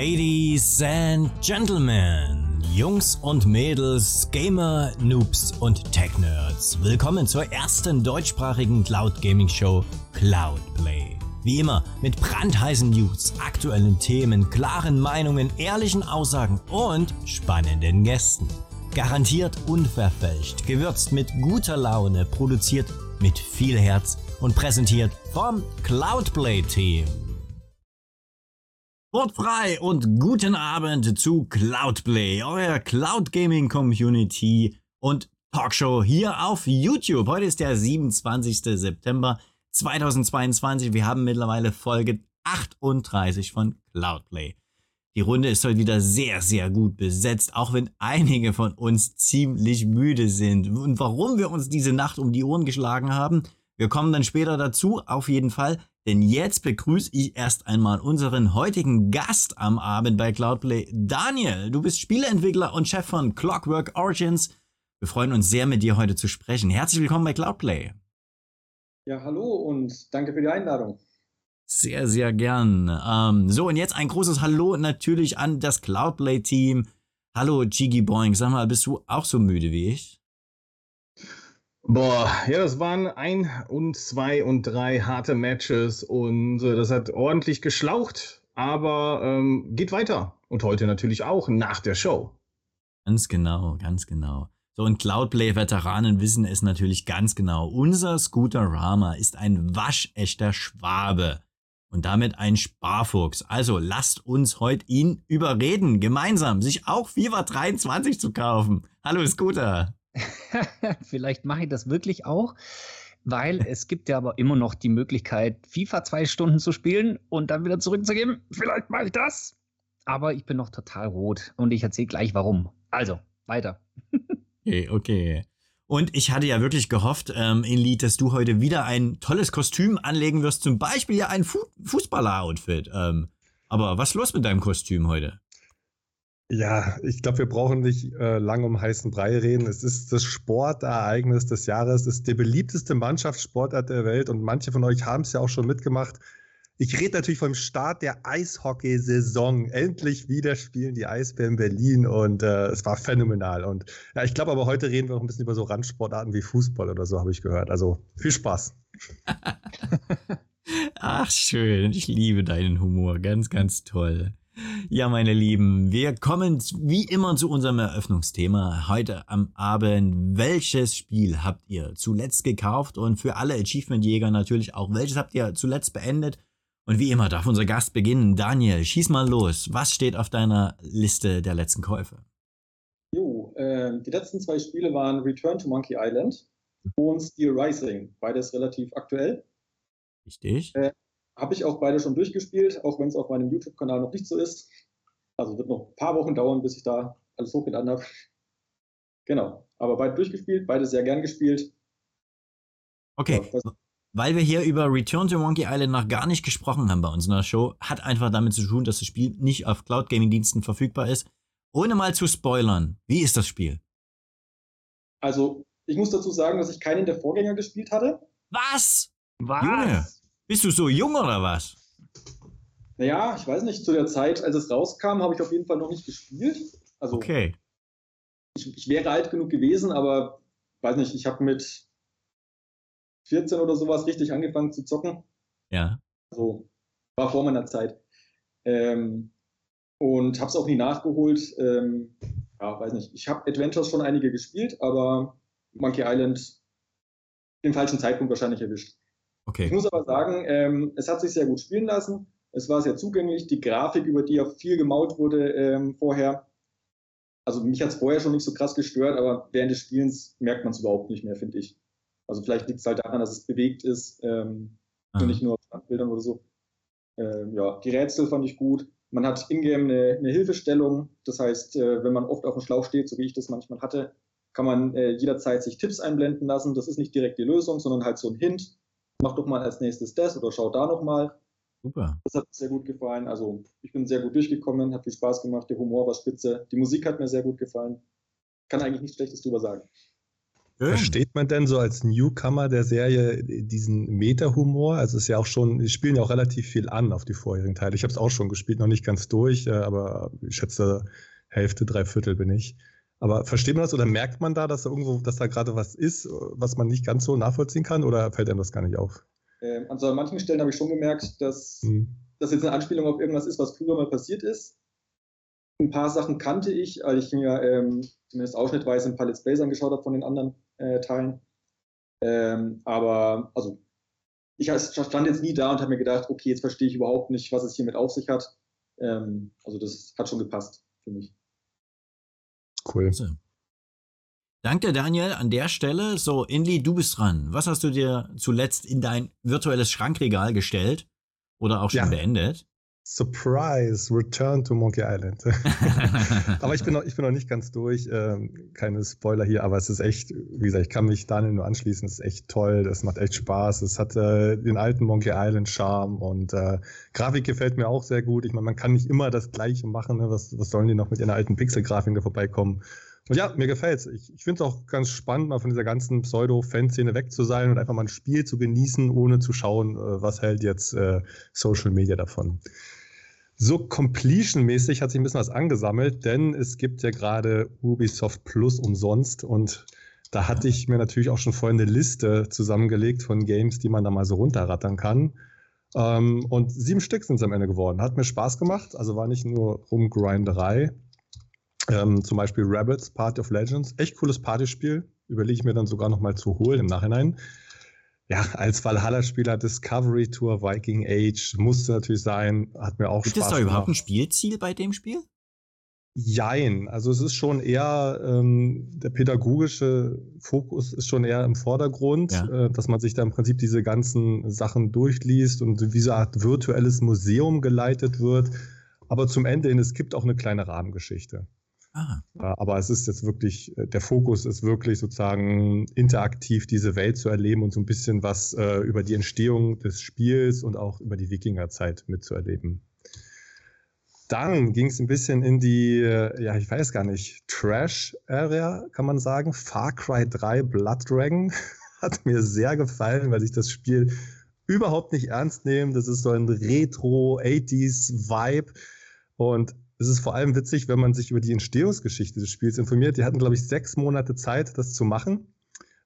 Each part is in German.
Ladies and Gentlemen, Jungs und Mädels, Gamer, Noobs und Tech-Nerds, willkommen zur ersten deutschsprachigen Cloud Gaming Show Cloudplay. Wie immer mit brandheißen News, aktuellen Themen, klaren Meinungen, ehrlichen Aussagen und spannenden Gästen. Garantiert unverfälscht, gewürzt mit guter Laune, produziert mit viel Herz und präsentiert vom Cloudplay Team. Wortfrei und guten Abend zu Cloudplay, euer Cloud Gaming Community und Talkshow hier auf YouTube. Heute ist der 27. September 2022. Wir haben mittlerweile Folge 38 von Cloudplay. Die Runde ist heute wieder sehr, sehr gut besetzt, auch wenn einige von uns ziemlich müde sind. Und warum wir uns diese Nacht um die Ohren geschlagen haben, wir kommen dann später dazu, auf jeden Fall. Denn jetzt begrüße ich erst einmal unseren heutigen Gast am Abend bei Cloudplay. Daniel, du bist Spieleentwickler und Chef von Clockwork Origins. Wir freuen uns sehr, mit dir heute zu sprechen. Herzlich willkommen bei Cloudplay. Ja, hallo und danke für die Einladung. Sehr, sehr gern. Ähm, so, und jetzt ein großes Hallo natürlich an das Cloudplay-Team. Hallo, Jiggy Boing. Sag mal, bist du auch so müde wie ich? Boah, ja, das waren ein und zwei und drei harte Matches und äh, das hat ordentlich geschlaucht, aber ähm, geht weiter. Und heute natürlich auch nach der Show. Ganz genau, ganz genau. So, und Cloudplay-Veteranen wissen es natürlich ganz genau. Unser Scooter Rama ist ein waschechter Schwabe und damit ein Sparfuchs. Also lasst uns heute ihn überreden, gemeinsam sich auch FIFA 23 zu kaufen. Hallo Scooter. Vielleicht mache ich das wirklich auch, weil es gibt ja aber immer noch die Möglichkeit, FIFA zwei Stunden zu spielen und dann wieder zurückzugeben. Vielleicht mache ich das. Aber ich bin noch total rot und ich erzähle gleich warum. Also, weiter. okay, okay. Und ich hatte ja wirklich gehofft, ähm, Inlied, dass du heute wieder ein tolles Kostüm anlegen wirst, zum Beispiel ja ein Fu Fußballer-Outfit. Ähm, aber was ist los mit deinem Kostüm heute? Ja, ich glaube, wir brauchen nicht äh, lang um heißen Brei reden. Es ist das Sportereignis des Jahres, es ist die beliebteste Mannschaftssportart der Welt und manche von euch haben es ja auch schon mitgemacht. Ich rede natürlich vom Start der Eishockeysaison. Endlich wieder spielen die Eisbären Berlin und äh, es war phänomenal. Und ja, ich glaube aber heute reden wir noch ein bisschen über so Randsportarten wie Fußball oder so, habe ich gehört. Also viel Spaß. Ach, schön. Ich liebe deinen Humor. Ganz, ganz toll. Ja, meine Lieben, wir kommen wie immer zu unserem Eröffnungsthema heute am Abend. Welches Spiel habt ihr zuletzt gekauft und für alle Achievement-Jäger natürlich auch, welches habt ihr zuletzt beendet? Und wie immer darf unser Gast beginnen. Daniel, schieß mal los. Was steht auf deiner Liste der letzten Käufe? Jo, äh, die letzten zwei Spiele waren Return to Monkey Island und Steel Rising. Beides relativ aktuell. Richtig. Äh, habe ich auch beide schon durchgespielt, auch wenn es auf meinem YouTube-Kanal noch nicht so ist. Also wird noch ein paar Wochen dauern, bis ich da alles hochgeladen habe. Genau. Aber beide durchgespielt, beide sehr gern gespielt. Okay. Ja, Weil wir hier über Return to Monkey Island noch gar nicht gesprochen haben bei uns in der Show, hat einfach damit zu tun, dass das Spiel nicht auf Cloud Gaming Diensten verfügbar ist. Ohne mal zu spoilern, wie ist das Spiel? Also, ich muss dazu sagen, dass ich keinen der Vorgänger gespielt hatte. Was? Was? Junge. Bist du so jung oder was? Naja, ich weiß nicht, zu der Zeit, als es rauskam, habe ich auf jeden Fall noch nicht gespielt. Also, okay. Ich, ich wäre alt genug gewesen, aber weiß nicht, ich habe mit 14 oder sowas richtig angefangen zu zocken. Ja. Also war vor meiner Zeit. Ähm, und habe es auch nie nachgeholt. Ähm, ja, weiß nicht. Ich habe Adventures schon einige gespielt, aber Monkey Island den falschen Zeitpunkt wahrscheinlich erwischt. Okay. Ich muss aber sagen, ähm, es hat sich sehr gut spielen lassen. Es war sehr zugänglich. Die Grafik, über die ja viel gemault wurde ähm, vorher, also mich hat es vorher schon nicht so krass gestört, aber während des Spielens merkt man es überhaupt nicht mehr, finde ich. Also vielleicht liegt es halt daran, dass es bewegt ist ähm, und nicht nur auf Standbildern oder so. Ähm, ja, die Rätsel fand ich gut. Man hat ingame eine, eine Hilfestellung. Das heißt, äh, wenn man oft auf dem Schlauch steht, so wie ich das manchmal hatte, kann man äh, jederzeit sich Tipps einblenden lassen. Das ist nicht direkt die Lösung, sondern halt so ein Hint mach doch mal als nächstes das oder schau da nochmal. Super. Das hat mir sehr gut gefallen. Also ich bin sehr gut durchgekommen, hat viel Spaß gemacht, der Humor war spitze, die Musik hat mir sehr gut gefallen. Kann eigentlich nichts Schlechtes drüber sagen. Versteht man denn so als Newcomer der Serie diesen Meta-Humor? Also es ist ja auch schon, die spielen ja auch relativ viel an auf die vorherigen Teile. Ich habe es auch schon gespielt, noch nicht ganz durch, äh, aber ich schätze Hälfte, Dreiviertel bin ich. Aber versteht man das oder merkt man da, dass da irgendwo, dass da gerade was ist, was man nicht ganz so nachvollziehen kann oder fällt einem das gar nicht auf? Ähm, also an manchen Stellen habe ich schon gemerkt, dass hm. das jetzt eine Anspielung auf irgendwas ist, was früher mal passiert ist. Ein paar Sachen kannte ich, weil ich mir ähm, zumindest ausschnittweise ein paar Let's Plays angeschaut habe von den anderen äh, Teilen. Ähm, aber also ich stand jetzt nie da und habe mir gedacht, okay, jetzt verstehe ich überhaupt nicht, was es hier mit auf sich hat. Ähm, also das hat schon gepasst für mich. Cool. So. Danke, Daniel, an der Stelle. So, Inli, du bist dran. Was hast du dir zuletzt in dein virtuelles Schrankregal gestellt? Oder auch schon ja. beendet? Surprise, Return to Monkey Island. aber ich bin, noch, ich bin noch nicht ganz durch. Ähm, keine Spoiler hier, aber es ist echt, wie gesagt, ich kann mich Daniel nur anschließen. Es ist echt toll. Es macht echt Spaß. Es hat äh, den alten Monkey Island Charme und äh, Grafik gefällt mir auch sehr gut. Ich meine, man kann nicht immer das Gleiche machen. Ne? Was, was sollen die noch mit ihren alten Pixel-Grafiken da vorbeikommen? Und ja, mir gefällt's. Ich, ich finde es auch ganz spannend, mal von dieser ganzen Pseudo-Fanszene weg zu sein und einfach mal ein Spiel zu genießen, ohne zu schauen, äh, was hält jetzt äh, Social Media davon. So Completion-mäßig hat sich ein bisschen was angesammelt, denn es gibt ja gerade Ubisoft Plus umsonst und da hatte ich mir natürlich auch schon vorhin eine Liste zusammengelegt von Games, die man da mal so runterrattern kann. Ähm, und sieben Stück sind es am Ende geworden. Hat mir Spaß gemacht, also war nicht nur Rumgrinderei. Ähm, zum Beispiel Rabbits, Party of Legends. Echt cooles Partyspiel. Überlege ich mir dann sogar noch mal zu holen im Nachhinein ja, als Valhalla-Spieler Discovery Tour Viking Age musste natürlich sein, hat mir auch Gibt Spaß Gibt es da überhaupt ein Spielziel bei dem Spiel? Jein, also es ist schon eher, ähm, der pädagogische Fokus ist schon eher im Vordergrund, ja. äh, dass man sich da im Prinzip diese ganzen Sachen durchliest und wie so eine Art virtuelles Museum geleitet wird. Aber zum Ende hin, es gibt auch eine kleine Rahmengeschichte. Ah. Aber es ist jetzt wirklich, äh, der Fokus ist wirklich sozusagen interaktiv diese Welt zu erleben und so ein bisschen was äh, über die Entstehung des Spiels und auch über die Wikingerzeit mitzuerleben. Dann ging es ein bisschen in die, äh, ja, ich weiß gar nicht, Trash-Area, kann man sagen. Far Cry 3 Blood Dragon hat mir sehr gefallen, weil ich das Spiel überhaupt nicht ernst nehme. Das ist so ein Retro-80s-Vibe. Und es ist vor allem witzig, wenn man sich über die Entstehungsgeschichte des Spiels informiert. Die hatten, glaube ich, sechs Monate Zeit, das zu machen.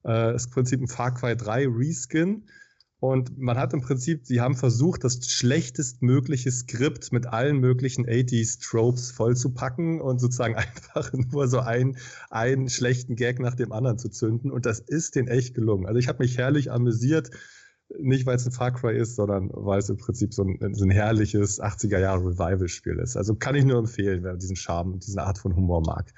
Äh, ist im Prinzip ein Far Cry 3 Reskin. Und man hat im Prinzip, sie haben versucht, das schlechtestmögliche Skript mit allen möglichen 80s Tropes vollzupacken und sozusagen einfach nur so einen, einen schlechten Gag nach dem anderen zu zünden. Und das ist denen echt gelungen. Also ich habe mich herrlich amüsiert. Nicht, weil es ein Far Cry ist, sondern weil es im Prinzip so ein, so ein herrliches 80er-Jahre-Revival-Spiel ist. Also kann ich nur empfehlen, wer diesen Charme und diese Art von Humor mag.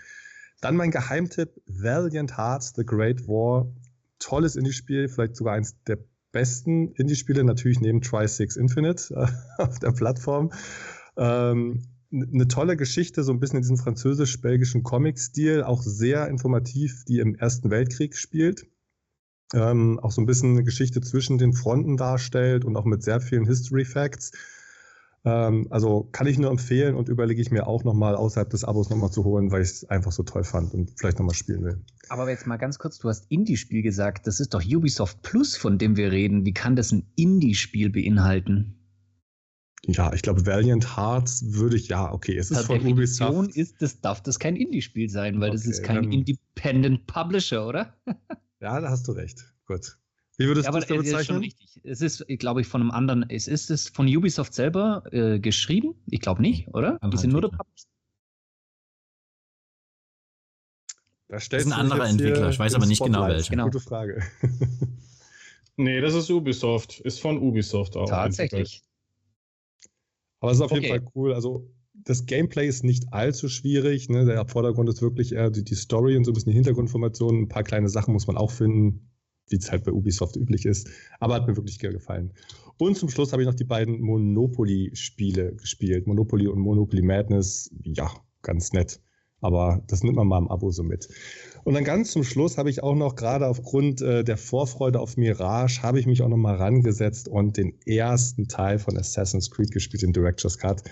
Dann mein Geheimtipp: Valiant Hearts, The Great War. Tolles Indie-Spiel, vielleicht sogar eins der besten Indie-Spiele, natürlich neben Tri-Six Infinite äh, auf der Plattform. Ähm, eine tolle Geschichte, so ein bisschen in diesem französisch-belgischen Comic-Stil, auch sehr informativ, die im Ersten Weltkrieg spielt ähm, auch so ein bisschen eine Geschichte zwischen den Fronten darstellt und auch mit sehr vielen History Facts. Ähm, also kann ich nur empfehlen und überlege ich mir auch nochmal außerhalb des Abos nochmal zu holen, weil ich es einfach so toll fand und vielleicht nochmal spielen will. Aber jetzt mal ganz kurz, du hast Indie-Spiel gesagt, das ist doch Ubisoft Plus, von dem wir reden. Wie kann das ein Indie-Spiel beinhalten? Ja, ich glaube, Valiant Hearts würde ich, ja, okay, es ist von Definition Ubisoft. Ist, das darf das kein Indie-Spiel sein, weil okay, das ist kein Independent Publisher, oder? Ja, da hast du recht. Gut. Wie würdest ja, du es da bezeichnen? Ist schon richtig. Es ist, glaube ich, von einem anderen. Es ist es von Ubisoft selber äh, geschrieben? Ich glaube nicht, oder? Die sind nur der Publisher. Das ist ein anderer Entwickler, ich weiß aber nicht genau welcher. Genau. Gute Frage. nee, das ist Ubisoft. Ist von Ubisoft auch. Tatsächlich. Aber es ist auf okay. jeden Fall cool. Also, das Gameplay ist nicht allzu schwierig. Ne? Der Vordergrund ist wirklich eher die, die Story und so ein bisschen die Hintergrundinformationen. Ein paar kleine Sachen muss man auch finden wie es halt bei Ubisoft üblich ist. Aber hat mir wirklich gefallen. Und zum Schluss habe ich noch die beiden Monopoly-Spiele gespielt. Monopoly und Monopoly Madness, ja, ganz nett. Aber das nimmt man mal im Abo so mit. Und dann ganz zum Schluss habe ich auch noch, gerade aufgrund äh, der Vorfreude auf Mirage, habe ich mich auch noch mal rangesetzt und den ersten Teil von Assassin's Creed gespielt, den Director's Cut.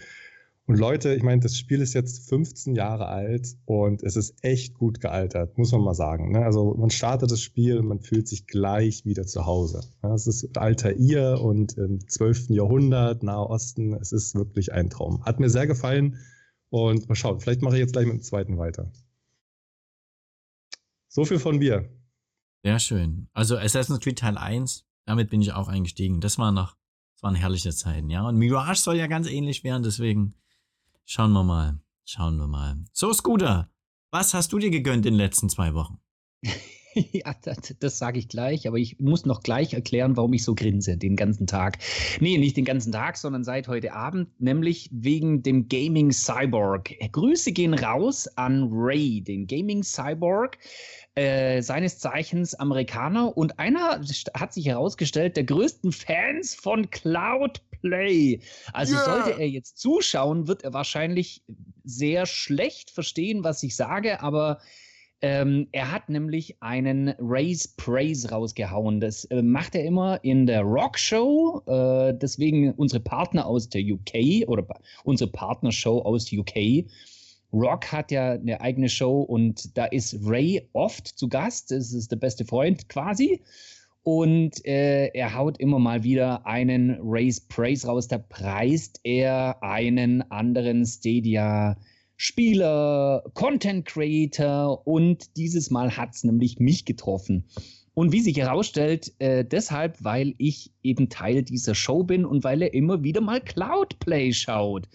Und Leute, ich meine, das Spiel ist jetzt 15 Jahre alt und es ist echt gut gealtert, muss man mal sagen. Ne? Also man startet das Spiel und man fühlt sich gleich wieder zu Hause. Es ist alter Ir und im 12. Jahrhundert, Nahe Osten. Es ist wirklich ein Traum. Hat mir sehr gefallen und mal schauen, vielleicht mache ich jetzt gleich mit dem zweiten weiter. So viel von mir. Sehr schön. Also Assassin's Creed Teil 1, damit bin ich auch eingestiegen. Das war noch, das waren herrliche Zeiten, ja. Und Mirage soll ja ganz ähnlich werden, deswegen Schauen wir mal. Schauen wir mal. So, Scooter, was hast du dir gegönnt in den letzten zwei Wochen? ja, das, das sage ich gleich, aber ich muss noch gleich erklären, warum ich so grinse den ganzen Tag. Nee, nicht den ganzen Tag, sondern seit heute Abend, nämlich wegen dem Gaming Cyborg. Grüße gehen raus an Ray, den Gaming Cyborg. Äh, seines Zeichens Amerikaner und einer hat sich herausgestellt, der größten Fans von Cloud Play. Also yeah. sollte er jetzt zuschauen, wird er wahrscheinlich sehr schlecht verstehen, was ich sage, aber ähm, er hat nämlich einen Raise Praise rausgehauen. Das äh, macht er immer in der Rock Show. Äh, deswegen unsere Partner aus der UK oder unsere Partnershow aus UK. Rock hat ja eine eigene Show und da ist Ray oft zu Gast. Das ist der beste Freund quasi. Und äh, er haut immer mal wieder einen Raise Praise raus. Da preist er einen anderen Stadia Spieler, Content Creator und dieses Mal hat es nämlich mich getroffen. Und wie sich herausstellt, äh, deshalb, weil ich eben Teil dieser Show bin und weil er immer wieder mal Cloudplay schaut.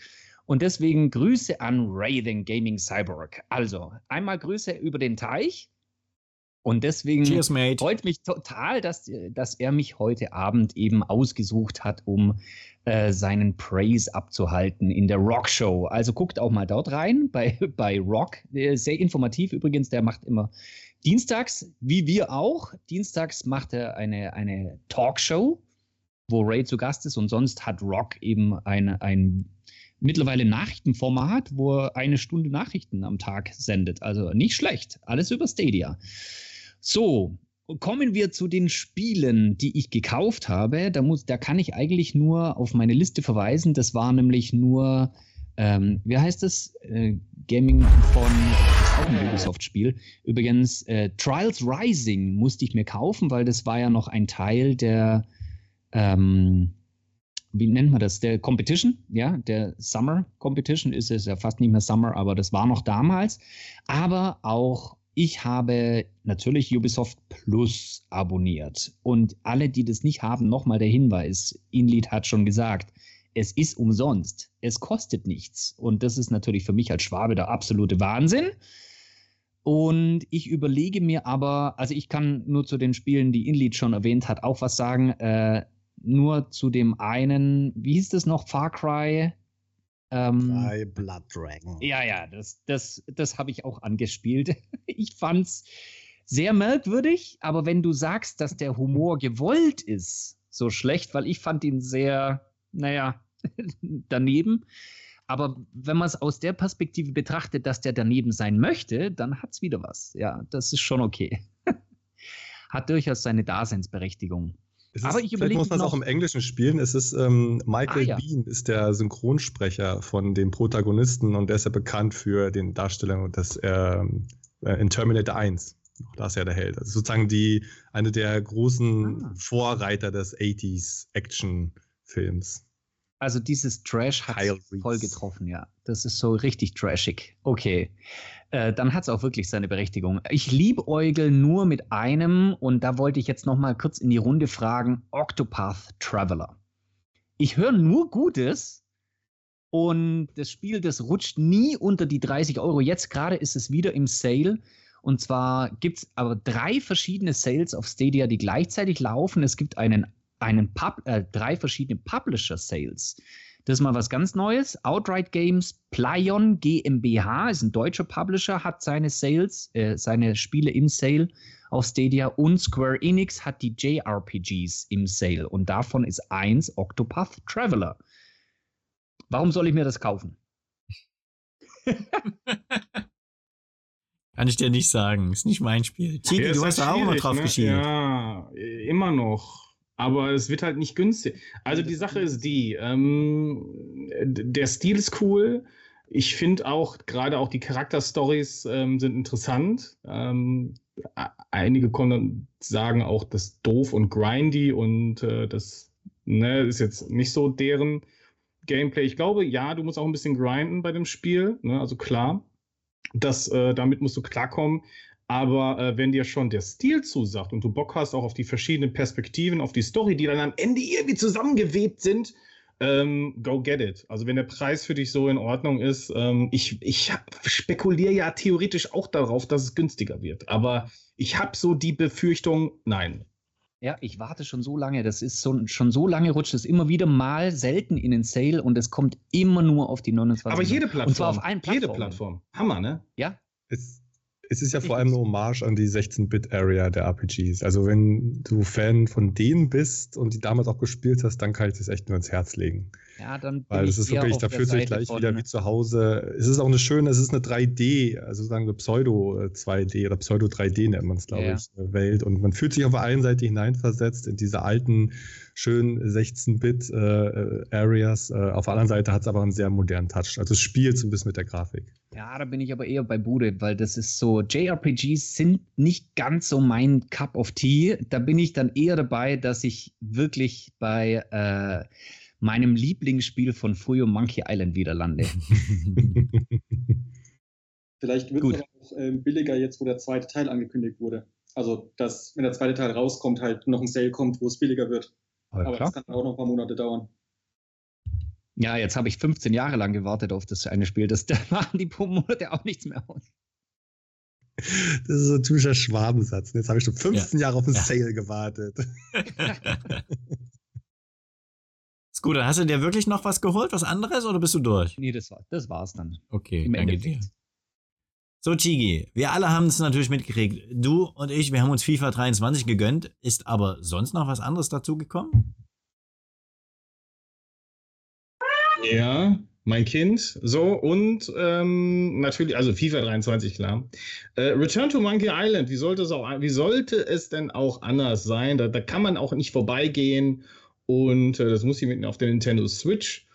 Und deswegen Grüße an Raven Gaming Cyborg. Also einmal Grüße über den Teich und deswegen Cheers, freut mich total, dass, dass er mich heute Abend eben ausgesucht hat, um äh, seinen Praise abzuhalten in der Rock Show. Also guckt auch mal dort rein bei, bei Rock. Sehr informativ übrigens, der macht immer dienstags, wie wir auch. Dienstags macht er eine, eine Talkshow, wo Ray zu Gast ist und sonst hat Rock eben ein, ein mittlerweile Nachrichtenformat, wo er eine Stunde Nachrichten am Tag sendet. Also nicht schlecht. Alles über Stadia. So, kommen wir zu den Spielen, die ich gekauft habe. Da, muss, da kann ich eigentlich nur auf meine Liste verweisen. Das war nämlich nur, ähm, wie heißt das? Äh, Gaming von auch ein Ubisoft-Spiel. Übrigens, äh, Trials Rising musste ich mir kaufen, weil das war ja noch ein Teil der, ähm, wie nennt man das? Der Competition, ja, der Summer Competition ist es ja fast nicht mehr Summer, aber das war noch damals. Aber auch ich habe natürlich Ubisoft Plus abonniert. Und alle, die das nicht haben, nochmal der Hinweis. Inlead hat schon gesagt, es ist umsonst. Es kostet nichts. Und das ist natürlich für mich als Schwabe der absolute Wahnsinn. Und ich überlege mir aber, also ich kann nur zu den Spielen, die Inlead schon erwähnt hat, auch was sagen. Äh, nur zu dem einen, wie hieß das noch, Far Cry ähm, Drei Blood Dragon. Ja, ja, das, das, das habe ich auch angespielt. ich fand's sehr merkwürdig, aber wenn du sagst, dass der Humor gewollt ist, so schlecht, weil ich fand ihn sehr, naja, daneben. Aber wenn man es aus der Perspektive betrachtet, dass der daneben sein möchte, dann hat es wieder was. Ja, das ist schon okay. hat durchaus seine Daseinsberechtigung. Ist, Aber ich vielleicht muss man es auch im Englischen spielen. Es ist ähm, Michael ah, ja. Bean ist der Synchronsprecher von dem Protagonisten und der ist ja bekannt für den Darsteller des ähm, äh, in Terminator 1. Da ist ja der Held. Also sozusagen die eine der großen ah. Vorreiter des 80s Action-Films. Also dieses Trash hat voll getroffen, ja. Das ist so richtig trashig. Okay. Äh, dann hat es auch wirklich seine Berechtigung. Ich liebe Eugel nur mit einem und da wollte ich jetzt noch mal kurz in die Runde fragen: Octopath Traveler. Ich höre nur Gutes und das Spiel, das rutscht nie unter die 30 Euro. Jetzt gerade ist es wieder im Sale. Und zwar gibt es aber drei verschiedene Sales auf Stadia, die gleichzeitig laufen. Es gibt einen, einen Pub, äh, drei verschiedene Publisher-Sales. Das ist mal was ganz Neues. Outright Games Plyon GmbH ist ein deutscher Publisher, hat seine Sales, äh, seine Spiele im Sale auf Stadia und Square Enix hat die JRPGs im Sale und davon ist eins Octopath Traveler. Warum soll ich mir das kaufen? Kann ich dir nicht sagen. Ist nicht mein Spiel. Tiki, ja, du hast da auch mal drauf ne? geschielt. Ja, immer noch. Aber es wird halt nicht günstig. Also die Sache ist die, ähm, der Stil ist cool. Ich finde auch, gerade auch die Charakterstories ähm, sind interessant. Ähm, einige kommen dann sagen auch, das doof und grindy und äh, das ne, ist jetzt nicht so deren Gameplay. Ich glaube, ja, du musst auch ein bisschen grinden bei dem Spiel, ne, also klar. Das, äh, damit musst du klarkommen. Aber äh, wenn dir schon der Stil zusagt und du Bock hast auch auf die verschiedenen Perspektiven, auf die Story, die dann am Ende irgendwie zusammengewebt sind, ähm, go get it. Also wenn der Preis für dich so in Ordnung ist, ähm, ich, ich spekuliere ja theoretisch auch darauf, dass es günstiger wird. Aber ich habe so die Befürchtung, nein. Ja, ich warte schon so lange. Das ist so, schon so lange rutscht es immer wieder mal selten in den Sale und es kommt immer nur auf die 29. Aber jede Plattform. Und zwar auf einen Plattform. Jede Plattform. Hammer, ne? Ja. Es, es ist ja vor allem eine Hommage an die 16-Bit-Area der RPGs. Also wenn du Fan von denen bist und die damals auch gespielt hast, dann kann ich das echt nur ins Herz legen. Ja, dann Weil das ist wirklich, da fühlt sich gleich wieder wie zu Hause. Es ist auch eine schöne, es ist eine 3D, also sagen wir Pseudo-2D oder Pseudo-3D nennt man es, glaube ja. ich, Welt. Und man fühlt sich auf der einen Seite hineinversetzt in diese alten, schönen 16-Bit-Areas. Äh, äh, auf der anderen Seite hat es aber einen sehr modernen Touch. Also es spielt so ein bisschen mit der Grafik. Ja, da bin ich aber eher bei Bude, weil das ist so, JRPGs sind nicht ganz so mein Cup of Tea. Da bin ich dann eher dabei, dass ich wirklich bei äh, meinem Lieblingsspiel von früher Monkey Island wieder lande. Vielleicht wird es auch äh, billiger jetzt, wo der zweite Teil angekündigt wurde. Also, dass, wenn der zweite Teil rauskommt, halt noch ein Sale kommt, wo es billiger wird. Ja, Aber klar. das kann auch noch ein paar Monate dauern. Ja, jetzt habe ich 15 Jahre lang gewartet auf das eine Spiel. Das, da machen die paar Monate auch nichts mehr aus. Das ist so ein typischer Schwabensatz. Jetzt habe ich schon 15 ja. Jahre auf ein ja. Sale gewartet. ist gut, dann hast du dir wirklich noch was geholt, was anderes, oder bist du durch? Nee, das, war, das war's dann. Okay, Im danke dir. So, Chigi, wir alle haben es natürlich mitgekriegt. Du und ich, wir haben uns FIFA 23 gegönnt. Ist aber sonst noch was anderes dazu gekommen? Ja, mein Kind. So, und ähm, natürlich, also FIFA 23, klar. Äh, Return to Monkey Island, wie sollte es, auch, wie sollte es denn auch anders sein? Da, da kann man auch nicht vorbeigehen. Und äh, das muss ich mit auf der Nintendo Switch.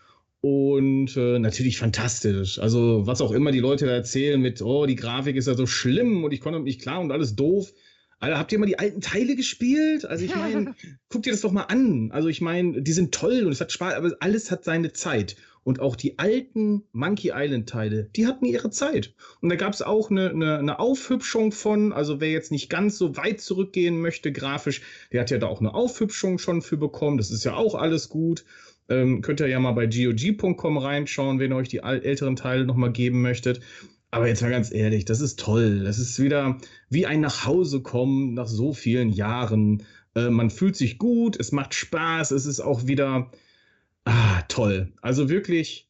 Und äh, natürlich fantastisch. Also, was auch immer die Leute da erzählen mit, oh, die Grafik ist ja so schlimm und ich konnte nicht klar und alles doof. Alter, habt ihr mal die alten Teile gespielt? Also ich meine, guck dir das doch mal an. Also ich meine, die sind toll und es hat Spaß, aber alles hat seine Zeit. Und auch die alten Monkey Island Teile, die hatten ihre Zeit. Und da gab es auch eine, eine, eine, Aufhübschung von, also wer jetzt nicht ganz so weit zurückgehen möchte grafisch, der hat ja da auch eine Aufhübschung schon für bekommen. Das ist ja auch alles gut. Ähm, könnt ihr ja mal bei GOG.com reinschauen, wenn ihr euch die älteren Teile nochmal geben möchtet. Aber jetzt mal ganz ehrlich, das ist toll. Das ist wieder wie ein Nachhausekommen nach so vielen Jahren. Äh, man fühlt sich gut, es macht Spaß, es ist auch wieder ah, toll. Also wirklich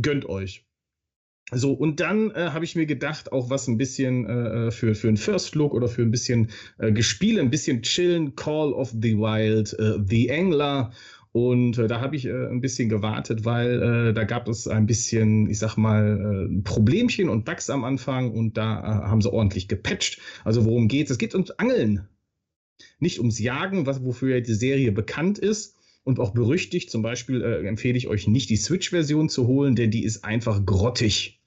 gönnt euch. So, und dann äh, habe ich mir gedacht, auch was ein bisschen äh, äh für, für ein First Look oder für ein bisschen äh, Gespiele, ein bisschen chillen, Call of the Wild, äh, The Angler und äh, da habe ich äh, ein bisschen gewartet, weil äh, da gab es ein bisschen, ich sag mal, äh, Problemchen und Bugs am Anfang und da äh, haben sie ordentlich gepatcht. Also worum geht's? Es geht ums Angeln. Nicht ums Jagen, was, wofür die Serie bekannt ist und auch berüchtigt. Zum Beispiel äh, empfehle ich euch nicht die Switch-Version zu holen, denn die ist einfach grottig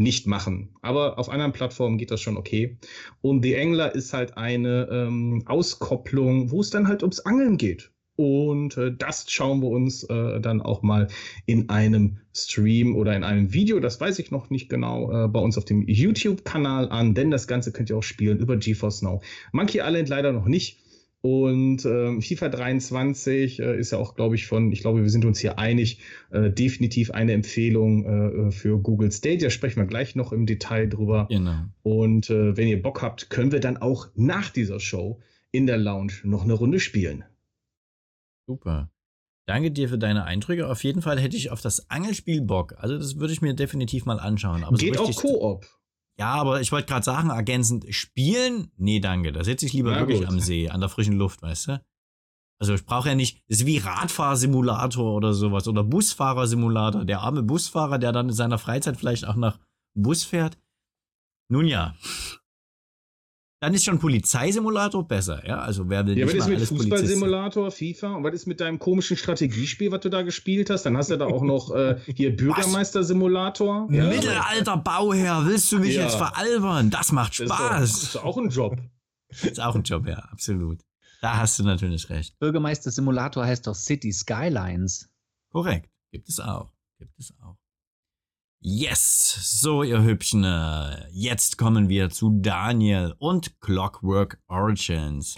nicht machen. Aber auf anderen Plattformen geht das schon okay. Und The Angler ist halt eine ähm, Auskopplung, wo es dann halt ums Angeln geht. Und äh, das schauen wir uns äh, dann auch mal in einem Stream oder in einem Video, das weiß ich noch nicht genau, äh, bei uns auf dem YouTube-Kanal an, denn das Ganze könnt ihr auch spielen über GeForce Now. Monkey Island leider noch nicht. Und ähm, FIFA 23 äh, ist ja auch, glaube ich, von, ich glaube, wir sind uns hier einig, äh, definitiv eine Empfehlung äh, für Google Stadia. Sprechen wir gleich noch im Detail drüber. Genau. Und äh, wenn ihr Bock habt, können wir dann auch nach dieser Show in der Lounge noch eine Runde spielen. Super. Danke dir für deine Eindrücke. Auf jeden Fall hätte ich auf das Angelspiel Bock. Also das würde ich mir definitiv mal anschauen. Aber Geht so auch Koop. Ja, aber ich wollte gerade sagen, ergänzend, spielen? Nee, danke. Da sitze ich lieber ja, wirklich gut. am See, an der frischen Luft, weißt du? Also ich brauche ja nicht, das ist wie Radfahrsimulator oder sowas oder Busfahrersimulator. Der arme Busfahrer, der dann in seiner Freizeit vielleicht auch nach Bus fährt. Nun ja. Dann ist schon Polizeisimulator besser, ja? Also wer will Ja, nicht was ist mal mit? Fußballsimulator, FIFA? Und was ist mit deinem komischen Strategiespiel, was du da gespielt hast? Dann hast du da auch noch äh, hier Bürgermeister-Simulator. Ja, Mittelalter Bauherr, willst du mich Ja. jetzt veralbern? Das macht das ist, doch, Spaß. das ist doch auch ein Job. ist auch ein Job, ja, absolut. Da hast du natürlich recht. Bürgermeister Simulator heißt doch City Skylines. Korrekt. Gibt es auch. Gibt es auch. Yes, so ihr Hübschen. äh, Jetzt kommen wir zu Daniel und Clockwork Origins.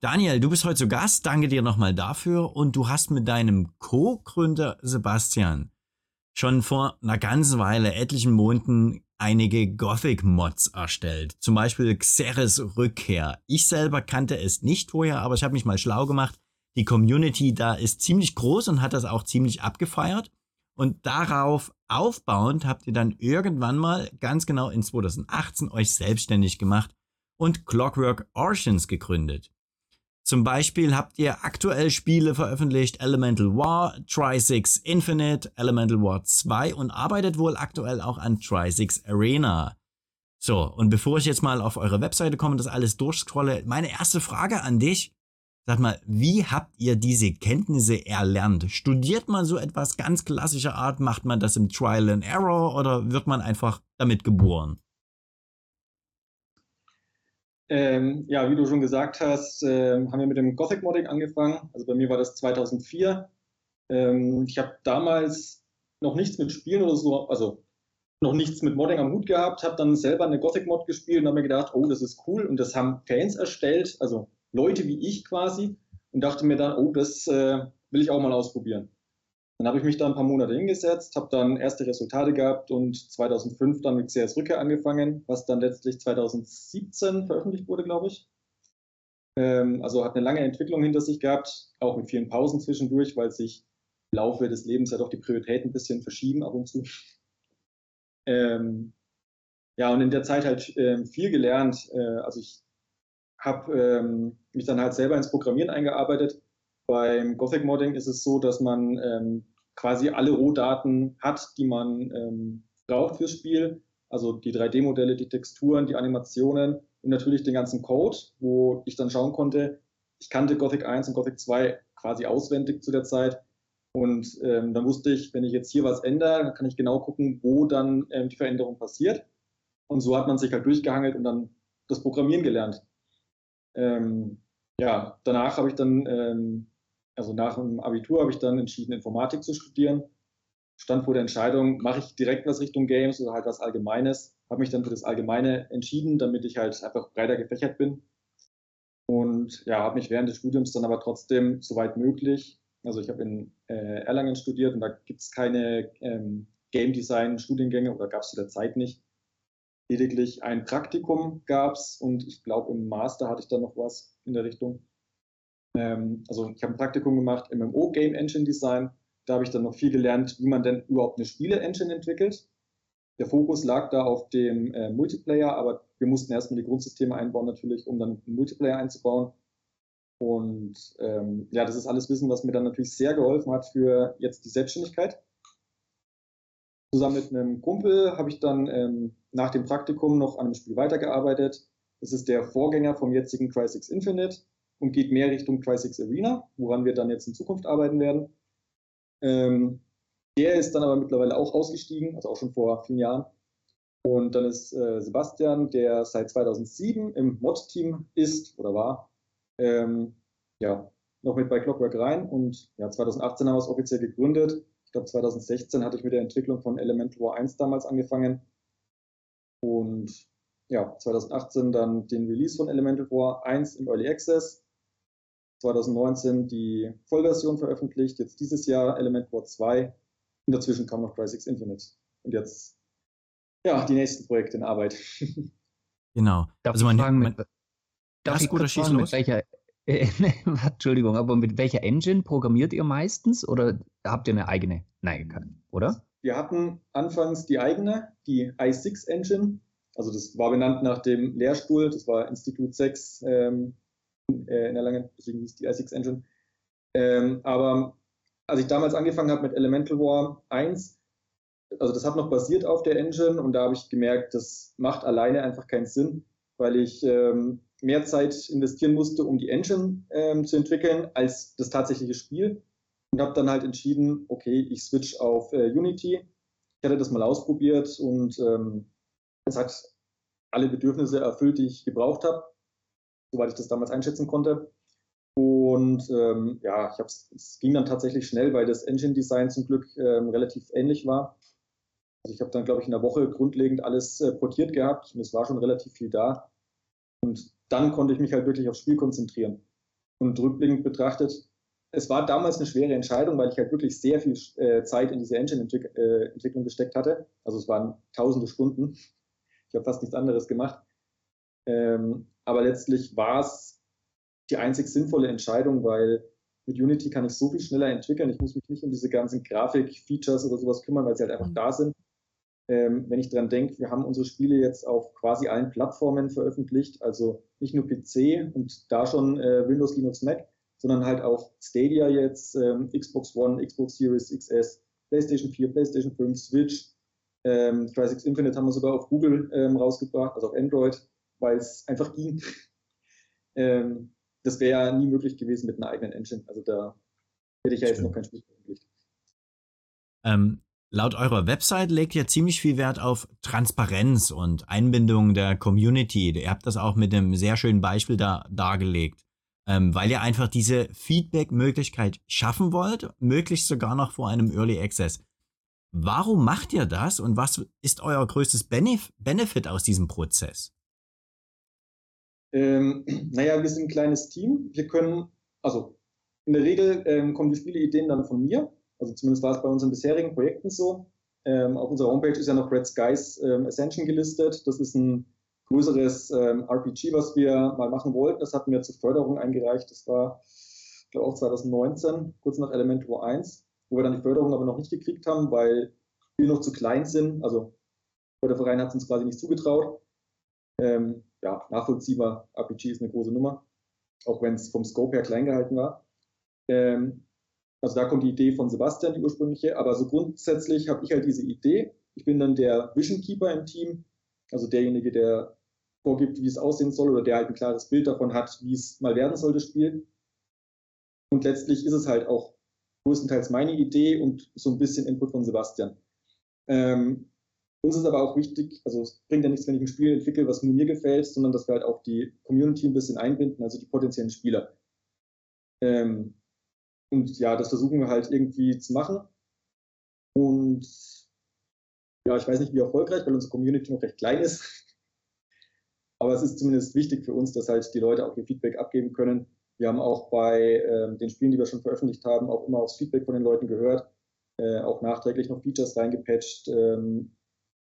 Daniel, du bist heute zu Gast. Danke dir nochmal dafür. Und du hast mit deinem Co-Gründer Sebastian schon vor einer ganzen Weile, etlichen Monaten, einige Gothic-Mods erstellt. Zum Beispiel Xeris Rückkehr. Ich selber kannte es nicht vorher, aber ich habe mich mal schlau gemacht. Die Community da ist ziemlich groß und hat das auch ziemlich abgefeiert. Und darauf aufbauend habt ihr dann irgendwann mal, ganz genau in 2018, euch selbstständig gemacht und Clockwork Origins gegründet. Zum Beispiel habt ihr aktuell Spiele veröffentlicht, Elemental War, Tri-Six Infinite, Elemental War 2 und arbeitet wohl aktuell auch an Tri-Six Arena. So, und bevor ich jetzt mal auf eure Webseite komme und das alles durchscrolle, meine erste Frage an dich. Sag mal, wie habt ihr diese Kenntnisse erlernt? Studiert man so etwas ganz klassischer Art? Macht man das im Trial and Error oder wird man einfach damit geboren? Ähm, ja, wie du schon gesagt hast, ähm, haben wir mit dem Gothic Modding angefangen. Also bei mir war das 2004. Ähm, ich habe damals noch nichts mit Spielen oder so, also noch nichts mit Modding am Hut gehabt, habe dann selber eine Gothic Mod gespielt und habe mir gedacht, oh, das ist cool. Und das haben Fans erstellt, also Leute wie ich quasi, und dachte mir dann, oh, das äh, will ich auch mal ausprobieren. Dann habe ich mich da ein paar Monate hingesetzt, habe dann erste Resultate gehabt und 2005 dann mit CS Rückkehr angefangen, was dann letztlich 2017 veröffentlicht wurde, glaube ich. Ähm, also hat eine lange Entwicklung hinter sich gehabt, auch mit vielen Pausen zwischendurch, weil sich im Laufe des Lebens ja doch die Prioritäten ein bisschen verschieben ab und zu. Ähm, ja, und in der Zeit halt ähm, viel gelernt. Äh, also ich habe ähm, mich dann halt selber ins Programmieren eingearbeitet. Beim Gothic Modding ist es so, dass man ähm, quasi alle Rohdaten hat, die man ähm, braucht fürs Spiel. Also die 3D-Modelle, die Texturen, die Animationen und natürlich den ganzen Code, wo ich dann schauen konnte, ich kannte Gothic 1 und Gothic 2 quasi auswendig zu der Zeit. Und ähm, dann wusste ich, wenn ich jetzt hier was ändere, dann kann ich genau gucken, wo dann ähm, die Veränderung passiert. Und so hat man sich halt durchgehangelt und dann das Programmieren gelernt. Ähm, ja, danach habe ich dann, ähm, also nach dem Abitur habe ich dann entschieden, Informatik zu studieren. Stand vor der Entscheidung, mache ich direkt was Richtung Games oder halt was Allgemeines. Habe mich dann für das Allgemeine entschieden, damit ich halt einfach breiter gefächert bin. Und ja, habe mich während des Studiums dann aber trotzdem soweit möglich, also ich habe in äh, Erlangen studiert und da gibt es keine ähm, Game Design Studiengänge oder gab es zu der Zeit nicht. Lediglich ein Praktikum gab es und ich glaube im Master hatte ich dann noch was in der Richtung. Ähm, also ich habe ein Praktikum gemacht, MMO Game Engine Design. Da habe ich dann noch viel gelernt, wie man denn überhaupt eine Spiele-Engine entwickelt. Der Fokus lag da auf dem äh, Multiplayer, aber wir mussten erstmal die Grundsysteme einbauen natürlich, um dann einen Multiplayer einzubauen. Und ähm, ja, das ist alles Wissen, was mir dann natürlich sehr geholfen hat für jetzt die Selbstständigkeit. Zusammen mit einem Kumpel habe ich dann ähm, nach dem Praktikum noch an einem Spiel weitergearbeitet. Das ist der Vorgänger vom jetzigen Crysis Infinite und geht mehr Richtung Crysis Arena, woran wir dann jetzt in Zukunft arbeiten werden. Ähm, der ist dann aber mittlerweile auch ausgestiegen, also auch schon vor vielen Jahren. Und dann ist äh, Sebastian, der seit 2007 im Mod-Team ist oder war, ähm, ja, noch mit bei Clockwork rein. Und ja, 2018 haben wir es offiziell gegründet. Ich glaube, 2016 hatte ich mit der Entwicklung von Elemental War 1 damals angefangen. Und ja, 2018 dann den Release von Elemental War 1 im Early Access. 2019 die Vollversion veröffentlicht. Jetzt dieses Jahr Elemental War 2. Und dazwischen kam noch Crysis Infinite. Und jetzt, ja, die nächsten Projekte in Arbeit. Genau. Darf also ich man, fragen, man, mit, darf ich gut, kurz schieß fragen, los. mit welcher, Entschuldigung, aber mit welcher Engine programmiert ihr meistens oder habt ihr eine eigene? Nein, kein- oder? Wir hatten anfangs die eigene, die i6 Engine. Also das war benannt nach dem Lehrstuhl, das war Institut 6 ähm, äh, in Erlangen, deswegen hieß die i6 Engine. Ähm, aber als ich damals angefangen habe mit Elemental War 1, also das hat noch basiert auf der Engine und da habe ich gemerkt, das macht alleine einfach keinen Sinn, weil ich ähm, mehr Zeit investieren musste, um die Engine ähm, zu entwickeln, als das tatsächliche Spiel. Und habe dann halt entschieden, okay, ich switch auf äh, Unity. Ich hatte das mal ausprobiert und ähm, es hat alle Bedürfnisse erfüllt, die ich gebraucht habe, soweit ich das damals einschätzen konnte. Und ähm, ja, ich hab's, es ging dann tatsächlich schnell, weil das Engine Design zum Glück ähm, relativ ähnlich war. Also ich habe dann, glaube ich, in der Woche grundlegend alles äh, portiert gehabt und es war schon relativ viel da. Und dann konnte ich mich halt wirklich aufs Spiel konzentrieren. Und rückblickend betrachtet, es war damals eine schwere Entscheidung, weil ich halt wirklich sehr viel äh, Zeit in diese Engine-Entwicklung äh, gesteckt hatte. Also es waren tausende Stunden. Ich habe fast nichts anderes gemacht. Ähm, aber letztlich war es die einzig sinnvolle Entscheidung, weil mit Unity kann ich so viel schneller entwickeln. Ich muss mich nicht um diese ganzen Grafik-Features oder sowas kümmern, weil sie halt einfach mhm. da sind. Ähm, wenn ich dran denke, wir haben unsere Spiele jetzt auf quasi allen Plattformen veröffentlicht, also nicht nur PC und da schon äh, Windows, Linux, Mac, sondern halt auch Stadia jetzt, ähm, Xbox One, Xbox Series XS, PlayStation 4, PlayStation 5, Switch, ähm, Crysis Infinite haben wir sogar auf Google ähm, rausgebracht, also auf Android, weil es einfach ging. ähm, das wäre ja nie möglich gewesen mit einer eigenen Engine. Also da hätte ich ja jetzt noch kein Spiel veröffentlicht. Ähm, laut eurer Website legt ihr ziemlich viel Wert auf Transparenz und Einbindung der Community. Ihr habt das auch mit einem sehr schönen Beispiel da dargelegt. Ähm, weil ihr einfach diese Feedback-Möglichkeit schaffen wollt, möglichst sogar noch vor einem Early Access. Warum macht ihr das und was ist euer größtes Benef Benefit aus diesem Prozess? Ähm, naja, wir sind ein kleines Team. Wir können, also in der Regel ähm, kommen die Spieleideen dann von mir. Also zumindest war es bei unseren bisherigen Projekten so. Ähm, auf unserer Homepage ist ja noch Red Skies ähm, Ascension gelistet. Das ist ein größeres ähm, RPG, was wir mal machen wollten. Das hatten wir zur Förderung eingereicht. Das war, ich glaube, auch 2019, kurz nach Elementor 1, wo wir dann die Förderung aber noch nicht gekriegt haben, weil wir noch zu klein sind. Also der Verein hat es uns quasi nicht zugetraut. Ähm, ja, nachvollziehbar. RPG ist eine große Nummer, auch wenn es vom Scope her klein gehalten war. Ähm, also da kommt die Idee von Sebastian, die ursprüngliche, aber so grundsätzlich habe ich halt diese Idee. Ich bin dann der Vision Keeper im Team, also derjenige, der vorgibt, wie es aussehen soll oder der halt ein klares Bild davon hat, wie es mal werden soll, das Spiel. Und letztlich ist es halt auch größtenteils meine Idee und so ein bisschen Input von Sebastian. Ähm, uns ist aber auch wichtig, also es bringt ja nichts, wenn ich ein Spiel entwickle, was nur mir gefällt, sondern dass wir halt auch die Community ein bisschen einbinden, also die potenziellen Spieler. Ähm, und ja, das versuchen wir halt irgendwie zu machen. Und ja, ich weiß nicht, wie erfolgreich, weil unsere Community noch recht klein ist. Aber es ist zumindest wichtig für uns, dass halt die Leute auch ihr Feedback abgeben können. Wir haben auch bei ähm, den Spielen, die wir schon veröffentlicht haben, auch immer aufs Feedback von den Leuten gehört, äh, auch nachträglich noch Features reingepatcht, ähm,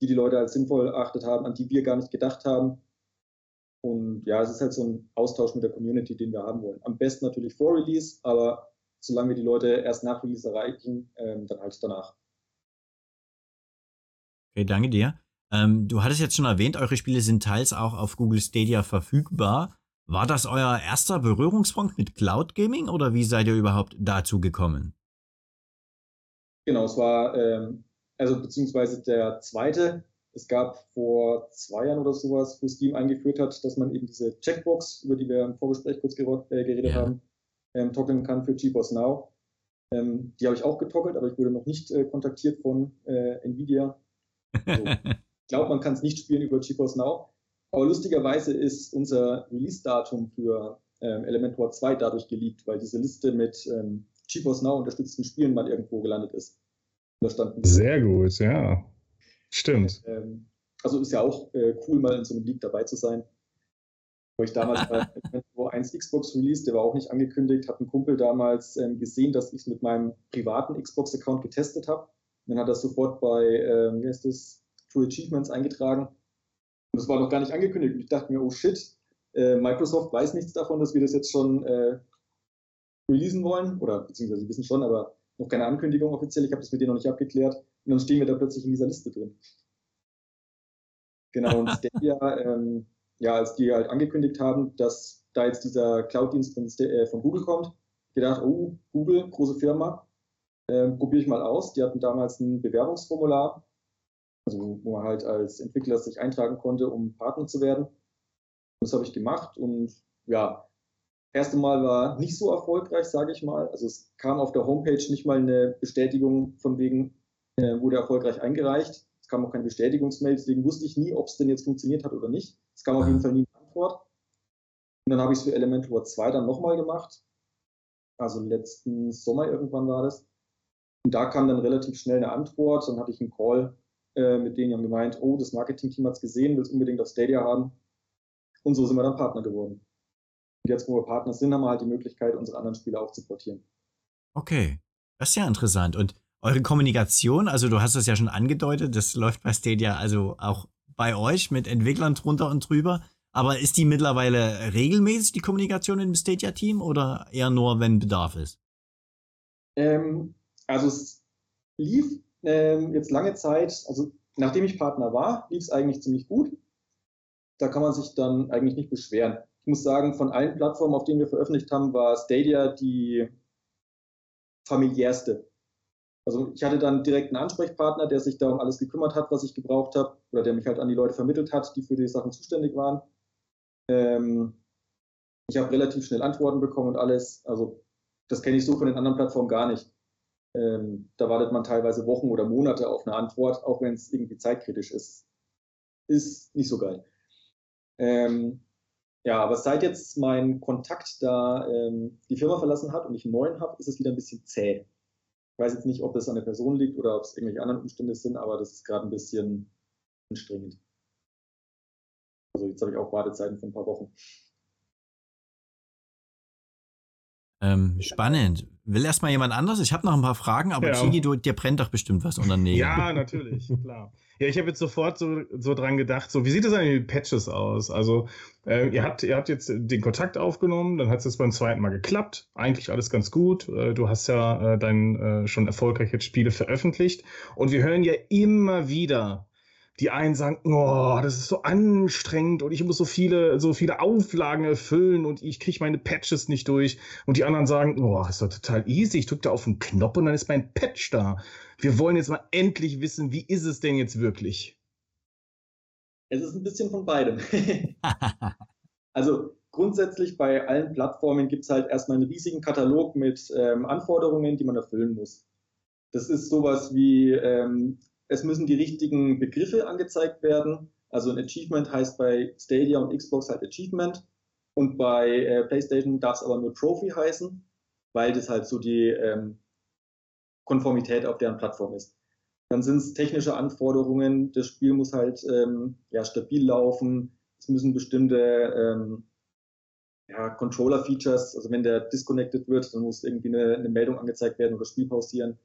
die die Leute als sinnvoll erachtet haben, an die wir gar nicht gedacht haben. Und ja, es ist halt so ein Austausch mit der Community, den wir haben wollen. Am besten natürlich vor Release, aber solange wir die Leute erst nach Release erreichen, ähm, dann halt danach. Okay, danke dir. Ähm, du hattest jetzt schon erwähnt, eure Spiele sind teils auch auf Google Stadia verfügbar. War das euer erster Berührungspunkt mit Cloud Gaming oder wie seid ihr überhaupt dazu gekommen? Genau, es war ähm, also beziehungsweise der zweite. Es gab vor zwei Jahren oder sowas, wo Steam eingeführt hat, dass man eben diese Checkbox, über die wir im Vorgespräch kurz äh, geredet ja. haben, ähm, toggeln kann für GeForce Now. Ähm, die habe ich auch getoggelt, aber ich wurde noch nicht äh, kontaktiert von äh, Nvidia. Also, ich glaube, man kann es nicht spielen über GeForce Now. Aber lustigerweise ist unser Release-Datum für ähm, Elementor 2 dadurch geleakt, weil diese Liste mit ähm, GeForce Now unterstützten Spielen mal irgendwo gelandet ist. Sehr gut, ja. Stimmt. Ähm, also ist ja auch äh, cool, mal in so einem League dabei zu sein. Wo ich damals bei 1 Xbox Release, der war auch nicht angekündigt, hat ein Kumpel damals ähm, gesehen, dass ich es mit meinem privaten Xbox-Account getestet habe. Dann hat er sofort bei, ähm, wie heißt das, True Achievements eingetragen. Und das war noch gar nicht angekündigt. Und ich dachte mir, oh shit, äh, Microsoft weiß nichts davon, dass wir das jetzt schon äh, releasen wollen. Oder beziehungsweise sie wissen schon, aber noch keine Ankündigung offiziell, ich habe das mit denen noch nicht abgeklärt. Und dann stehen wir da plötzlich in dieser Liste drin. Genau, und Stadia, ähm, ja, als die halt angekündigt haben, dass da jetzt dieser Cloud-Dienst von, äh, von, Google kommt, gedacht, oh, Google, große Firma, äh, probiere ich mal aus. Die hatten damals ein Bewerbungsformular, also wo man halt als Entwickler sich eintragen konnte, um Partner zu werden. Das habe ich gemacht und ja, erste Mal war nicht so erfolgreich, sage ich mal. Also es kam auf der Homepage nicht mal eine Bestätigung von wegen, äh, wurde erfolgreich eingereicht. Es kam auch keine Bestätigungsmail, deswegen wusste ich nie, ob es denn jetzt funktioniert hat oder nicht. Es kam auf jeden Fall nie eine Antwort. Und dann habe ich es für Elementor 2 dann nochmal gemacht. Also letzten Sommer irgendwann war das. Und da kam dann relativ schnell eine Antwort. Dann hatte ich einen Call äh, mit denen, die haben gemeint, oh, das Marketing-Team hat es gesehen, will es unbedingt auf Stadia haben. Und so sind wir dann Partner geworden. Und jetzt, wo wir Partner sind, haben wir halt die Möglichkeit, unsere anderen Spiele auch zu portieren. Okay, das ist ja interessant. Und eure Kommunikation, also du hast es ja schon angedeutet, das läuft bei Stadia also auch bei euch mit Entwicklern drunter und drüber. Aber ist die mittlerweile regelmäßig, die Kommunikation im Stadia-Team, oder eher nur, wenn Bedarf ist? Ähm, also es lief ähm, jetzt lange Zeit, also nachdem ich Partner war, lief es eigentlich ziemlich gut. Da kann man sich dann eigentlich nicht beschweren. Ich muss sagen, von allen Plattformen, auf denen wir veröffentlicht haben, war Stadia die familiärste. Also ich hatte dann direkt einen Ansprechpartner, der sich da um alles gekümmert hat, was ich gebraucht habe, oder der mich halt an die Leute vermittelt hat, die für die Sachen zuständig waren. Ähm, ich habe relativ schnell Antworten bekommen und alles. Also das kenne ich so von den anderen Plattformen gar nicht. Ähm, da wartet man teilweise Wochen oder Monate auf eine Antwort, auch wenn es irgendwie zeitkritisch ist. Ist nicht so geil. Ähm, ja, aber seit jetzt mein Kontakt da ähm, die Firma verlassen hat und ich einen neuen habe, ist es wieder ein bisschen zäh. Ich weiß jetzt nicht, ob das an der Person liegt oder ob es irgendwelche anderen Umstände sind, aber das ist gerade ein bisschen anstrengend. Also jetzt habe ich auch Wartezeiten von ein paar Wochen. Ähm, spannend. Will erstmal jemand anders? Ich habe noch ein paar Fragen, aber ja. Chigi, du, dir brennt doch bestimmt was unter den Ja, natürlich, klar. Ja, ich habe jetzt sofort so, so dran gedacht, so, wie sieht es eigentlich mit Patches aus? Also, äh, ihr, habt, ihr habt jetzt den Kontakt aufgenommen, dann hat es jetzt beim zweiten Mal geklappt. Eigentlich alles ganz gut. Äh, du hast ja äh, dein äh, schon erfolgreiche Spiele veröffentlicht. Und wir hören ja immer wieder, die einen sagen, oh, das ist so anstrengend und ich muss so viele, so viele Auflagen erfüllen und ich kriege meine Patches nicht durch. Und die anderen sagen, oh, das ist doch total easy. Ich drücke da auf den Knopf und dann ist mein Patch da. Wir wollen jetzt mal endlich wissen, wie ist es denn jetzt wirklich? Es ist ein bisschen von beidem. also grundsätzlich bei allen Plattformen gibt es halt erstmal einen riesigen Katalog mit ähm, Anforderungen, die man erfüllen muss. Das ist sowas wie ähm, es müssen die richtigen Begriffe angezeigt werden. Also ein Achievement heißt bei Stadia und Xbox halt Achievement. Und bei äh, PlayStation darf es aber nur Trophy heißen, weil das halt so die ähm, Konformität auf deren Plattform ist. Dann sind es technische Anforderungen. Das Spiel muss halt ähm, ja, stabil laufen. Es müssen bestimmte ähm, ja, Controller-Features, also wenn der disconnected wird, dann muss irgendwie eine, eine Meldung angezeigt werden oder Spiel pausieren.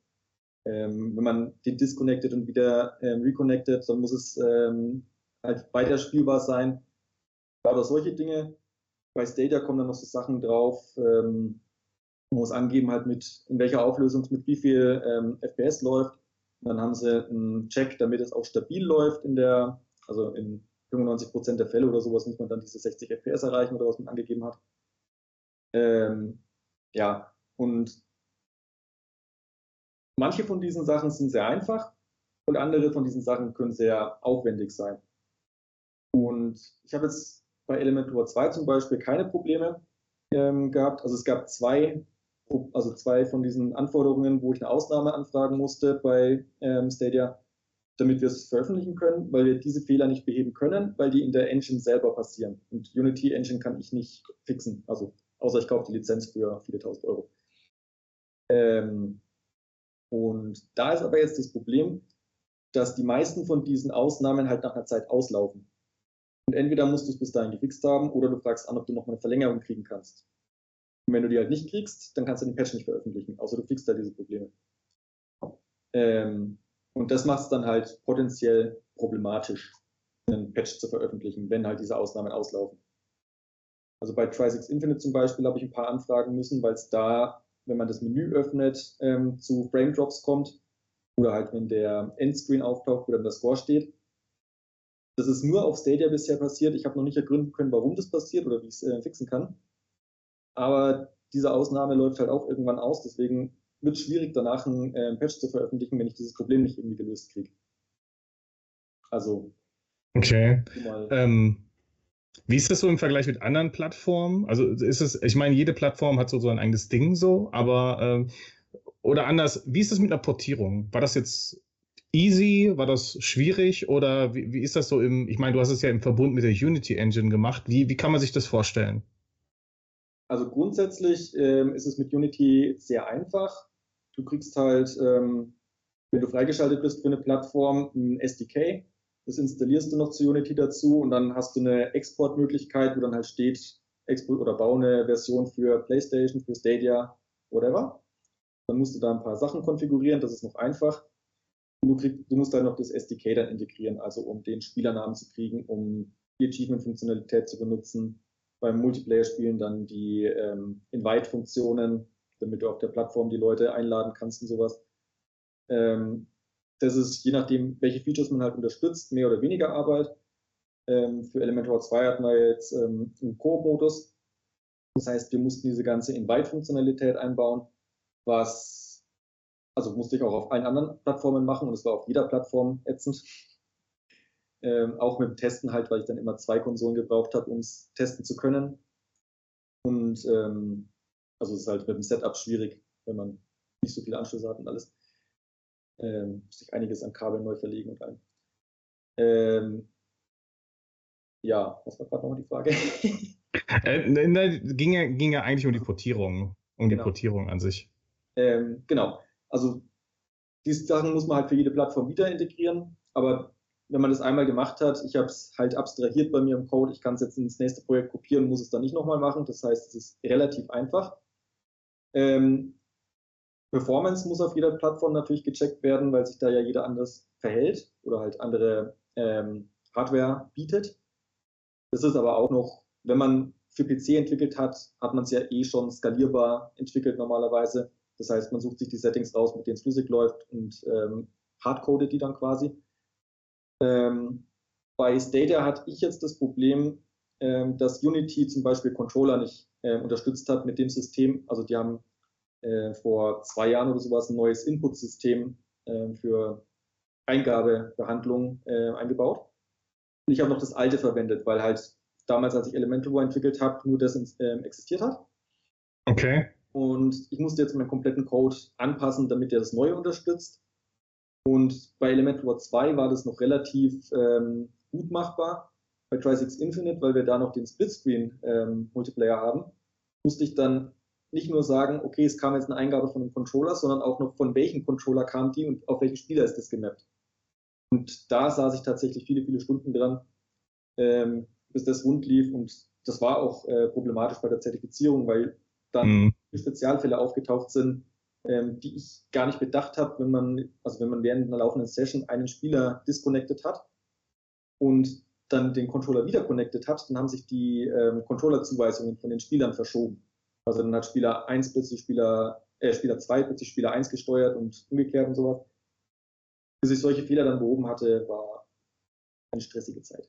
Ähm, wenn man den disconnected und wieder ähm, reconnected, dann muss es ähm, halt weiter spielbar sein. Aber solche Dinge. Bei Stadia kommen dann noch so Sachen drauf. Ähm, man muss angeben halt mit, in welcher Auflösung mit wie viel ähm, FPS läuft. Und dann haben sie einen Check, damit es auch stabil läuft in der, also in 95% der Fälle oder sowas muss man dann diese 60 FPS erreichen oder was man angegeben hat. Ähm, ja, und Manche von diesen Sachen sind sehr einfach und andere von diesen Sachen können sehr aufwendig sein. Und ich habe jetzt bei Elementor 2 zum Beispiel keine Probleme ähm, gehabt. Also es gab zwei, also zwei von diesen Anforderungen, wo ich eine Ausnahme anfragen musste bei ähm, Stadia, damit wir es veröffentlichen können, weil wir diese Fehler nicht beheben können, weil die in der Engine selber passieren. Und Unity Engine kann ich nicht fixen, also außer ich kaufe die Lizenz für viele tausend Euro. Ähm, und da ist aber jetzt das Problem, dass die meisten von diesen Ausnahmen halt nach einer Zeit auslaufen. Und entweder musst du es bis dahin gefixt haben oder du fragst an, ob du noch eine Verlängerung kriegen kannst. Und wenn du die halt nicht kriegst, dann kannst du den Patch nicht veröffentlichen, außer du fixst halt diese Probleme. Ähm, und das macht es dann halt potenziell problematisch, einen Patch zu veröffentlichen, wenn halt diese Ausnahmen auslaufen. Also bei Trisix Infinite zum Beispiel habe ich ein paar anfragen müssen, weil es da wenn man das Menü öffnet, ähm, zu Frame Drops kommt oder halt wenn der Endscreen auftaucht, wo dann der Score steht. Das ist nur auf Stadia bisher passiert. Ich habe noch nicht ergründen können, warum das passiert oder wie ich es äh, fixen kann. Aber diese Ausnahme läuft halt auch irgendwann aus. Deswegen wird es schwierig, danach einen äh, Patch zu veröffentlichen, wenn ich dieses Problem nicht irgendwie gelöst kriege. Also. Okay. Ähm, Wie ist das so im Vergleich mit anderen Plattformen? Also ist es, ich meine, jede Plattform hat so, ein eigenes Ding so, aber ähm, oder anders, wie ist das mit einer Portierung? War das jetzt easy? War das schwierig? Oder wie, wie ist das so im, ich meine, du hast es ja im Verbund mit der Unity Engine gemacht. Wie, wie kann man sich das vorstellen? Also grundsätzlich ähm, ist es mit Unity sehr einfach. Du kriegst halt, ähm, wenn du freigeschaltet bist für eine Plattform, ein SDK. Das installierst du noch zu Unity dazu und dann hast du eine Exportmöglichkeit, wo dann halt steht, export oder baue eine Version für PlayStation, für Stadia, whatever. Dann musst du da ein paar Sachen konfigurieren, das ist noch einfach. Du, krieg, du, musst dann noch das SDK dann integrieren, also um den Spielernamen zu kriegen, um die Achievement-Funktionalität zu benutzen. Beim Multiplayer-Spielen dann die ähm, Invite-Funktionen, damit du auf der Plattform die Leute einladen kannst und sowas. Ähm, das ist je nachdem, welche Features man halt unterstützt, mehr oder weniger Arbeit. Ähm, für Elementor 2 hatten wir jetzt ähm, einen Core-Modus. Das heißt, wir mussten diese ganze Invite-Funktionalität einbauen, was also musste ich auch auf allen anderen Plattformen machen und es war auf jeder Plattform ätzend. Ähm, auch mit dem Testen halt, weil ich dann immer zwei Konsolen gebraucht habe, um es testen zu können. Und ähm, also es ist halt mit dem Setup schwierig, wenn man nicht so viele Anschlüsse hat und alles. Ähm, muss ich einiges an Kabeln neu verlegen und allem. Ähm, ja, was war gerade nochmal die Frage? äh, ne, ne, ging, ja, ging ja eigentlich um die Portierung, um genau. die Portierung an sich. Ähm, genau. Also diese Sachen muss man halt für jede Plattform wieder integrieren, aber wenn man das einmal gemacht hat, ich habe es halt abstrahiert bei mir im Code, ich kann es jetzt ins nächste Projekt kopieren, muss es dann nicht nochmal machen. Das heißt, es ist relativ einfach. Ähm, Performance muss auf jeder Plattform natürlich gecheckt werden, weil sich da ja jeder anders verhält oder halt andere ähm, Hardware bietet. Das ist aber auch noch, wenn man für PC entwickelt hat, hat man es ja eh schon skalierbar entwickelt normalerweise. Das heißt, man sucht sich die Settings raus, mit denen es flüssig läuft und ähm, hardcodet die dann quasi. Ähm, bei Stadia hatte ich jetzt das Problem, ähm, dass Unity zum Beispiel Controller nicht äh, unterstützt hat mit dem System. Also die haben äh, vor zwei Jahren oder sowas ein neues Input-System äh, für Eingabebehandlung äh, eingebaut. Und ich habe noch das alte verwendet, weil halt damals, als ich Elementor entwickelt habe, nur das ähm, existiert hat. Okay. Und ich musste jetzt meinen kompletten Code anpassen, damit er das Neue unterstützt. Und bei Elementor 2 war das noch relativ ähm, gut machbar. Bei Trisix Infinite, weil wir da noch den Splitscreen ähm, Multiplayer haben, musste ich dann nicht nur sagen, okay, es kam jetzt eine Eingabe von einem Controller, sondern auch noch von welchem Controller kam die und auf welchen Spieler ist das gemappt. Und da saß ich tatsächlich viele, viele Stunden dran, ähm, bis das rund lief. Und das war auch äh, problematisch bei der Zertifizierung, weil dann mhm. Spezialfälle aufgetaucht sind, ähm, die ich gar nicht bedacht habe, wenn man, also wenn man während einer laufenden Session einen Spieler disconnected hat und dann den Controller wieder connected hat, dann haben sich die ähm, Controller-Zuweisungen von den Spielern verschoben. Also dann hat Spieler 1 plötzlich Spieler, äh, Spieler 2 plötzlich Spieler 1 gesteuert und umgekehrt und sowas. Bis ich solche Fehler dann behoben hatte, war eine stressige Zeit.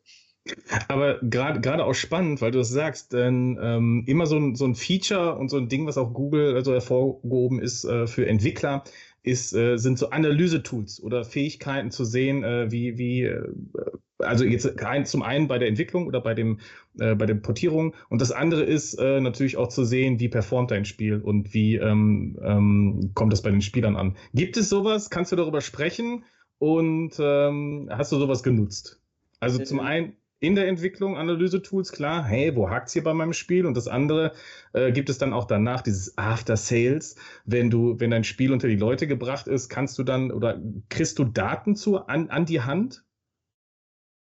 Aber gerade auch spannend, weil du das sagst, denn ähm, immer so ein, so ein Feature und so ein Ding, was auch Google also hervorgehoben ist äh, für Entwickler, ist, äh, sind so Analyse-Tools oder Fähigkeiten zu sehen, äh, wie, wie äh, also jetzt ein, zum einen bei der Entwicklung oder bei dem äh, bei der Portierung und das andere ist äh, natürlich auch zu sehen, wie performt dein Spiel und wie ähm, ähm, kommt das bei den Spielern an. Gibt es sowas? Kannst du darüber sprechen und ähm, hast du sowas genutzt? Also zum einen in der Entwicklung Analyse-Tools, klar, hey, wo hakt es hier bei meinem Spiel? Und das andere äh, gibt es dann auch danach, dieses After Sales. Wenn du, wenn dein Spiel unter die Leute gebracht ist, kannst du dann oder kriegst du Daten zu an, an die Hand?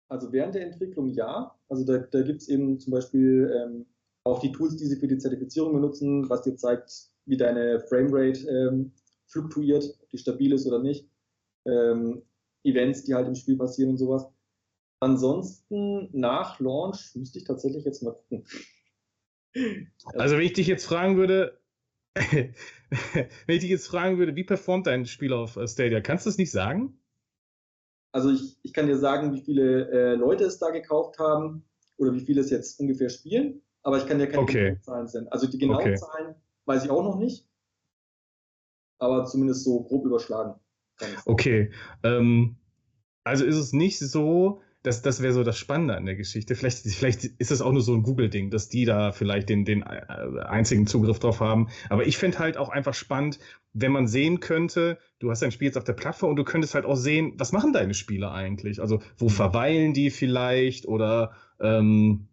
Also während der Entwicklung ja. Also da, da gibt es eben zum Beispiel ähm, auch die Tools, die sie für die Zertifizierung benutzen, was dir zeigt, wie deine Framerate ähm, fluktuiert, ob die stabil ist oder nicht. Ähm, Events, die halt im Spiel passieren und sowas. Ansonsten nach Launch müsste ich tatsächlich jetzt mal gucken. Also wenn ich dich jetzt fragen würde, wenn ich dich jetzt fragen würde, wie performt dein Spiel auf äh, Stadia, kannst du es nicht sagen? Also ich, ich kann dir sagen, wie viele äh, Leute es da gekauft haben oder wie viele es jetzt ungefähr spielen, aber ich kann dir keine okay. Zahlen senden. Also die genauen okay. Zahlen weiß ich auch noch nicht, aber zumindest so grob überschlagen. Okay, ähm, also ist es nicht so, das, das wäre so das Spannende an der Geschichte. Vielleicht, vielleicht ist es auch nur so ein Google-Ding, dass die da vielleicht den, den äh, einzigen Zugriff drauf haben. Aber ich fände halt auch einfach spannend, wenn man sehen könnte, du hast dein Spiel jetzt auf der Plattform und du könntest halt auch sehen, was machen deine Spieler eigentlich? Also, wo mhm. verweilen die vielleicht oder ähm,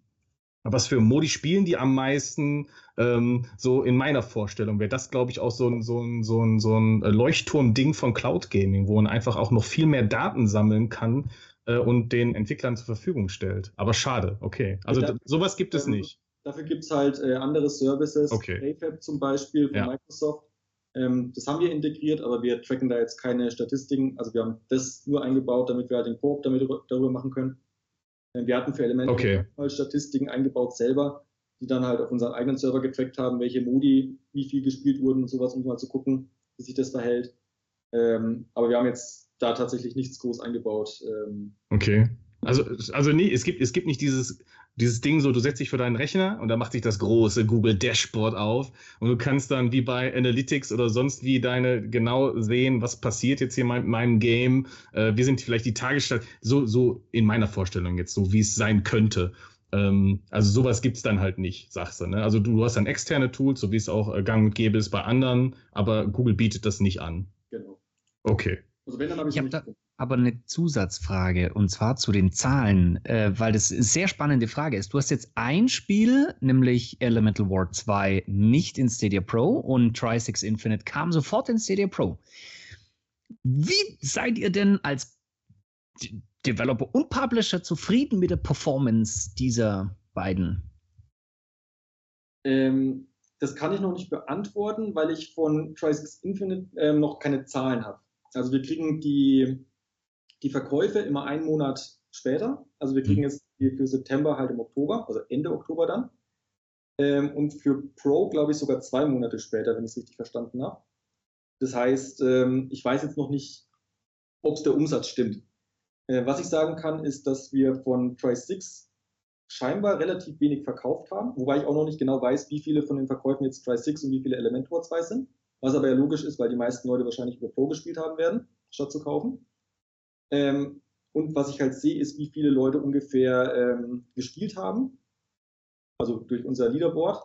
was für Modi spielen die am meisten? Ähm, so in meiner Vorstellung wäre das, glaube ich, auch so ein, so ein, so ein, so ein Leuchtturm-Ding von Cloud Gaming, wo man einfach auch noch viel mehr Daten sammeln kann äh, und den Entwicklern zur Verfügung stellt. Aber schade, okay. Also ja, sowas gibt es ähm, nicht. Dafür gibt es halt äh, andere Services, okay. AFAB zum Beispiel von ja. Microsoft. Ähm, das haben wir integriert, aber wir tracken da jetzt keine Statistiken. Also wir haben das nur eingebaut, damit wir halt den Koop damit darüber machen können. Ähm, wir hatten für Elemente okay. Statistiken eingebaut selber, die dann halt auf unseren eigenen Server getrackt haben, welche Modi, wie viel gespielt wurden und sowas, um mal zu gucken, wie sich das verhält. Ähm, aber wir haben jetzt da tatsächlich nichts groß eingebaut. Ähm, okay. Also, also nee, es gibt, es gibt nicht dieses, dieses Ding so, du setzt dich vor deinen Rechner und da macht sich das große Google Dashboard auf und du kannst dann wie bei Analytics oder sonst wie deine genau sehen, was passiert jetzt hier in meinem Game. Äh, wir sind vielleicht die Tagesstadt, so, so in meiner Vorstellung jetzt, so wie es sein könnte. Ähm, also sowas gibt es dann halt nicht, sagst du. Ne? Also du, du hast dann externe Tools, so wie es auch äh, gang und gäbe ist bei anderen, aber Google bietet das nicht an. Genau. Okay. Also wenn, dann habe ich, ich hab da aber eine Zusatzfrage und zwar zu den Zahlen, äh, weil das eine sehr spannende Frage ist. Du hast jetzt ein Spiel, nämlich Elemental War 2, nicht in Stadia Pro und Tri-Six Infinite kam sofort in Stadia Pro. Wie seid ihr denn als D Developer und Publisher zufrieden mit der Performance dieser beiden? Ähm, das kann ich noch nicht beantworten, weil ich von Tri-Six Infinite ähm, noch keine Zahlen habe. Also wir kriegen die, die Verkäufe immer einen Monat später. Also wir kriegen mhm. jetzt für September halt im Oktober, also Ende Oktober dann. Ähm, und für Pro, glaube ich, sogar zwei Monate später, wenn ich es richtig verstanden habe. Das heißt, ähm, ich weiß jetzt noch nicht, ob es der Umsatz stimmt. Äh, was ich sagen kann, ist, dass wir von Tri-6 scheinbar relativ wenig verkauft haben, wobei ich auch noch nicht genau weiß, wie viele von den Verkäufen jetzt Tri-6 und wie viele Elementor 2 sind was aber ja logisch ist, weil die meisten Leute wahrscheinlich über Pro gespielt haben werden, statt zu kaufen. Ähm, und was ich halt sehe, ist, wie viele Leute ungefähr ähm, gespielt haben, also durch unser Leaderboard,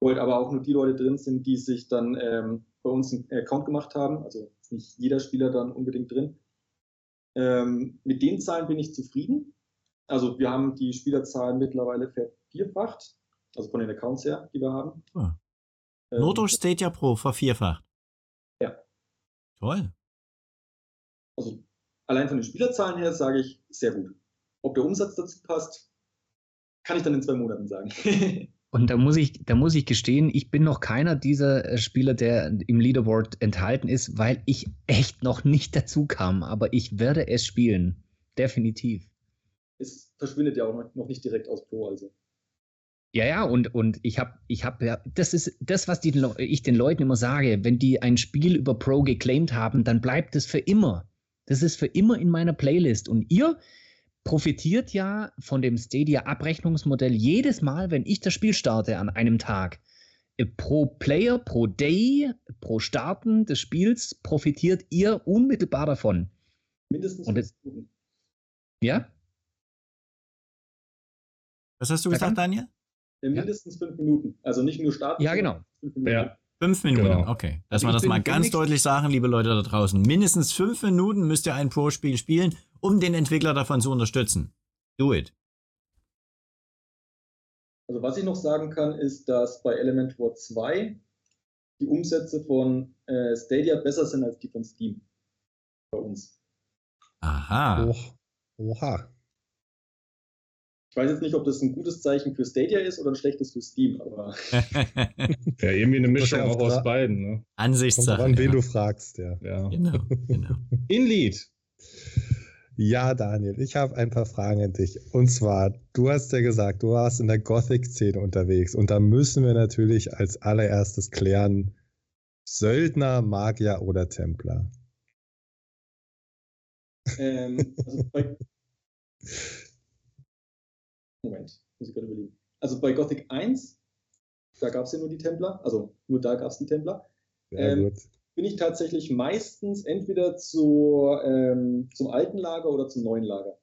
wo halt aber auch nur die Leute drin sind, die sich dann ähm, bei uns einen Account gemacht haben, also ist nicht jeder Spieler dann unbedingt drin. Ähm, mit den Zahlen bin ich zufrieden. Also wir haben die Spielerzahlen mittlerweile vervierfacht, also von den Accounts her, die wir haben. Ah. Ähm, durch Stadia Pro vervierfacht. Ja. Toll. Also allein von den Spielerzahlen her sage ich sehr gut. Ob der Umsatz dazu passt, kann ich dann in zwei Monaten sagen. Und da muss ich, da muss ich gestehen, ich bin noch keiner dieser äh, Spieler, der im Leaderboard enthalten ist, weil ich echt noch nicht dazu kam. Aber ich werde es spielen. Definitiv. Es verschwindet ja auch noch nicht direkt aus Pro, also. Ja, ja, und, und ich habe, ich habe, ja, das ist das, was die, ich den Leuten immer sage, wenn die ein Spiel über Pro geclaimed haben, dann bleibt es für immer. Das ist für immer in meiner Playlist. Und ihr profitiert ja von dem Stadia-Abrechnungsmodell jedes Mal, wenn ich das Spiel starte an einem Tag. Äh, pro Player, pro Day, pro Starten des Spiels profitiert ihr unmittelbar davon. Mindestens. Und das, ja? Was hast du gesagt, Daniel? Mindestens fünf Minuten. Also nicht nur starten. Ja, genau. Fünf Minuten. Ja. Fünf Minuten, genau. okay. Dass also wir das mal ganz deutlich sagen, liebe Leute da draußen. Mindestens fünf Minuten müsst ihr ein Pro-Spiel spielen, um den Entwickler davon zu unterstützen. Do it. Also was ich noch sagen kann, ist, dass bei Elementor 2 die Umsätze von äh, Stadia besser sind als die von Steam. Bei uns. Aha. Oh. Oha. Ich weiß jetzt nicht, ob das ein gutes Zeichen für Stadia ist oder ein schlechtes für Steam, aber. ja, irgendwie eine Mischung auch aus beiden, ne? Ansichtssache. An, wen ja. du fragst, ja. ja. Genau, genau. Inlead. Ja, Daniel, ich habe ein paar Fragen an dich. Und zwar, du hast ja gesagt, du warst in der Gothic-Szene unterwegs. Und da müssen wir natürlich als allererstes klären: Söldner, Magier oder Templer? Ähm, also bei, Moment, muss ich gerade überlegen. Also bei Gothic 1, da gab es ja nur die Templer, also nur da gab es die Templer. Ähm, bin ich tatsächlich meistens entweder zu, ähm, zum alten Lager oder zum neuen Lager.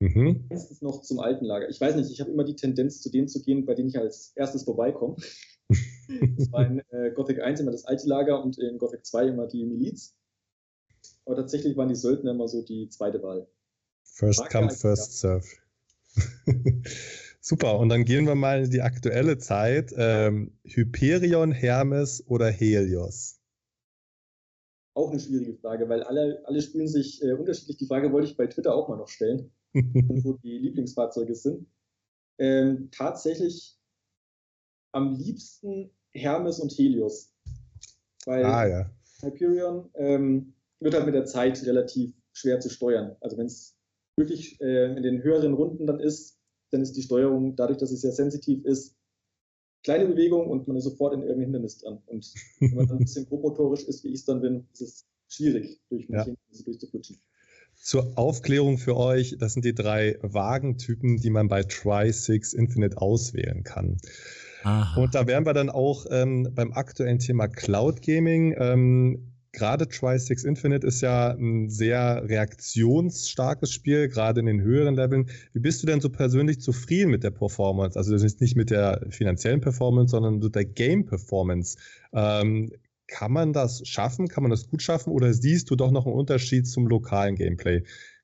Mhm. Meistens noch zum alten Lager. Ich weiß nicht, ich habe immer die Tendenz, zu denen zu gehen, bei denen ich als erstes vorbeikomme. das war in äh, Gothic 1 immer das alte Lager und in Gothic 2 immer die Miliz. Aber tatsächlich waren die Söldner immer so die zweite Wahl. First come, first serve. Super, und dann gehen wir mal in die aktuelle Zeit. Ähm, Hyperion, Hermes oder Helios? Auch eine schwierige Frage, weil alle, alle spielen sich äh, unterschiedlich. Die Frage wollte ich bei Twitter auch mal noch stellen, wo die Lieblingsfahrzeuge sind. Ähm, tatsächlich am liebsten Hermes und Helios. Weil ah, ja. Hyperion ähm, wird halt mit der Zeit relativ schwer zu steuern. Also wenn es wirklich äh, in den höheren Runden dann ist, dann ist die Steuerung, dadurch, dass es sehr sensitiv ist, kleine Bewegung und man ist sofort in irgendein Hindernis dran. Und wenn man dann ein bisschen grobmotorisch ist, wie ich es dann bin, ist es schwierig, durch ja. Hindernisse durchzuflutschen. Zur Aufklärung für euch, das sind die drei Wagentypen, die man bei Tri-Six Infinite auswählen kann. Aha. Und da wären wir dann auch ähm, beim aktuellen Thema Cloud Gaming. Ähm, gerade Tri-Six Infinite ist ja ein sehr reaktionsstarkes Spiel, gerade in den höheren Leveln. Wie bist du denn so persönlich zufrieden mit der Performance? Also das ist nicht mit der finanziellen Performance, sondern mit der Game-Performance. Ähm, kann man das schaffen? Kann man das gut schaffen? Oder siehst du doch noch einen Unterschied zum lokalen Gameplay?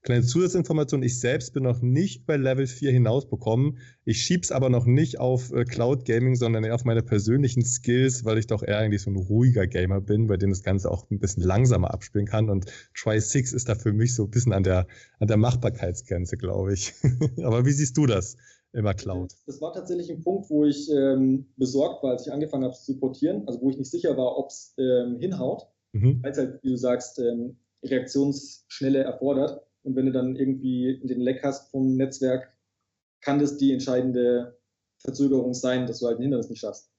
Kleine Zusatzinformation, ich selbst bin noch nicht bei Level 4 hinausbekommen. Ich schieb's aber noch nicht auf äh, Cloud Gaming, sondern eher auf meine persönlichen Skills, weil ich doch eher eigentlich so ein ruhiger Gamer bin, bei dem das Ganze auch ein bisschen langsamer abspielen kann. Und Try 6 ist da für mich so ein bisschen an der, an der Machbarkeitsgrenze, glaube ich. aber wie siehst du das? Immer Cloud. Das war tatsächlich ein Punkt, wo ich ähm, besorgt war, als ich angefangen habe zu portieren, also wo ich nicht sicher war, ob es ähm, hinhaut, mhm. weil es halt, wie du sagst, ähm, Reaktionsschnelle erfordert. Und wenn du dann irgendwie den Leck hast vom Netzwerk, kann das die entscheidende Verzögerung sein, dass du halt ein Hindernis nicht schaffst.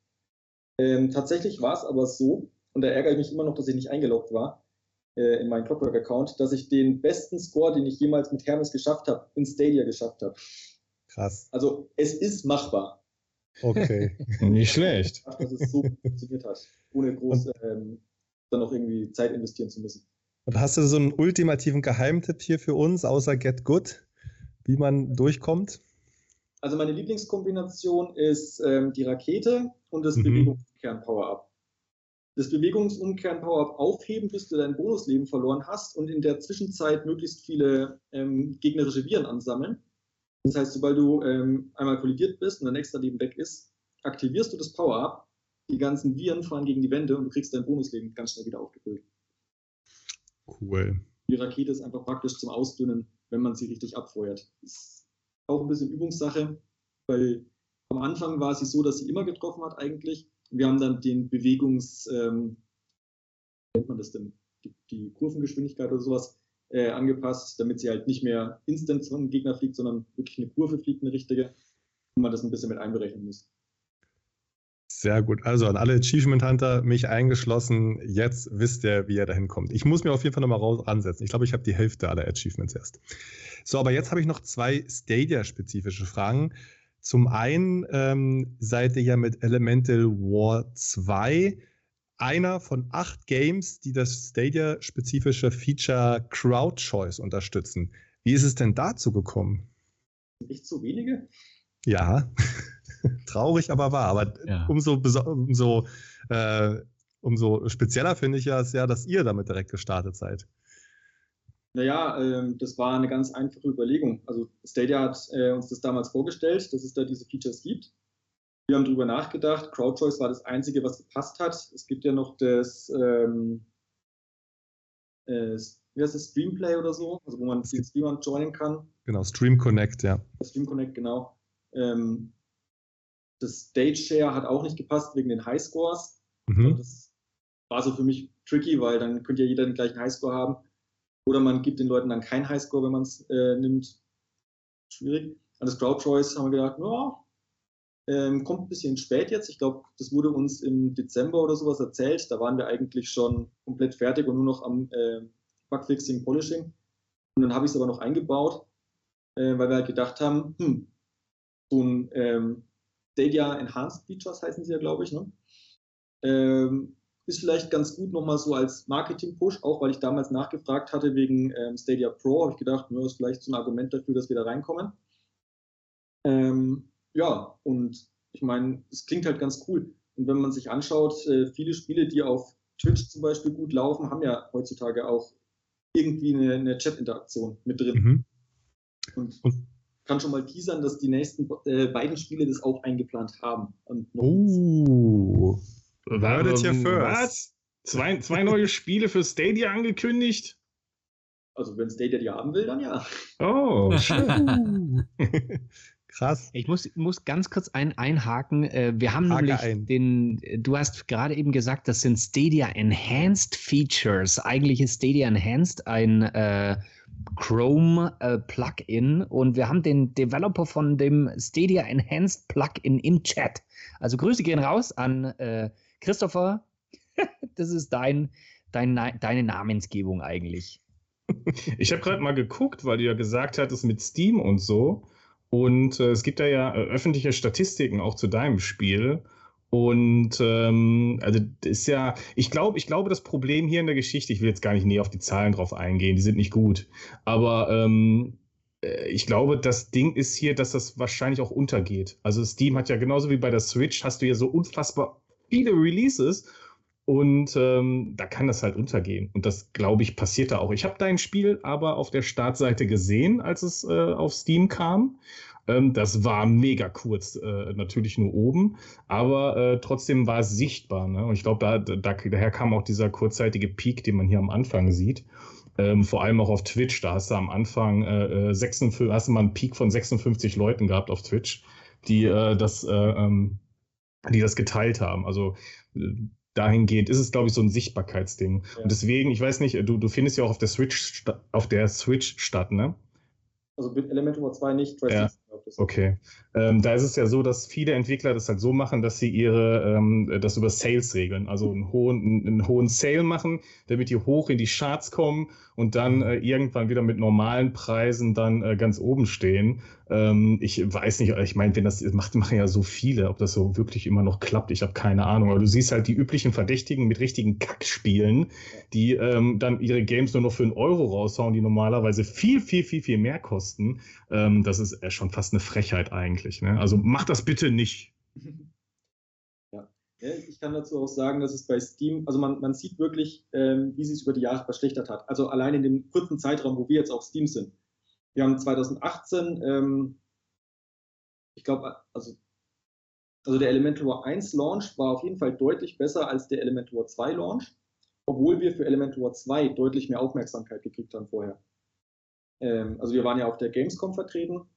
Ähm, tatsächlich war es aber so, und da ärgere ich mich immer noch, dass ich nicht eingeloggt war äh, in meinen Clockwork-Account, dass ich den besten Score, den ich jemals mit Hermes geschafft habe, in Stadia geschafft habe. Krass. Also es ist machbar. Okay. nicht schlecht. Dass es so funktioniert hat, ohne groß ähm, dann noch irgendwie Zeit investieren zu müssen. Und hast du so einen ultimativen Geheimtipp hier für uns, außer Get Good, wie man durchkommt? Also meine Lieblingskombination ist ähm, die Rakete und das mhm. Bewegungsumkehren-Power-Up. Das Bewegungsumkehren-Power-Up aufheben, bis du dein Bonusleben verloren hast und in der Zwischenzeit möglichst viele ähm, gegnerische Viren ansammeln. Das heißt, sobald du ähm, einmal kollidiert bist und dein nächster Leben weg ist, aktivierst du das Power-Up, die ganzen Viren fahren gegen die Wände und du kriegst dein Bonusleben ganz schnell wieder aufgefüllt. Cool. Die Rakete ist einfach praktisch zum Ausdünnen, wenn man sie richtig abfeuert. Ist auch ein bisschen Übungssache, weil am Anfang war sie so, dass sie immer getroffen hat eigentlich. Wir haben dann den Bewegungs, ähm, nennt man das denn, die, die Kurvengeschwindigkeit oder sowas äh, angepasst, damit sie halt nicht mehr instant zum Gegner fliegt, sondern wirklich eine Kurve fliegt, eine richtige, und man das ein bisschen mit einberechnen muss. Sehr gut. Also an alle Achievement Hunter, mich eingeschlossen, jetzt wisst ihr, wie ihr dahin kommt. Ich muss mir auf jeden Fall nochmal ransetzen. Ich glaube, ich habe die Hälfte aller Achievements erst. So, aber jetzt habe ich noch zwei Stadia-spezifische Fragen. Zum einen ähm, seid ihr ja mit Elemental War 2 einer von acht Games, die das Stadia-spezifische Feature Crowd Choice unterstützen. Wie ist es denn dazu gekommen? Nicht so wenige? Ja. Traurig, aber wahr. Aber ja. umso, umso, äh, umso spezieller finde ich ja es ja, dass ihr damit direkt gestartet seid. Naja, ähm, das war eine ganz einfache Überlegung. Also Stadia hat äh, uns das damals vorgestellt, dass es da diese Features gibt. Wir haben darüber nachgedacht. CrowdChoice war das Einzige, was gepasst hat. Es gibt ja noch das, ähm, äh, wie heißt das, Streamplay oder so, also wo man den Streamer joinen kann. Genau, Stream Connect, ja. Stream Connect, genau. Ähm, das Stage Share hat auch nicht gepasst wegen den Highscores. Mhm. Das war so für mich tricky, weil dann könnte ja jeder den gleichen Highscore haben. Oder man gibt den Leuten dann keinen Highscore, wenn man es äh, nimmt. Schwierig. An das Crowd Choice haben wir gedacht, ja, ähm, kommt ein bisschen spät jetzt. Ich glaube, das wurde uns im Dezember oder sowas erzählt. Da waren wir eigentlich schon komplett fertig und nur noch am äh, Bugfixing, Polishing. Und dann habe ich es aber noch eingebaut, äh, weil wir halt gedacht haben, hm, so ein ähm, Stadia Enhanced Features heißen sie ja, glaube ich, ne? ähm, ist vielleicht ganz gut nochmal so als Marketing-Push, auch weil ich damals nachgefragt hatte wegen ähm, Stadia Pro, habe ich gedacht, nur ist vielleicht so ein Argument dafür, dass wir da reinkommen. Ähm, ja, und ich meine, es klingt halt ganz cool. Und wenn man sich anschaut, äh, viele Spiele, die auf Twitch zum Beispiel gut laufen, haben ja heutzutage auch irgendwie eine, eine Chat-Interaktion mit drin. Mhm. Und, und kann schon mal teasern, dass die nächsten äh, beiden Spiele das auch eingeplant haben. oh, heard it here first. Zwei, zwei neue Spiele für Stadia angekündigt? Also wenn Stadia die haben will, dann ja. Oh, schön. Krass. Ich muss, muss ganz kurz ein, einhaken. Äh, wir haben Hake nämlich ein. den, du hast gerade eben gesagt, das sind Stadia Enhanced Features. Eigentlich ist Stadia Enhanced ein äh, Chrome äh, Plugin und wir haben den Developer von dem Stadia Enhanced Plugin im Chat. Also Grüße gehen raus an äh, Christopher. das ist dein, dein, deine Namensgebung eigentlich. Ich habe gerade mal geguckt, weil du ja gesagt hattest mit Steam und so. Und äh, es gibt da ja äh, öffentliche Statistiken auch zu deinem Spiel. Und ähm, also ist ja, ich glaube, ich glaube, das Problem hier in der Geschichte, ich will jetzt gar nicht näher auf die Zahlen drauf eingehen, die sind nicht gut. Aber ähm, äh, ich glaube, das Ding ist hier, dass das wahrscheinlich auch untergeht. Also Steam hat ja genauso wie bei der Switch, hast du ja so unfassbar viele Releases und ähm, da kann das halt untergehen. Und das, glaube ich, passiert da auch. Ich habe dein Spiel aber auf der Startseite gesehen, als es äh, auf Steam kam. Ähm, das war mega kurz, äh, natürlich nur oben, aber äh, trotzdem war es sichtbar. Ne? Und ich glaube, da, da, daher kam auch dieser kurzzeitige Peak, den man hier am Anfang sieht. Ähm, vor allem auch auf Twitch, da hast du am Anfang äh, 56, äh, hast du mal einen Peak von 56 Leuten gehabt auf Twitch, die äh, das, äh, ähm, die das geteilt haben. Also dahingehend ist es, glaube ich, so ein Sichtbarkeitsding. Ja. Und deswegen, ich weiß nicht, du, du findest ja auch auf der Switch auf der Switch statt, ne? Also mit Elementor 2 nicht, ja. Okay. Ähm, da ist es ja so, dass viele Entwickler das halt so machen, dass sie ihre ähm, das über Sales regeln. Also einen hohen, einen hohen Sale machen, damit die hoch in die Charts kommen und dann äh, irgendwann wieder mit normalen Preisen dann äh, ganz oben stehen. Ähm, ich weiß nicht, ich meine, wenn das macht, machen ja so viele, ob das so wirklich immer noch klappt, ich habe keine Ahnung. Aber du siehst halt die üblichen Verdächtigen mit richtigen Kackspielen, die ähm, dann ihre Games nur noch für einen Euro raushauen, die normalerweise viel, viel, viel, viel mehr kosten. Ähm, das ist äh, schon fast eine Frechheit eigentlich. Ne? Also mach das bitte nicht. Ja. Ich kann dazu auch sagen, dass es bei Steam, also man, man sieht wirklich, ähm, wie sich es über die Jahre verschlechtert hat. Also allein in dem kurzen Zeitraum, wo wir jetzt auf Steam sind. Wir haben 2018, ähm, ich glaube, also, also der Elementor 1 Launch war auf jeden Fall deutlich besser als der Elementor 2 Launch, obwohl wir für Elementor 2 deutlich mehr Aufmerksamkeit gekriegt haben vorher. Ähm, also wir waren ja auf der Gamescom vertreten,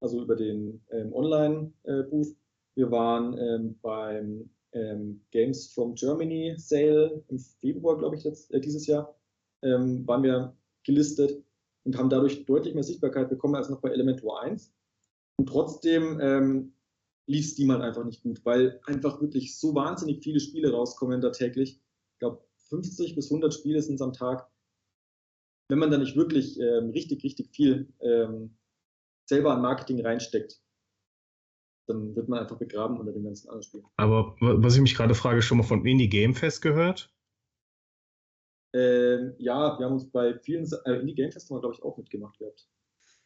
also über den ähm, Online-Booth. Äh, wir waren ähm, beim ähm, Games from Germany Sale im Februar, glaube ich, jetzt, äh, dieses Jahr, ähm, waren wir gelistet und haben dadurch deutlich mehr Sichtbarkeit bekommen als noch bei Elementor 1. Und trotzdem ähm, lief Steam halt einfach nicht gut, weil einfach wirklich so wahnsinnig viele Spiele rauskommen da täglich. Ich glaube, 50 bis 100 Spiele sind es am Tag. Wenn man da nicht wirklich ähm, richtig, richtig viel ähm, selber an Marketing reinsteckt, dann wird man einfach begraben unter dem ganzen anderen Spiel. Aber was ich mich gerade frage, schon mal von Indie Game Fest gehört? Ähm, ja, wir haben uns bei vielen äh, Indie Game Fest glaube ich, auch mitgemacht gehabt.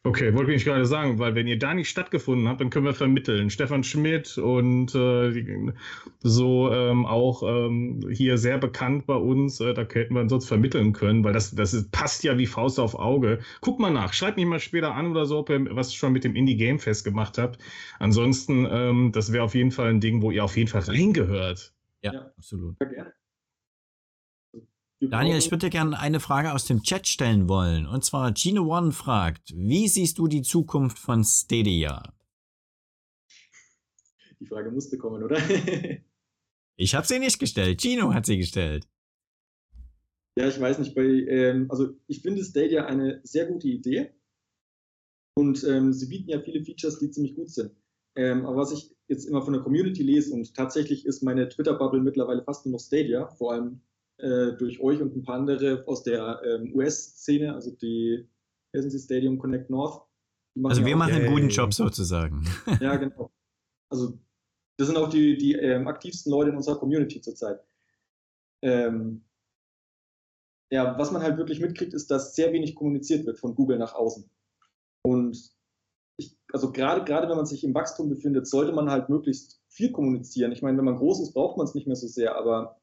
Okay, wollte ich gerade sagen, weil wenn ihr da nicht stattgefunden habt, dann können wir vermitteln. Stefan Schmidt und äh, so ähm, auch ähm, hier sehr bekannt bei uns, äh, da hätten wir sonst vermitteln können, weil das, das ist, passt ja wie Faust auf Auge. Guck mal nach, schreibt mich mal später an oder so, ob ihr was schon mit dem Indie Game Fest gemacht habt. Ansonsten, ähm, das wäre auf jeden Fall ein Ding, wo ihr auf jeden Fall reingehört. Ja, ja. absolut. Sehr gerne. Daniel, ich würde dir gerne eine Frage aus dem Chat stellen wollen. Und zwar Gino One fragt, wie siehst du die Zukunft von Stadia? Die Frage musste kommen, oder? ich habe sie nicht gestellt. Gino hat sie gestellt. Ja, ich weiß nicht. Bei, ähm, also ich finde Stadia eine sehr gute Idee. Und ähm, sie bieten ja viele Features, die ziemlich gut sind. Ähm, aber was ich jetzt immer von der Community lese und tatsächlich ist meine Twitter-Bubble mittlerweile fast nur noch Stadia, vor allem äh, durch euch und ein paar andere aus der ähm, US-Szene, also die Helsinki Stadium Connect North. Also wir machen einen guten Job sozusagen. Ja, genau. Also das sind auch die, die ähm, aktivsten Leute in unserer Community zurzeit. ähm, ja, was man halt wirklich mitkriegt, ist, dass sehr wenig kommuniziert wird von Google nach außen. Und ich, also gerade, gerade wenn man sich im Wachstum befindet, sollte man halt möglichst viel kommunizieren. Ich meine, wenn man groß ist, braucht man es nicht mehr so sehr, aber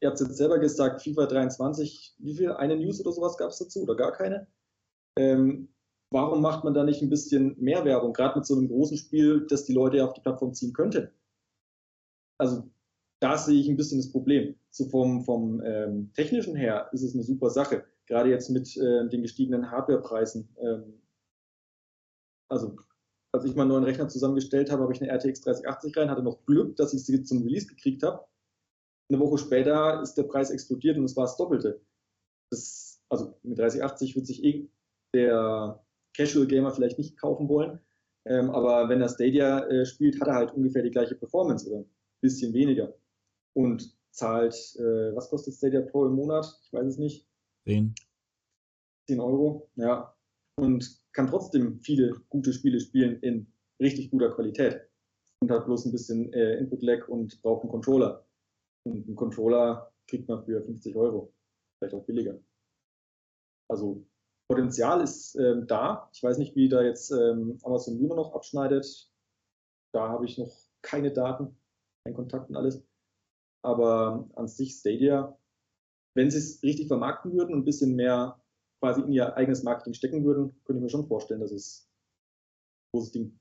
ihr habt es jetzt selber gesagt, FIFA 23, wie viel? Eine News oder sowas gab es dazu oder gar keine? Ähm, warum macht man da nicht ein bisschen mehr Werbung, gerade mit so einem großen Spiel, das die Leute auf die Plattform ziehen könnte? Also da sehe ich ein bisschen das Problem. So vom, vom ähm, technischen her ist es eine super Sache, gerade jetzt mit äh, den gestiegenen Hardwarepreisen. Ähm, also als ich meinen neuen Rechner zusammengestellt habe, habe ich eine RTX 3080 rein, hatte noch Glück, dass ich sie zum Release gekriegt habe. Eine Woche später ist der Preis explodiert und es war das Doppelte. Das, also mit 3080 wird sich eh der Casual Gamer vielleicht nicht kaufen wollen. Ähm, aber wenn er Stadia äh, spielt, hat er halt ungefähr die gleiche Performance oder ein bisschen weniger. Und zahlt, äh, was kostet Stadia Pro im Monat? Ich weiß es nicht. 10. 10 Euro, ja. Und kann trotzdem viele gute Spiele spielen in richtig guter Qualität. Und hat bloß ein bisschen äh, Input-Lag und braucht einen Controller. Und einen Controller kriegt man für 50 Euro. Vielleicht auch billiger. Also Potenzial ist ähm, da. Ich weiß nicht, wie da jetzt ähm, Amazon Luna noch abschneidet. Da habe ich noch keine Daten, keinen Kontakt und alles. Aber an sich Stadia, wenn sie es richtig vermarkten würden und ein bisschen mehr quasi in ihr eigenes Marketing stecken würden, könnte ich mir schon vorstellen, dass es ein großes Ding.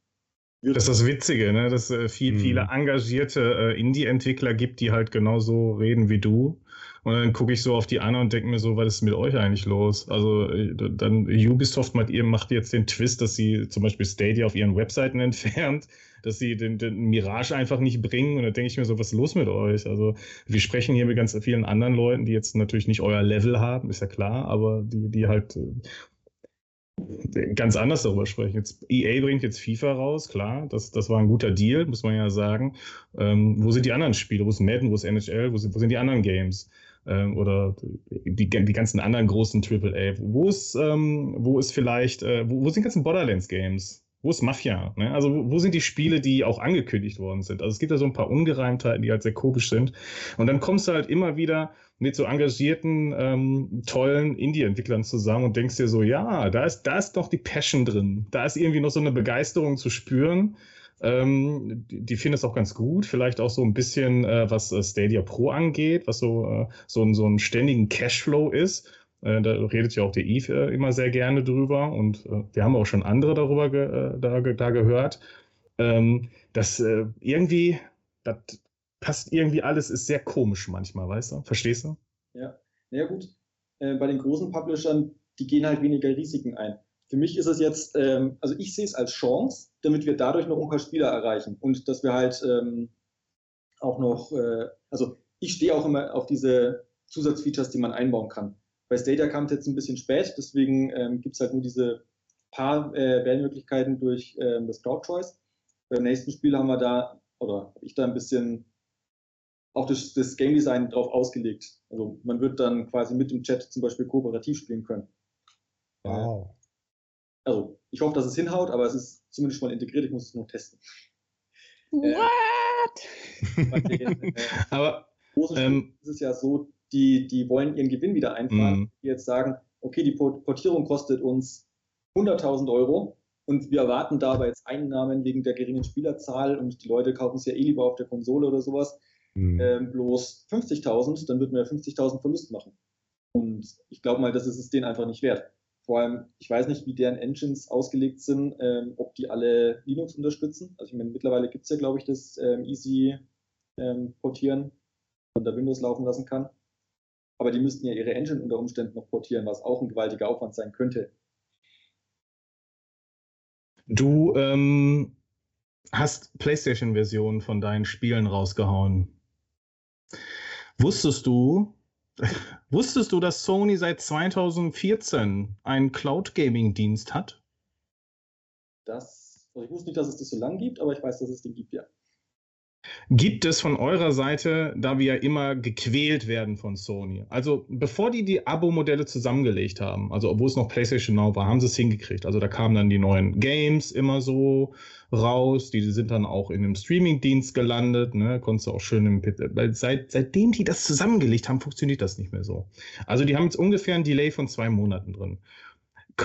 Das ist das Witzige, ne? dass es äh, viel, mhm. viele engagierte äh, Indie-Entwickler gibt, die halt genauso reden wie du. Und dann gucke ich so auf die anderen und denke mir so, was ist mit euch eigentlich los? Also äh, dann Ubisoft macht, ihr, macht jetzt den Twist, dass sie zum Beispiel Stadia auf ihren Webseiten entfernt, dass sie den, den Mirage einfach nicht bringen. Und dann denke ich mir so, was ist los mit euch? Also wir sprechen hier mit ganz vielen anderen Leuten, die jetzt natürlich nicht euer Level haben, ist ja klar, aber die, die halt äh, ganz anders darüber sprechen. Jetzt, EA bringt jetzt FIFA raus, klar, das, das war ein guter Deal, muss man ja sagen. Ähm, wo sind die anderen Spiele? Wo ist Madden, wo ist NHL, wo sind, wo sind die anderen Games? Ähm, oder die, die ganzen anderen großen AAA. Wo ist, ähm, wo ist vielleicht, äh, wo, wo sind die ganzen Borderlands-Games? Wo ist Mafia? Ne? Also wo, sind die Spiele, die auch angekündigt worden sind? Also es gibt da so ein paar Ungereimtheiten, die halt sehr komisch sind. Und dann kommst du halt immer wieder mit so engagierten, ähm, tollen Indie-Entwicklern zusammen und denkst dir so, ja, da ist, da ist doch die Passion drin. Da ist irgendwie noch so eine Begeisterung zu spüren. Ähm, die, die finden es auch ganz gut. Vielleicht auch so ein bisschen, äh, was äh, Stadia Pro angeht, was so, äh, so, ein, so einen ständigen Cashflow ist. Äh, da redet ja auch der Eve äh, immer sehr gerne drüber und äh, wir haben auch schon andere darüber ge da, da, gehört. Ähm, dass irgendwie, das passt irgendwie alles, ist sehr komisch manchmal, weißt du? Verstehst du? Ja, ja gut. bei den großen Publishern, die gehen halt weniger Risiken ein. Für mich ist es jetzt, ähm, also ich sehe es als Chance, damit wir dadurch noch ein paar Spieler erreichen und dass wir halt ähm, auch noch, also ich stehe auch immer auf diese Zusatzfeatures, die man einbauen kann. Bei Stadia kam es jetzt ein bisschen spät, deswegen ähm, gibt es halt nur diese paar äh, Wählmöglichkeiten durch ähm, das Cloud Choice. Beim nächsten Spiel haben wir da, oder habe ich da ein bisschen auch das, das Game Design drauf ausgelegt. Also man wird dann quasi mit dem Chat zum Beispiel kooperativ spielen können. Wow also ich hoffe, dass es hinhaut, aber es ist zumindest mal integriert. Ich muss es noch testen. What? Äh, den, äh, aber ähm, ist es ja so, die, die wollen ihren Gewinn wieder einfahren, mm. die jetzt sagen, okay, die Portierung kostet uns 100.000 Euro und wir erwarten dabei jetzt Einnahmen wegen der geringen Spielerzahl und die Leute kaufen es ja eh lieber auf der Konsole oder sowas, mm. ähm, bloß 50.000, dann würden wir 50.000 Verlust machen. Und ich glaube mal, das ist es denen einfach nicht wert. Vor allem, ich weiß nicht, wie deren Engines ausgelegt sind, ähm, ob die alle Linux unterstützen. Also ich meine, mittlerweile gibt es ja, glaube ich, das ähm, Easy ähm, Portieren von der Windows laufen lassen kann. Aber die müssten ja ihre Engine unter Umständen noch portieren, was auch ein gewaltiger Aufwand sein könnte. Du ähm, hast PlayStation-Versionen von deinen Spielen rausgehauen. Wusstest du, Wusstest du, dass Sony seit 2014 einen Cloud Gaming Dienst hat? Das, also ich wusste nicht, dass es das so lange gibt, aber ich weiß, dass es den gibt, ja. Gibt es von eurer Seite, da wir ja immer gequält werden von Sony, also bevor die die Abo-Modelle zusammengelegt haben, also obwohl es noch PlayStation Now war, haben sie es hingekriegt. Also da kamen dann die neuen Games immer so raus, die sind dann auch in einem Streaming-Dienst gelandet, ne, konntest du auch schön im weil seit, seitdem die das zusammengelegt haben, funktioniert das nicht mehr so. Also die haben jetzt ungefähr ein Delay von zwei Monaten drin.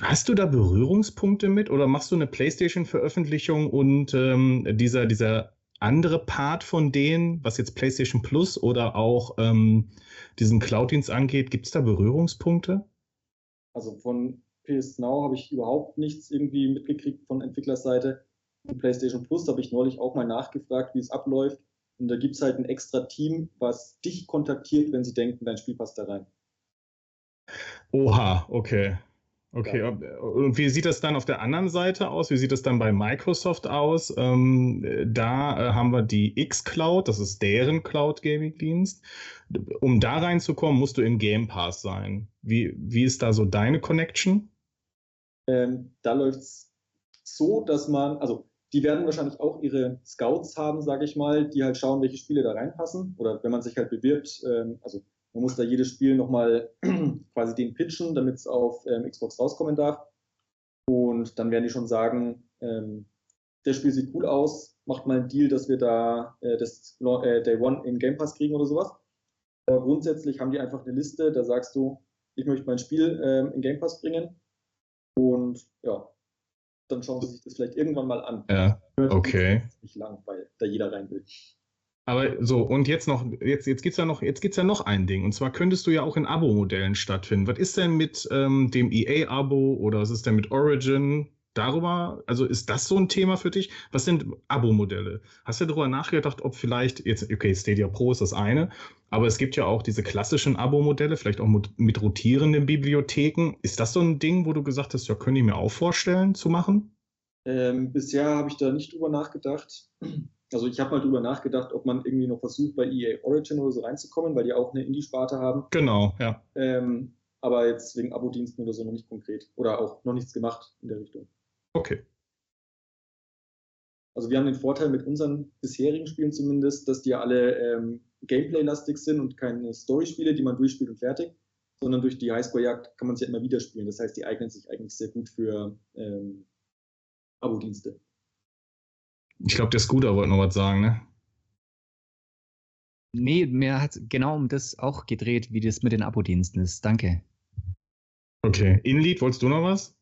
Hast du da Berührungspunkte mit oder machst du eine PlayStation-Veröffentlichung und ähm, dieser, dieser andere Part von denen, was jetzt PlayStation Plus oder auch ähm, diesen Cloud-Dienst angeht, gibt es da Berührungspunkte? Also von PS Now habe ich überhaupt nichts irgendwie mitgekriegt von Entwicklerseite. Und PlayStation Plus habe ich neulich auch mal nachgefragt, wie es abläuft. Und da gibt es halt ein extra Team, was dich kontaktiert, wenn sie denken, dein Spiel passt da rein. Oha, okay. Okay, und wie sieht das dann auf der anderen Seite aus? Wie sieht das dann bei Microsoft aus? Ähm, da äh, haben wir die X-Cloud, das ist deren Cloud-Gaming-Dienst. Um da reinzukommen, musst du im Game Pass sein. Wie, wie ist da so deine Connection? Ähm, da läuft es so, dass man, also die werden wahrscheinlich auch ihre Scouts haben, sage ich mal, die halt schauen, welche Spiele da reinpassen. Oder wenn man sich halt bewirbt, ähm, also man muss da jedes Spiel nochmal quasi den pitchen, damit es auf ähm, Xbox rauskommen darf. Und dann werden die schon sagen, ähm, das Spiel sieht cool aus, macht mal einen Deal, dass wir da äh, das äh, Day One in Game Pass kriegen oder sowas. Aber grundsätzlich haben die einfach eine Liste, da sagst du, ich möchte mein Spiel ähm, in Game Pass bringen. Und ja, dann schauen sie sich das vielleicht irgendwann mal an. Ja, okay. Nicht lang, weil da jeder rein will. Aber so, und jetzt noch, jetzt, jetzt gibt es ja noch, ja noch ein Ding. Und zwar könntest du ja auch in Abo-Modellen stattfinden. Was ist denn mit ähm, dem EA-Abo oder was ist denn mit Origin? Darüber, also ist das so ein Thema für dich? Was sind Abo-Modelle? Hast du darüber nachgedacht, ob vielleicht, jetzt, okay, Stadia Pro ist das eine, aber es gibt ja auch diese klassischen Abo-Modelle, vielleicht auch mit, mit rotierenden Bibliotheken. Ist das so ein Ding, wo du gesagt hast, ja, könnte ich mir auch vorstellen zu machen? Ähm, bisher habe ich da nicht drüber nachgedacht. Also ich habe mal drüber nachgedacht, ob man irgendwie noch versucht, bei EA Origin oder so reinzukommen, weil die auch eine Indie-Sparte haben. Genau, ja. Ähm, aber jetzt wegen Abo-Diensten oder so noch nicht konkret. Oder auch noch nichts gemacht in der Richtung. Okay. Also wir haben den Vorteil mit unseren bisherigen Spielen zumindest, dass die ja alle ähm, Gameplay-lastig sind und keine Story-Spiele, die man durchspielt und fertig, sondern durch die Highscore-Jagd kann man sie ja immer wieder spielen. Das heißt, die eignen sich eigentlich sehr gut für ähm, Abo-Dienste. Ich glaube, der Scooter wollte noch was sagen, ne? Nee, mir hat genau um das auch gedreht, wie das mit den Abo-Diensten ist. Danke. Okay. Inlied, wolltest du noch was?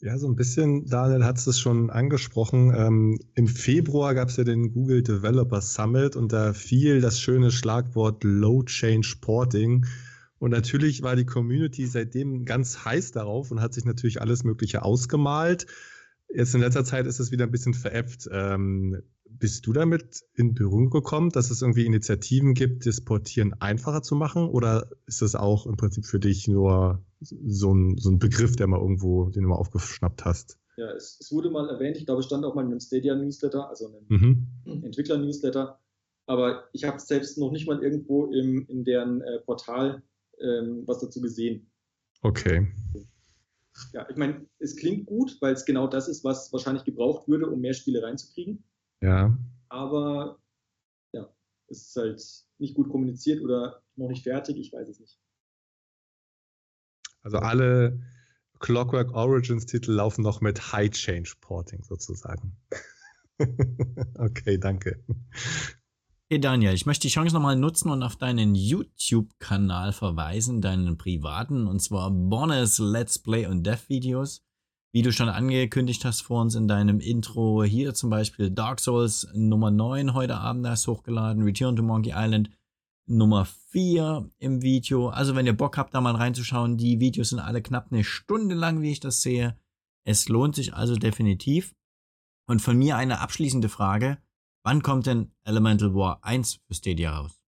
Ja, so ein bisschen, Daniel hat es schon angesprochen. Ähm, Im Februar gab es ja den Google Developer Summit und da fiel das schöne Schlagwort Low Change Porting. Und natürlich war die Community seitdem ganz heiß darauf und hat sich natürlich alles Mögliche ausgemalt. Jetzt in letzter Zeit ist es wieder ein bisschen veräppt. Ähm, bist du damit in Berührung gekommen, dass es irgendwie Initiativen gibt, das Portieren einfacher zu machen? Oder ist das auch im Prinzip für dich nur so ein, so ein Begriff, der mal irgendwo, den du mal aufgeschnappt hast? Ja, es, es wurde mal erwähnt, ich glaube, es stand auch mal in einem Stadia-Newsletter, also einem mhm. Entwickler-Newsletter. Aber ich habe selbst noch nicht mal irgendwo im, in deren äh, Portal ähm, was dazu gesehen. Okay ja, ich meine, es klingt gut, weil es genau das ist, was wahrscheinlich gebraucht würde, um mehr Spiele reinzukriegen. Ja. Aber ja, es ist halt nicht gut kommuniziert oder noch nicht fertig, ich weiß es nicht. Also alle Clockwork Origins Titel laufen noch mit High Change Porting sozusagen. okay, danke. Hey Daniel, ich möchte die Chance nochmal nutzen und auf deinen YouTube-Kanal verweisen, deinen privaten, und zwar Bonus Let's Play und Death Videos. Wie du schon angekündigt hast vor uns in deinem Intro, hier zum Beispiel Dark Souls Nummer 9 heute Abend hast hochgeladen, Return to Monkey Island Nummer 4 im Video. Also wenn ihr Bock habt, da mal reinzuschauen, die Videos sind alle knapp eine Stunde lang, wie ich das sehe. Es lohnt sich also definitiv. Und von mir eine abschließende Frage. Wann kommt denn Elemental War 1 für Stadia raus?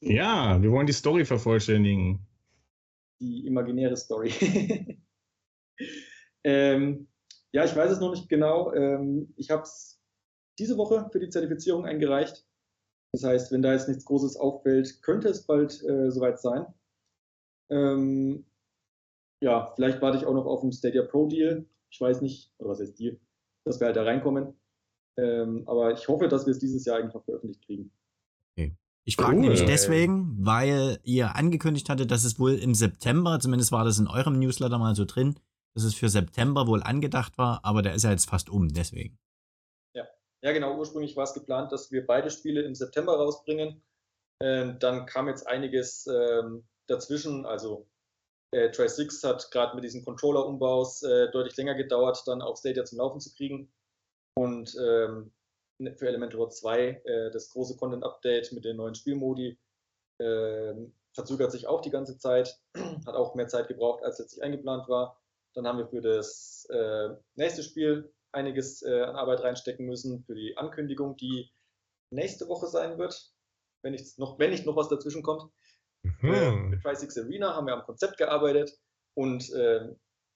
Ja, wir wollen die Story vervollständigen. Die imaginäre Story. ähm, ja, ich weiß es noch nicht genau. Ähm, ich habe es diese Woche für die Zertifizierung eingereicht. Das heißt, wenn da jetzt nichts Großes auffällt, könnte es bald äh, soweit sein. Ähm, ja, vielleicht warte ich auch noch auf einen Stadia Pro Deal. Ich weiß nicht, oder was heißt Deal, dass wir halt da reinkommen. Ähm, aber ich hoffe, dass wir es dieses Jahr eigentlich noch veröffentlicht kriegen. Okay. Ich frage cool. nämlich deswegen, weil ihr angekündigt hattet, dass es wohl im September, zumindest war das in eurem Newsletter mal so drin, dass es für September wohl angedacht war, aber der ist ja jetzt fast um, deswegen. Ja, ja genau. Ursprünglich war es geplant, dass wir beide Spiele im September rausbringen. Ähm, dann kam jetzt einiges ähm, dazwischen. Also äh, Try 6 hat gerade mit diesen Controller-Umbaus äh, deutlich länger gedauert, dann auch Stadia zum Laufen zu kriegen. Und ähm, für Elementor 2 äh, das große Content-Update mit den neuen Spielmodi äh, verzögert sich auch die ganze Zeit, hat auch mehr Zeit gebraucht, als letztlich eingeplant war. Dann haben wir für das äh, nächste Spiel einiges äh, an Arbeit reinstecken müssen, für die Ankündigung, die nächste Woche sein wird, wenn, ich noch, wenn nicht noch was dazwischen kommt. Mhm. Äh, mit Tri-Six Arena haben wir am Konzept gearbeitet und äh,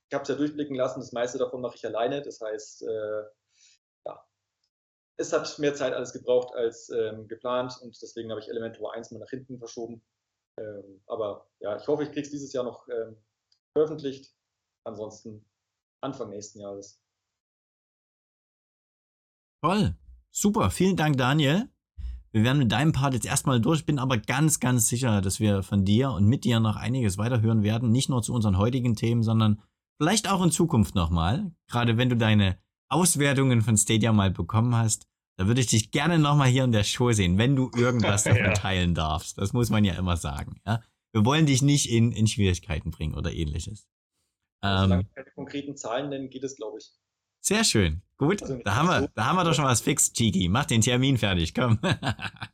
ich habe es ja durchblicken lassen, das meiste davon mache ich alleine. Das heißt, äh, es hat mehr Zeit alles gebraucht als ähm, geplant und deswegen habe ich Elementor 1 mal nach hinten verschoben. Ähm, aber ja, ich hoffe, ich kriege es dieses Jahr noch ähm, veröffentlicht. Ansonsten Anfang nächsten Jahres. Toll. Super. Vielen Dank, Daniel. Wir werden mit deinem Part jetzt erstmal durch, bin aber ganz, ganz sicher, dass wir von dir und mit dir noch einiges weiterhören werden. Nicht nur zu unseren heutigen Themen, sondern vielleicht auch in Zukunft nochmal. Gerade wenn du deine Auswertungen von Stadia mal bekommen hast, da würde ich dich gerne nochmal hier in der Show sehen, wenn du irgendwas davon ja. teilen darfst. Das muss man ja immer sagen. Ja? Wir wollen dich nicht in, in Schwierigkeiten bringen oder ähnliches. Ähm, Solange keine konkreten Zahlen nennen, geht es, glaube ich. Sehr schön. Gut. Also da haben wir, da haben wir doch schon was fix, Chiki. Mach den Termin fertig, komm.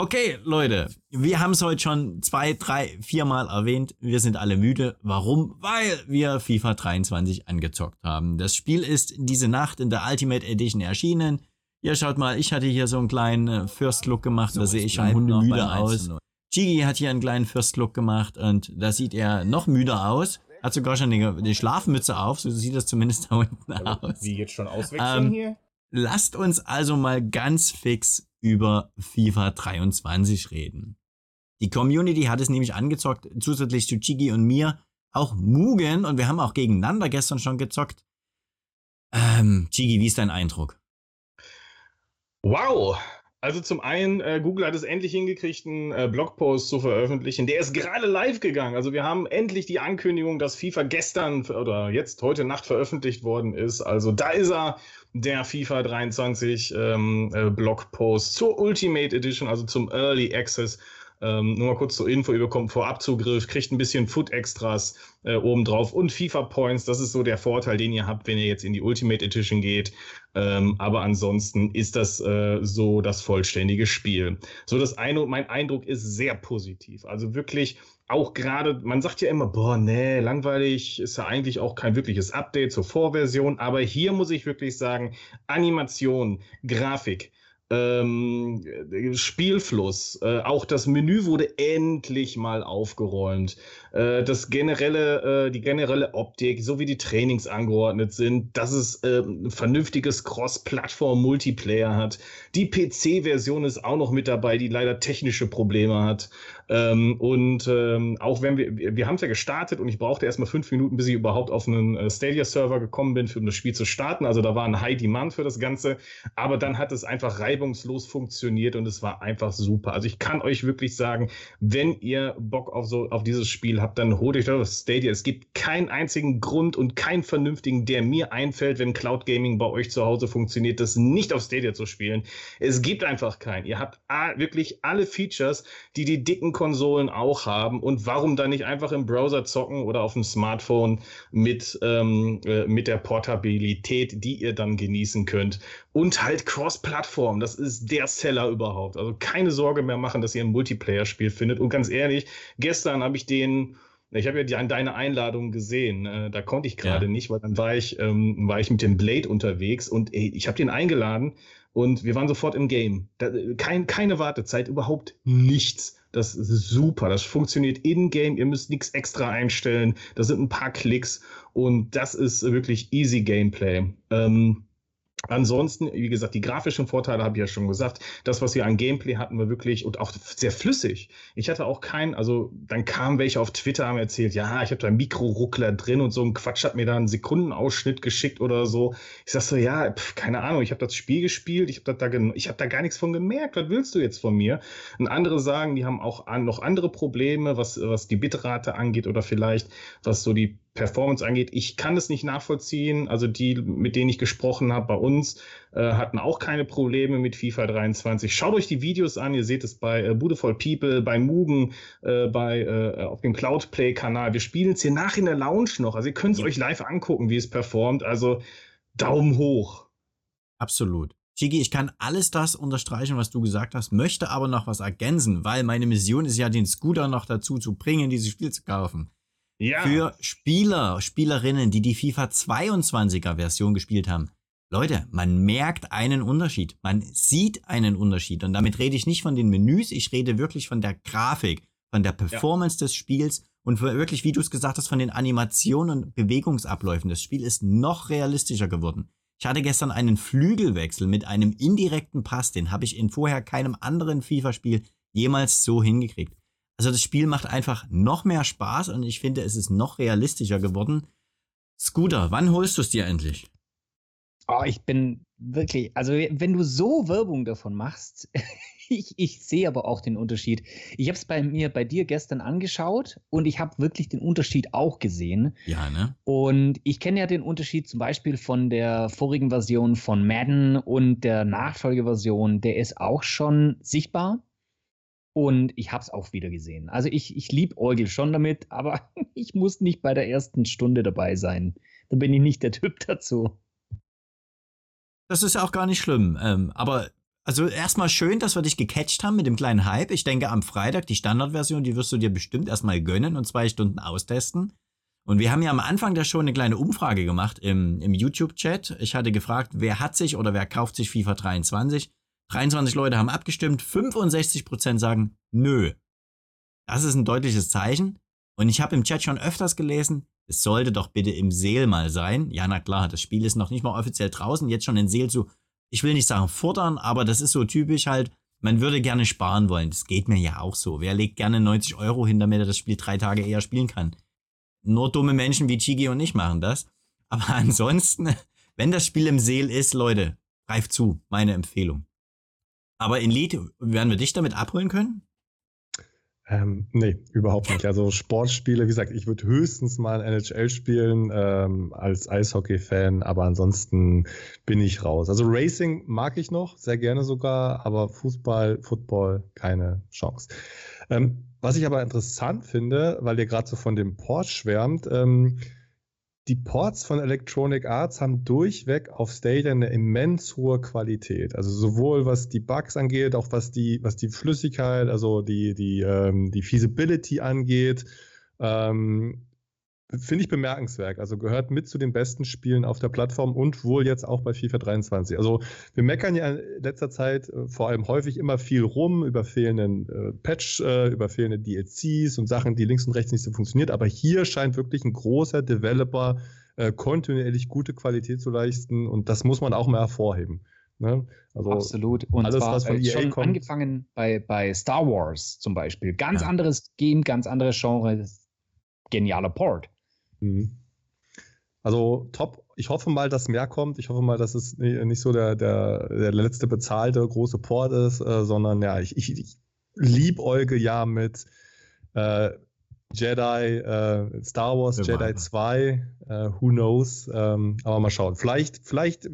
okay, Leute. Wir haben es heute schon zwei, drei, viermal erwähnt. Wir sind alle müde. Warum? Weil wir FIFA 23 angezockt haben. Das Spiel ist diese Nacht in der Ultimate Edition erschienen. Ja, schaut mal, ich hatte hier so einen kleinen äh, First Look gemacht. So da sehe ich schon hundemüde aus. Chigi hat hier einen kleinen First Look gemacht und da sieht er noch müder aus. Hat sogar schon die, die Schlafmütze auf, so sieht das zumindest da unten aus. Wie jetzt schon auswechseln ähm, hier? Lasst uns also mal ganz fix über FIFA 23 reden. Die Community hat es nämlich angezockt, zusätzlich zu Chigi und mir, auch Mugen und wir haben auch gegeneinander gestern schon gezockt. Ähm, Chigi, wie ist dein Eindruck? Wow, also zum einen, äh, Google hat es endlich hingekriegt, einen äh, Blogpost zu veröffentlichen. Der ist gerade live gegangen. Also wir haben endlich die Ankündigung, dass FIFA gestern oder jetzt heute Nacht veröffentlicht worden ist. Also da ist er, der FIFA 23 ähm, äh, Blogpost zur Ultimate Edition, also zum Early Access ähm, nur mal kurz zur Info, ihr bekommt Vorabzugriff, kriegt ein bisschen Foot-Extras äh, obendrauf und FIFA-Points. Das ist so der Vorteil, den ihr habt, wenn ihr jetzt in die Ultimate Edition geht. Ähm, aber ansonsten ist das äh, so das vollständige Spiel. So, das eine, mein Eindruck ist sehr positiv. Also wirklich auch gerade, man sagt ja immer, boah, nee, langweilig ist ja eigentlich auch kein wirkliches Update zur Vorversion, aber hier muss ich wirklich sagen, Animation, Grafik, ähm, Spielfluss, äh, auch das Menü wurde endlich mal aufgeräumt. Äh, das generelle, äh, die generelle Optik, so wie die Trainings angeordnet sind, dass es äh, ein vernünftiges Cross-Plattform-Multiplayer hat. Die PC-Version ist auch noch mit dabei, die leider technische Probleme hat. Ähm, und ähm, auch wenn wir, wir haben es ja gestartet und ich brauchte erstmal fünf Minuten, bis ich überhaupt auf einen äh, Stadia-Server gekommen bin, um das Spiel zu starten. Also da war ein High Demand für das Ganze. Aber dann hat es einfach reibungslos funktioniert und es war einfach super. Also ich kann euch wirklich sagen, wenn ihr Bock auf so auf dieses Spiel habt, dann holt euch das Stadia. Es gibt keinen einzigen Grund und keinen vernünftigen, der mir einfällt, wenn Cloud Gaming bei euch zu Hause funktioniert, das nicht auf Stadia zu spielen. Es gibt einfach keinen. Ihr habt wirklich alle Features, die die dicken Konsolen auch haben und warum dann nicht einfach im Browser zocken oder auf dem Smartphone mit, ähm, äh, mit der Portabilität, die ihr dann genießen könnt. Und halt Cross-Plattform, das ist der Seller überhaupt. Also keine Sorge mehr machen, dass ihr ein Multiplayer-Spiel findet. Und ganz ehrlich, gestern habe ich den ich habe ja die, deine Einladung gesehen. Äh, da konnte ich gerade ja. nicht, weil dann war ich, ähm, war ich mit dem Blade unterwegs und ey, ich habe den eingeladen und wir waren sofort im Game. Da, kein, keine Wartezeit, überhaupt nichts. Das ist super. Das funktioniert in-game. Ihr müsst nichts extra einstellen. Das sind ein paar Klicks und das ist wirklich easy Gameplay. Ähm, Ansonsten, wie gesagt, die grafischen Vorteile habe ich ja schon gesagt. Das, was wir an Gameplay hatten, war wirklich und auch sehr flüssig. Ich hatte auch keinen, also dann kamen welche auf Twitter, haben erzählt, ja, ich habe da einen Mikroruckler drin und so ein Quatsch hat mir da einen Sekundenausschnitt geschickt oder so. Ich sag so, ja, pf, keine Ahnung, ich habe das Spiel gespielt, ich habe da, hab da gar nichts von gemerkt. Was willst du jetzt von mir? Und andere sagen, die haben auch noch andere Probleme, was, was die Bitrate angeht oder vielleicht was so die Performance angeht. Ich kann es nicht nachvollziehen. Also die, mit denen ich gesprochen habe bei uns, äh, hatten auch keine Probleme mit FIFA 23. Schaut euch die Videos an. Ihr seht es bei äh, Beautiful People, bei Mugen, äh, bei, äh, auf dem Cloudplay-Kanal. Wir spielen es hier nach in der Lounge noch. Also ihr könnt es euch live angucken, wie es performt. Also Daumen hoch. Absolut. Chigi, ich kann alles das unterstreichen, was du gesagt hast, möchte aber noch was ergänzen, weil meine Mission ist ja, den Scooter noch dazu zu bringen, dieses Spiel zu kaufen. Ja. Für Spieler, Spielerinnen, die die FIFA 22er Version gespielt haben. Leute, man merkt einen Unterschied. Man sieht einen Unterschied. Und damit rede ich nicht von den Menüs, ich rede wirklich von der Grafik, von der Performance ja. des Spiels und wirklich, wie du es gesagt hast, von den Animationen und Bewegungsabläufen. Das Spiel ist noch realistischer geworden. Ich hatte gestern einen Flügelwechsel mit einem indirekten Pass, den habe ich in vorher keinem anderen FIFA-Spiel jemals so hingekriegt. Also das Spiel macht einfach noch mehr Spaß und ich finde, es ist noch realistischer geworden. Scooter, wann holst du es dir endlich? Oh, ich bin wirklich, also wenn du so Werbung davon machst, ich, ich sehe aber auch den Unterschied. Ich habe es bei mir, bei dir gestern angeschaut und ich habe wirklich den Unterschied auch gesehen. Ja, ne? Und ich kenne ja den Unterschied zum Beispiel von der vorigen Version von Madden und der Nachfolgeversion, der ist auch schon sichtbar. Und ich habe es auch wieder gesehen. Also ich, ich liebe Orgel schon damit, aber ich muss nicht bei der ersten Stunde dabei sein. Da bin ich nicht der Typ dazu. Das ist ja auch gar nicht schlimm. Ähm, aber also erstmal schön, dass wir dich gecatcht haben mit dem kleinen Hype. Ich denke, am Freitag die Standardversion, die wirst du dir bestimmt erstmal gönnen und zwei Stunden austesten. Und wir haben ja am Anfang der Show eine kleine Umfrage gemacht im, im YouTube-Chat. Ich hatte gefragt, wer hat sich oder wer kauft sich FIFA 23? 23 Leute haben abgestimmt, 65% sagen nö. Das ist ein deutliches Zeichen. Und ich habe im Chat schon öfters gelesen, es sollte doch bitte im Seel mal sein. Ja, na klar, das Spiel ist noch nicht mal offiziell draußen, jetzt schon in Seel zu, ich will nicht sagen fordern, aber das ist so typisch halt, man würde gerne sparen wollen. Das geht mir ja auch so. Wer legt gerne 90 Euro hin, damit er das Spiel drei Tage eher spielen kann? Nur dumme Menschen wie Chigi und ich machen das. Aber ansonsten, wenn das Spiel im Seel ist, Leute, greift zu, meine Empfehlung. Aber in Lied, werden wir dich damit abholen können? Ähm, nee, überhaupt nicht. Also Sportspiele, wie gesagt, ich würde höchstens mal NHL spielen ähm, als Eishockey-Fan, aber ansonsten bin ich raus. Also Racing mag ich noch, sehr gerne sogar, aber Fußball, Football, keine Chance. Ähm, was ich aber interessant finde, weil ihr gerade so von dem Port schwärmt, ähm, die Ports von Electronic Arts haben durchweg auf Stadia eine immens hohe Qualität. Also sowohl was die Bugs angeht, auch was die, was die Flüssigkeit, also die, die, ähm, die Feasibility angeht. Ähm, Finde ich bemerkenswert. Also gehört mit zu den besten Spielen auf der Plattform und wohl jetzt auch bei FIFA 23. Also wir meckern ja in letzter Zeit äh, vor allem häufig immer viel rum über fehlenden äh, Patch, äh, über fehlende DLCs und Sachen, die links und rechts nicht so funktioniert. Aber hier scheint wirklich ein großer Developer äh, kontinuierlich gute Qualität zu leisten und das muss man auch mal hervorheben. Ne? Also Absolut. Und alles, zwar, was von EA schon kommt. angefangen bei, bei Star Wars zum Beispiel. Ganz ja. anderes Game, ganz anderes Genre. Genialer Port. Mhm. Also top. Ich hoffe mal, dass mehr kommt. Ich hoffe mal, dass es nicht so der, der, der letzte bezahlte große Port ist, äh, sondern ja, ich, ich, ich liebäuge ja mit äh, Jedi, äh, Star Wars, Wir Jedi 2, äh, who knows. Ähm, aber mal schauen. Vielleicht, vielleicht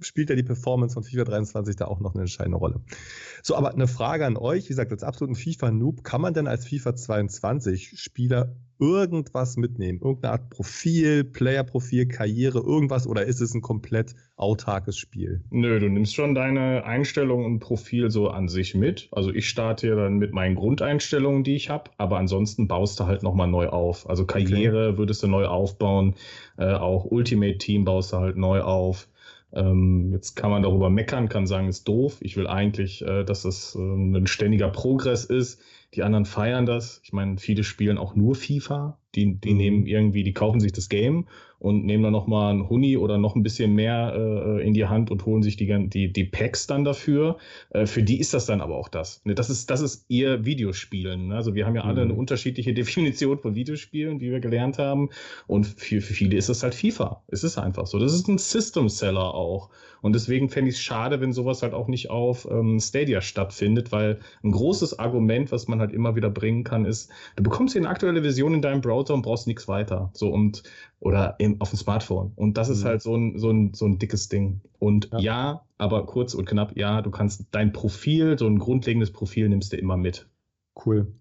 spielt ja die Performance von FIFA 23 da auch noch eine entscheidende Rolle. So, aber eine Frage an euch. Wie gesagt, als absoluten FIFA-Noob, kann man denn als FIFA 22 Spieler irgendwas mitnehmen? Irgendeine Art Profil, Player-Profil, Karriere, irgendwas? Oder ist es ein komplett autarkes Spiel? Nö, du nimmst schon deine Einstellung und Profil so an sich mit. Also ich starte ja dann mit meinen Grundeinstellungen, die ich habe, aber ansonsten baust du halt nochmal neu auf. Also Karriere okay. würdest du neu aufbauen, äh, auch Ultimate Team baust du halt neu auf. Ähm, jetzt kann man darüber meckern, kann sagen, ist doof. Ich will eigentlich, äh, dass es äh, ein ständiger Progress ist. Die anderen feiern das. Ich meine, viele spielen auch nur FIFA. Die, die mhm. nehmen irgendwie, die kaufen sich das Game und nehmen dann nochmal einen Huni oder noch ein bisschen mehr äh, in die Hand und holen sich die, die, die Packs dann dafür. Äh, für die ist das dann aber auch das. Ne, das ist, das ist ihr Videospielen. Ne? Also wir haben ja alle eine mhm. unterschiedliche Definition von Videospielen, die wir gelernt haben. Und für, für viele ist das halt FIFA. Es ist einfach so. Das ist ein System-Seller auch. Und deswegen fände ich es schade, wenn sowas halt auch nicht auf ähm, Stadia stattfindet, weil ein großes Argument, was man halt immer wieder bringen kann, ist, du bekommst hier eine aktuelle Version in deinem Browser und brauchst nichts weiter. So und oder im, auf dem Smartphone. Und das ist mhm. halt so ein, so, ein, so ein dickes Ding. Und ja. ja, aber kurz und knapp, ja, du kannst dein Profil, so ein grundlegendes Profil nimmst du immer mit. Cool.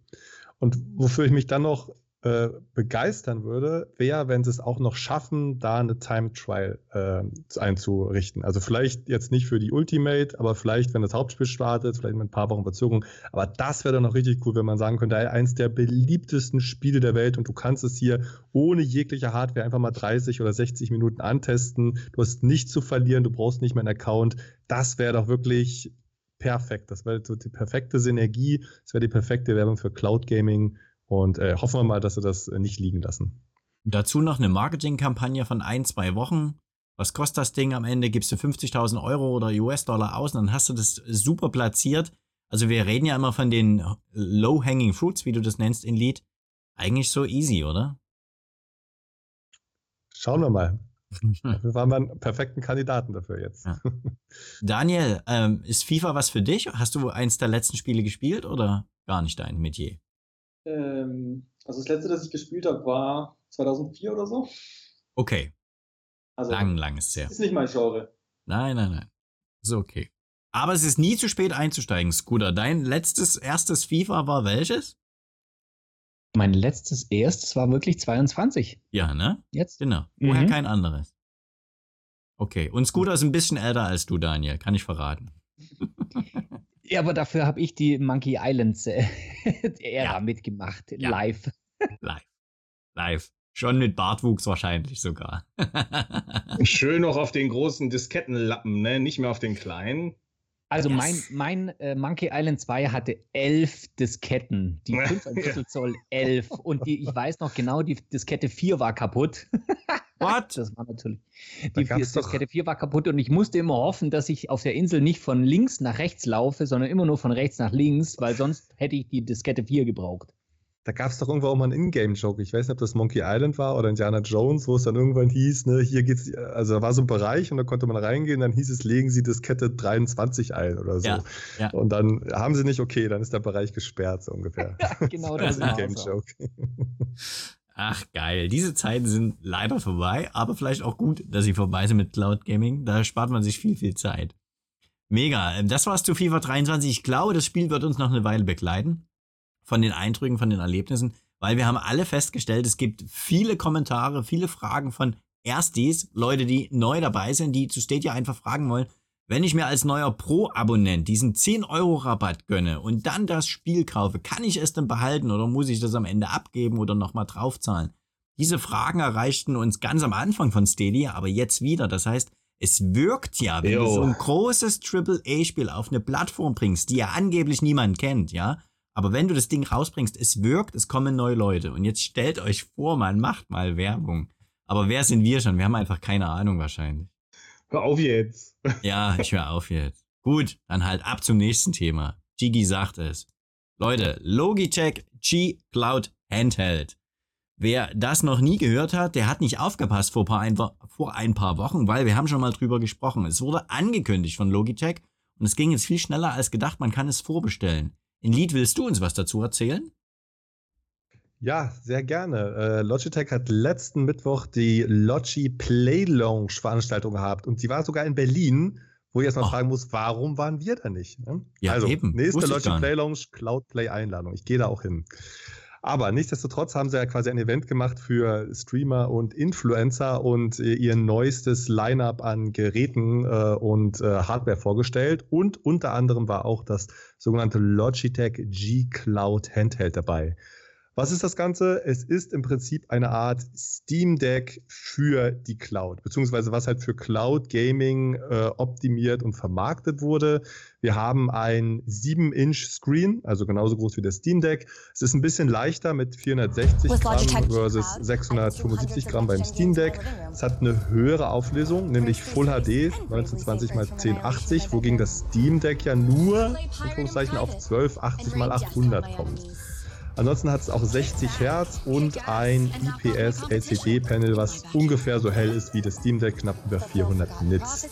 Und wofür ich mich dann noch äh, begeistern würde, wäre, wenn sie es auch noch schaffen, da eine Time Trial äh, einzurichten. Also vielleicht jetzt nicht für die Ultimate, aber vielleicht, wenn das Hauptspiel startet, vielleicht mit ein paar Wochen Verzögerung. Aber das wäre dann noch richtig cool, wenn man sagen könnte, eins der beliebtesten Spiele der Welt und du kannst es hier ohne jegliche Hardware einfach mal 30 oder 60 Minuten antesten. Du hast nichts zu verlieren, du brauchst nicht mehr einen Account. Das wäre doch wirklich perfekt. Das wäre so die perfekte Synergie. Das wäre die perfekte Werbung für Cloud Gaming. Und äh, hoffen wir mal, dass sie das äh, nicht liegen lassen. Dazu noch eine Marketingkampagne von ein, zwei Wochen. Was kostet das Ding am Ende? Gibst du 50.000 Euro oder US-Dollar aus und dann hast du das super platziert. Also wir reden ja immer von den Low-Hanging Fruits, wie du das nennst in Lied. Eigentlich so easy, oder? Schauen wir mal. wir waren einen perfekten Kandidaten dafür jetzt. Ja. Daniel, ähm, ist FIFA was für dich? Hast du eins der letzten Spiele gespielt oder gar nicht dein Metier? Ähm, also das letzte, das ich gespielt habe, war 2004 oder so. Okay. Also lang, lang ist es her. Ist nicht mein Genre. Nein, nein, nein. Ist okay. Aber es ist nie zu spät einzusteigen, Scooter. Dein letztes, erstes FIFA war welches? Mein letztes erstes war wirklich 22. Ja, ne? Jetzt? Genau. Woher mhm. kein anderes. Okay. Und Scooter ist ein bisschen älter als du, Daniel. Kann ich verraten. Ja, aber dafür habe ich die Monkey Islands äh, Ära ja. mitgemacht, ja. live. Live. Live. Schon mit Bartwuchs wahrscheinlich sogar. Schön noch auf den großen Diskettenlappen, ne? Nicht mehr auf den kleinen. Also yes. mein, mein äh, Monkey Island 2 hatte elf Disketten. Die 5,5 Zoll elf. Und die, ich weiß noch genau, die Diskette 4 war kaputt. What? Das war natürlich. Die da Diskette 4 war kaputt und ich musste immer hoffen, dass ich auf der Insel nicht von links nach rechts laufe, sondern immer nur von rechts nach links, weil sonst hätte ich die Diskette 4 gebraucht. Da gab es doch irgendwo auch mal einen Ingame-Joke. Ich weiß nicht, ob das Monkey Island war oder Indiana Jones, wo es dann irgendwann hieß, ne, hier geht's, also da war so ein Bereich und da konnte man reingehen, dann hieß es, legen Sie Diskette 23 ein oder so. Ja, ja. Und dann haben sie nicht, okay, dann ist der Bereich gesperrt, so ungefähr. Ja, genau, das ist ein Ingame-Joke. Ach geil, diese Zeiten sind leider vorbei, aber vielleicht auch gut, dass sie vorbei sind mit Cloud Gaming. Da spart man sich viel, viel Zeit. Mega. Ähm, das war's zu FIFA 23. Ich glaube, das Spiel wird uns noch eine Weile begleiten. Von den Eindrücken, von den Erlebnissen, weil wir haben alle festgestellt, es gibt viele Kommentare, viele Fragen von Erstis, Leute, die neu dabei sind, die zu Stadia einfach fragen wollen, wenn ich mir als neuer Pro-Abonnent diesen 10-Euro-Rabatt gönne und dann das Spiel kaufe, kann ich es denn behalten oder muss ich das am Ende abgeben oder nochmal draufzahlen? Diese Fragen erreichten uns ganz am Anfang von Stadia, aber jetzt wieder. Das heißt, es wirkt ja, wenn Yo. du so ein großes AAA-Spiel auf eine Plattform bringst, die ja angeblich niemand kennt, ja. Aber wenn du das Ding rausbringst, es wirkt, es kommen neue Leute. Und jetzt stellt euch vor, man macht mal Werbung. Aber wer sind wir schon? Wir haben einfach keine Ahnung wahrscheinlich. Hör auf jetzt. Ja, ich höre auf jetzt. Gut, dann halt ab zum nächsten Thema. Gigi sagt es. Leute, Logitech G Cloud Handheld. Wer das noch nie gehört hat, der hat nicht aufgepasst vor, ein, vor ein paar Wochen, weil wir haben schon mal drüber gesprochen. Es wurde angekündigt von Logitech und es ging jetzt viel schneller als gedacht. Man kann es vorbestellen. In Lied, willst du uns was dazu erzählen? Ja, sehr gerne. Äh, Logitech hat letzten Mittwoch die Logi Play Lounge Veranstaltung gehabt und die war sogar in Berlin, wo ich erstmal oh. fragen muss, warum waren wir da nicht? Ne? Ja, also, eben. nächste Logi Play Lounge Cloud Play Einladung. Ich gehe da auch hin. Aber nichtsdestotrotz haben sie ja quasi ein Event gemacht für Streamer und Influencer und äh, ihr neuestes Lineup an Geräten äh, und äh, Hardware vorgestellt. Und unter anderem war auch das sogenannte Logitech G Cloud Handheld dabei. Was ist das Ganze? Es ist im Prinzip eine Art Steam Deck für die Cloud, beziehungsweise was halt für Cloud Gaming äh, optimiert und vermarktet wurde. Wir haben ein 7-Inch Screen, also genauso groß wie der Steam Deck. Es ist ein bisschen leichter mit 460 Gramm versus 675 Gramm beim Steam Deck. Es hat eine höhere Auflösung, nämlich Full HD 1920 x 1080, wogegen das Steam Deck ja nur auf 1280 x 800 kommt. Ansonsten hat es auch 60 Hertz und ein IPS LCD-Panel, was ungefähr so hell ist wie das Steam Deck, knapp über 400 Nits.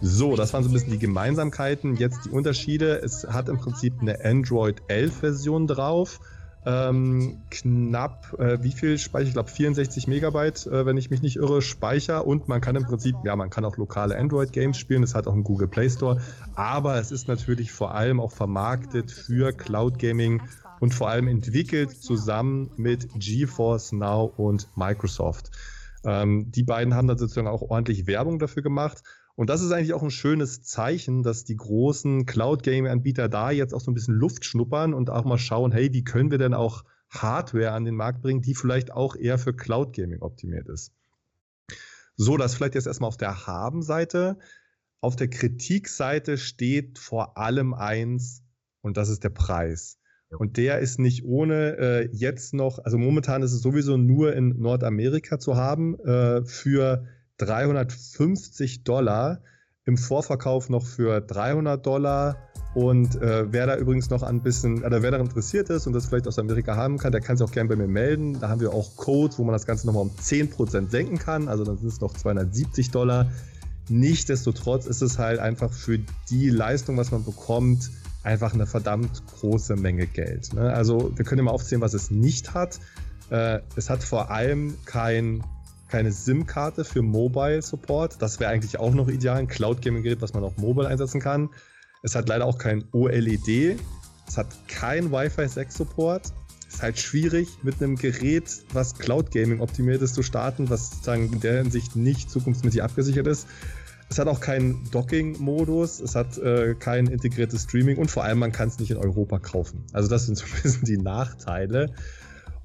So, das waren so ein bisschen die Gemeinsamkeiten. Jetzt die Unterschiede. Es hat im Prinzip eine Android 11-Version drauf. Ähm, knapp, äh, wie viel Speicher? Ich glaube 64 Megabyte, äh, wenn ich mich nicht irre, Speicher. Und man kann im Prinzip, ja, man kann auch lokale Android-Games spielen. Es hat auch einen Google Play Store. Aber es ist natürlich vor allem auch vermarktet für Cloud Gaming und vor allem entwickelt zusammen mit GeForce Now und Microsoft. Ähm, die beiden haben dann sozusagen auch ordentlich Werbung dafür gemacht. Und das ist eigentlich auch ein schönes Zeichen, dass die großen Cloud-Gaming-Anbieter da jetzt auch so ein bisschen Luft schnuppern und auch mal schauen, hey, wie können wir denn auch Hardware an den Markt bringen, die vielleicht auch eher für Cloud-Gaming optimiert ist. So, das vielleicht jetzt erstmal auf der Haben-Seite. Auf der Kritikseite steht vor allem eins, und das ist der Preis. Und der ist nicht ohne äh, jetzt noch, also momentan ist es sowieso nur in Nordamerika zu haben, äh, für 350 Dollar, im Vorverkauf noch für 300 Dollar. Und äh, wer da übrigens noch ein bisschen, oder wer daran interessiert ist und das vielleicht aus Amerika haben kann, der kann sich auch gerne bei mir melden. Da haben wir auch Codes, wo man das Ganze nochmal um 10% senken kann. Also dann sind es noch 270 Dollar. Nichtsdestotrotz ist es halt einfach für die Leistung, was man bekommt, einfach eine verdammt große Menge Geld. Ne? Also wir können mal aufzählen, was es nicht hat. Äh, es hat vor allem kein, keine SIM-Karte für Mobile Support. Das wäre eigentlich auch noch ideal, ein Cloud-Gaming-Gerät, was man auch mobile einsetzen kann. Es hat leider auch kein OLED. Es hat kein Wi-Fi 6 Support. Es Ist halt schwierig, mit einem Gerät, was Cloud Gaming optimiert ist, zu starten, was sozusagen in der Hinsicht nicht zukunftsmäßig abgesichert ist. Es hat auch keinen Docking-Modus, es hat äh, kein integriertes Streaming und vor allem man kann es nicht in Europa kaufen. Also das sind so ein bisschen die Nachteile.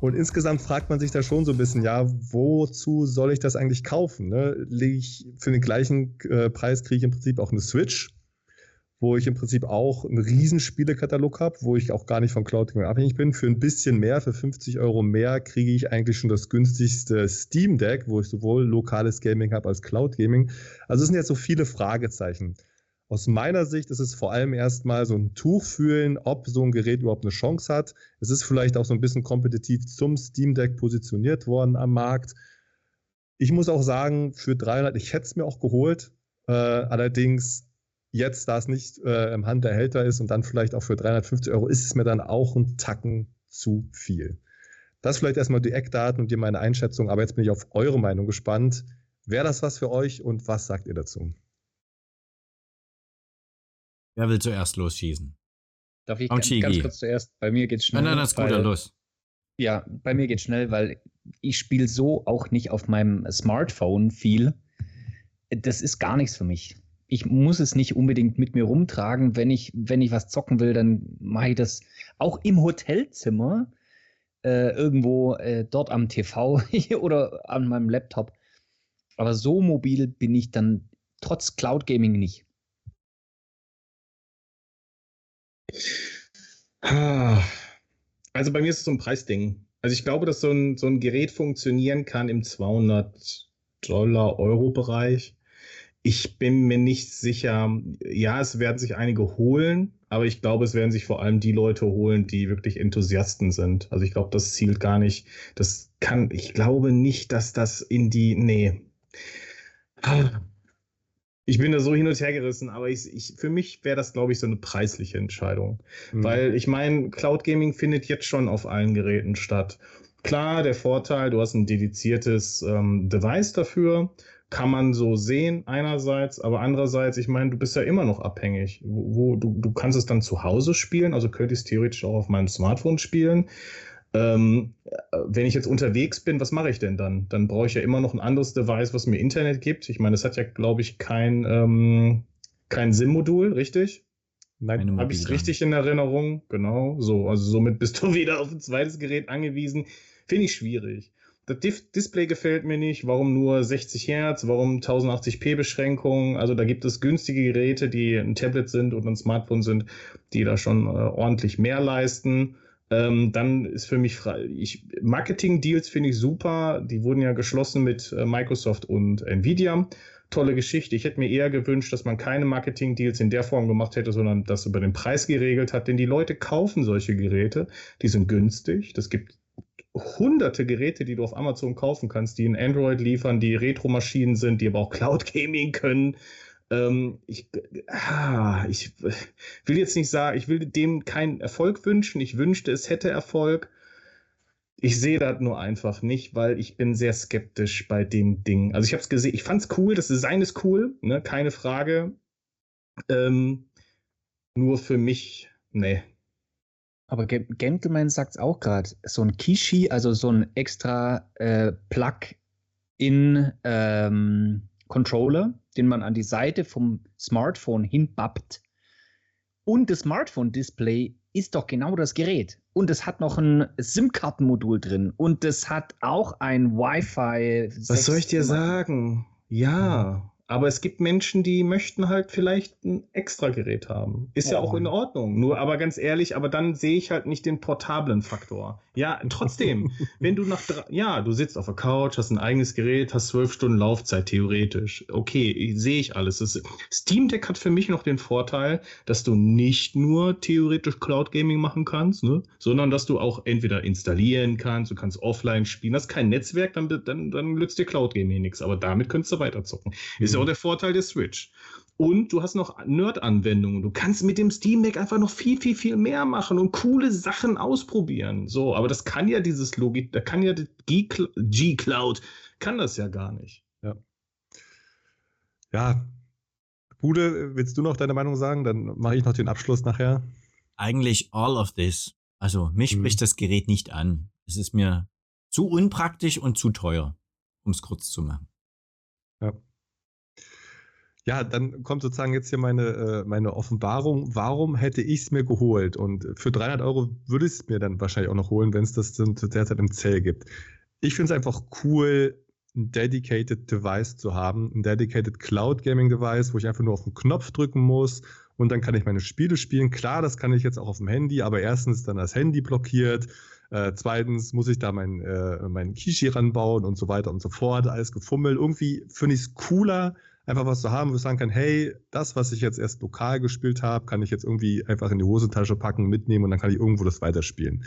Und insgesamt fragt man sich da schon so ein bisschen, ja, wozu soll ich das eigentlich kaufen? Ne? Ich, für den gleichen äh, Preis kriege ich im Prinzip auch eine Switch wo ich im Prinzip auch einen riesen Spielekatalog habe, wo ich auch gar nicht von Cloud Gaming abhängig bin. Für ein bisschen mehr, für 50 Euro mehr, kriege ich eigentlich schon das günstigste Steam Deck, wo ich sowohl lokales Gaming habe als Cloud Gaming. Also es sind jetzt so viele Fragezeichen. Aus meiner Sicht ist es vor allem erstmal so ein Tuch fühlen, ob so ein Gerät überhaupt eine Chance hat. Es ist vielleicht auch so ein bisschen kompetitiv zum Steam Deck positioniert worden am Markt. Ich muss auch sagen, für 300, ich hätte es mir auch geholt. Äh, allerdings Jetzt, da es nicht äh, im Handerhälter ist und dann vielleicht auch für 350 Euro, ist es mir dann auch ein Tacken zu viel. Das vielleicht erstmal die Eckdaten und dir meine Einschätzung, aber jetzt bin ich auf eure Meinung gespannt. Wäre das was für euch und was sagt ihr dazu? Wer will zuerst losschießen? Darf ich ganz, ganz, kurz zuerst? Bei mir geht's schnell. Nein, nein, das ist gut, los. Ja, bei mir geht's schnell, weil ich spiele so auch nicht auf meinem Smartphone viel. Das ist gar nichts für mich ich muss es nicht unbedingt mit mir rumtragen. Wenn ich, wenn ich was zocken will, dann mache ich das auch im Hotelzimmer, äh, irgendwo äh, dort am TV oder an meinem Laptop. Aber so mobil bin ich dann trotz Cloud Gaming nicht. Also bei mir ist es so ein Preisding. Also ich glaube, dass so ein, so ein Gerät funktionieren kann im 200 Dollar Euro Bereich. Ich bin mir nicht sicher. Ja, es werden sich einige holen, aber ich glaube, es werden sich vor allem die Leute holen, die wirklich Enthusiasten sind. Also ich glaube, das zielt gar nicht. Das kann, ich glaube nicht, dass das in die, nee. Ich bin da so hin und her gerissen, aber ich, ich, für mich wäre das, glaube ich, so eine preisliche Entscheidung. Mhm. Weil ich meine, Cloud Gaming findet jetzt schon auf allen Geräten statt. Klar, der Vorteil, du hast ein dediziertes ähm, Device dafür kann man so sehen einerseits, aber andererseits, ich meine, du bist ja immer noch abhängig. Wo, wo du, du kannst es dann zu Hause spielen, also könnte ich es theoretisch auch auf meinem Smartphone spielen. Ähm, wenn ich jetzt unterwegs bin, was mache ich denn dann? Dann brauche ich ja immer noch ein anderes Device, was mir Internet gibt. Ich meine, das hat ja, glaube ich, kein, ähm, kein SIM-Modul, richtig? Habe ich es richtig in Erinnerung? Genau, so. Also somit bist du wieder auf ein zweites Gerät angewiesen. Finde ich schwierig. Das Display gefällt mir nicht. Warum nur 60 Hertz? Warum 1080p Beschränkung? Also da gibt es günstige Geräte, die ein Tablet sind und ein Smartphone sind, die da schon äh, ordentlich mehr leisten. Ähm, dann ist für mich frei. Ich, Marketing-Deals finde ich super. Die wurden ja geschlossen mit äh, Microsoft und Nvidia. Tolle Geschichte. Ich hätte mir eher gewünscht, dass man keine Marketing-Deals in der Form gemacht hätte, sondern das über den Preis geregelt hat. Denn die Leute kaufen solche Geräte. Die sind günstig. Das gibt hunderte Geräte, die du auf Amazon kaufen kannst, die in Android liefern, die Retro-Maschinen sind, die aber auch Cloud Gaming können. Ähm, ich, ah, ich will jetzt nicht sagen, ich will dem keinen Erfolg wünschen. Ich wünschte, es hätte Erfolg. Ich sehe das nur einfach nicht, weil ich bin sehr skeptisch bei dem Ding. Also ich habe es gesehen, ich fand es cool, das Design ist cool, ne, keine Frage. Ähm, nur für mich, nee, aber Gentleman sagt es auch gerade, so ein Kishi, also so ein extra äh, Plug-in ähm, Controller, den man an die Seite vom Smartphone hinbappt. Und das Smartphone-Display ist doch genau das Gerät. Und es hat noch ein SIM-Kartenmodul drin. Und es hat auch ein Wi-Fi. Was soll ich dir sagen? Ja. Aber es gibt Menschen, die möchten halt vielleicht ein extra Gerät haben. Ist oh. ja auch in Ordnung. Nur, aber ganz ehrlich, aber dann sehe ich halt nicht den portablen Faktor. Ja, trotzdem, wenn du nach, ja, du sitzt auf der Couch, hast ein eigenes Gerät, hast zwölf Stunden Laufzeit, theoretisch. Okay, sehe ich alles. Das, Steam Deck hat für mich noch den Vorteil, dass du nicht nur theoretisch Cloud Gaming machen kannst, ne, sondern dass du auch entweder installieren kannst, du kannst offline spielen, hast kein Netzwerk, dann, dann, dann nützt dir Cloud Gaming nichts. Aber damit könntest du weiterzocken. Ist ja auch der Vorteil der Switch. Und du hast noch Nerd-Anwendungen. Du kannst mit dem Steam Deck einfach noch viel, viel, viel mehr machen und coole Sachen ausprobieren. So, aber das kann ja dieses Logik, da kann ja G-Cloud, kann das ja gar nicht. Ja. Ja. Bude, willst du noch deine Meinung sagen? Dann mache ich noch den Abschluss nachher. Eigentlich all of this. Also, mich hm. spricht das Gerät nicht an. Es ist mir zu unpraktisch und zu teuer, um es kurz zu machen. Ja. Ja, dann kommt sozusagen jetzt hier meine, äh, meine Offenbarung. Warum hätte ich es mir geholt? Und für 300 Euro würde ich es mir dann wahrscheinlich auch noch holen, wenn es das derzeit im Zell gibt. Ich finde es einfach cool, ein dedicated Device zu haben, ein dedicated Cloud Gaming Device, wo ich einfach nur auf den Knopf drücken muss und dann kann ich meine Spiele spielen. Klar, das kann ich jetzt auch auf dem Handy, aber erstens dann das Handy blockiert. Äh, zweitens muss ich da mein, äh, mein Kishi ranbauen und so weiter und so fort. Alles gefummelt. Irgendwie finde ich es cooler, einfach was zu haben, wo ich sagen kann, hey, das, was ich jetzt erst lokal gespielt habe, kann ich jetzt irgendwie einfach in die Hosentasche packen, mitnehmen und dann kann ich irgendwo das weiterspielen.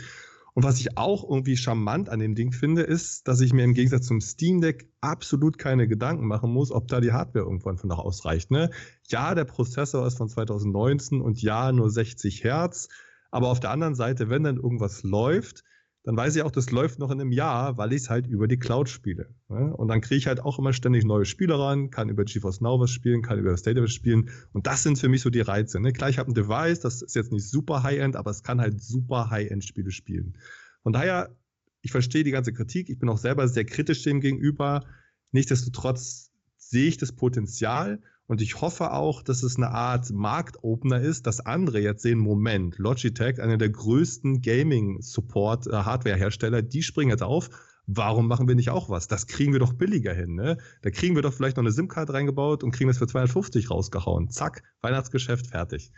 Und was ich auch irgendwie charmant an dem Ding finde, ist, dass ich mir im Gegensatz zum Steam Deck absolut keine Gedanken machen muss, ob da die Hardware irgendwann von noch ausreicht. Ne? Ja, der Prozessor ist von 2019 und ja, nur 60 Hertz. Aber auf der anderen Seite, wenn dann irgendwas läuft, dann weiß ich auch, das läuft noch in einem Jahr, weil ich es halt über die Cloud spiele. Ne? Und dann kriege ich halt auch immer ständig neue Spiele ran, kann über GeForce Now was spielen, kann über State was spielen. Und das sind für mich so die Reize. Ne? Klar, ich habe ein Device, das ist jetzt nicht super High-End, aber es kann halt super High-End-Spiele spielen. Von daher, ich verstehe die ganze Kritik, ich bin auch selber sehr kritisch dem gegenüber. Nichtsdestotrotz sehe ich das Potenzial und ich hoffe auch, dass es eine Art Marktopener ist, dass andere jetzt sehen, Moment, Logitech, einer der größten Gaming-Support-Hardware-Hersteller, die springen jetzt auf. Warum machen wir nicht auch was? Das kriegen wir doch billiger hin. Ne? Da kriegen wir doch vielleicht noch eine SIM-Card reingebaut und kriegen das für 250 rausgehauen. Zack, Weihnachtsgeschäft fertig.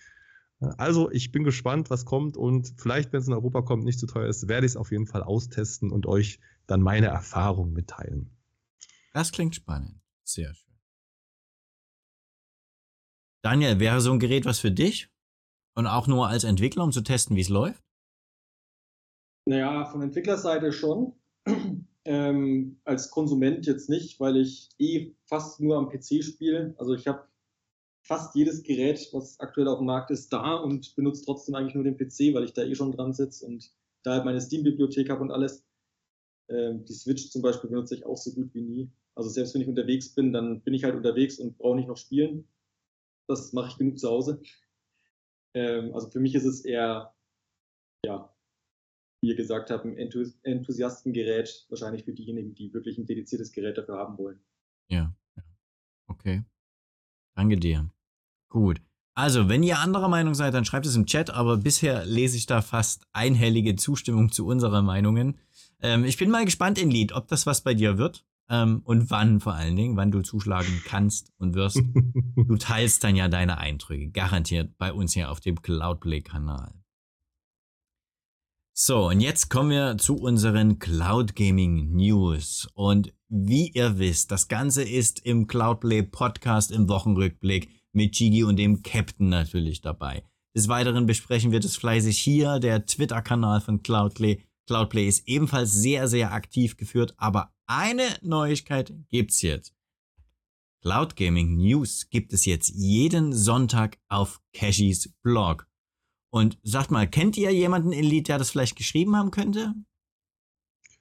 Also ich bin gespannt, was kommt und vielleicht, wenn es in Europa kommt, nicht zu teuer ist, werde ich es auf jeden Fall austesten und euch dann meine Erfahrung mitteilen. Das klingt spannend. Sehr schön. Daniel, wäre so ein Gerät was für dich? Und auch nur als Entwickler, um zu testen, wie es läuft? Naja, von Entwicklerseite schon. ähm, als Konsument jetzt nicht, weil ich eh fast nur am PC spiele. Also ich habe fast jedes Gerät, was aktuell auf dem Markt ist, da und benutze trotzdem eigentlich nur den PC, weil ich da eh schon dran sitze und da halt meine Steam-Bibliothek habe und alles. Ähm, die Switch zum Beispiel benutze ich auch so gut wie nie. Also selbst wenn ich unterwegs bin, dann bin ich halt unterwegs und brauche nicht noch spielen das mache ich genug zu Hause. Ähm, also für mich ist es eher, ja, wie ihr gesagt habt, ein Enthusiastengerät, wahrscheinlich für diejenigen, die wirklich ein dediziertes Gerät dafür haben wollen. Ja, okay. Danke dir. Gut. Also, wenn ihr anderer Meinung seid, dann schreibt es im Chat, aber bisher lese ich da fast einhellige Zustimmung zu unseren Meinungen. Ähm, ich bin mal gespannt in Lied, ob das was bei dir wird. Ähm, und wann vor allen Dingen, wann du zuschlagen kannst und wirst. du teilst dann ja deine Eindrücke, garantiert bei uns hier auf dem Cloudplay-Kanal. So, und jetzt kommen wir zu unseren Cloud Gaming News. Und wie ihr wisst, das Ganze ist im Cloudplay Podcast im Wochenrückblick mit Gigi und dem Captain natürlich dabei. Des Weiteren besprechen wir das fleißig hier. Der Twitter-Kanal von Cloudplay. Cloudplay ist ebenfalls sehr, sehr aktiv geführt, aber eine Neuigkeit gibt's jetzt. Cloud Gaming News gibt es jetzt jeden Sonntag auf Cashys Blog. Und sagt mal, kennt ihr jemanden in Lied, der das vielleicht geschrieben haben könnte?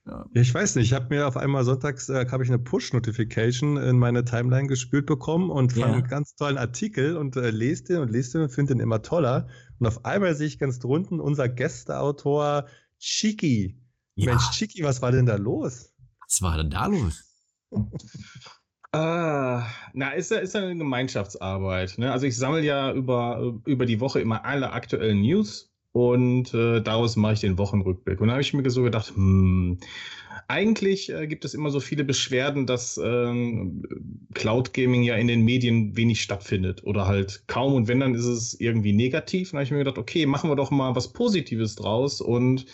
Ja. Ich weiß nicht, ich habe mir auf einmal sonntags äh, habe ich eine Push-Notification in meine Timeline gespült bekommen und fand ja. einen ganz tollen Artikel und äh, lese den und lese den und finde den immer toller. Und auf einmal sehe ich ganz drunten unser Gästeautor Chiki. Ja. Mensch, Chiki, was war denn da los? Was war denn da los? Ah, na, ist ja, ist ja eine Gemeinschaftsarbeit. Ne? Also ich sammle ja über, über die Woche immer alle aktuellen News und äh, daraus mache ich den Wochenrückblick. Und da habe ich mir so gedacht, hm, eigentlich äh, gibt es immer so viele Beschwerden, dass ähm, Cloud Gaming ja in den Medien wenig stattfindet oder halt kaum und wenn, dann ist es irgendwie negativ. Und da habe ich mir gedacht, okay, machen wir doch mal was Positives draus und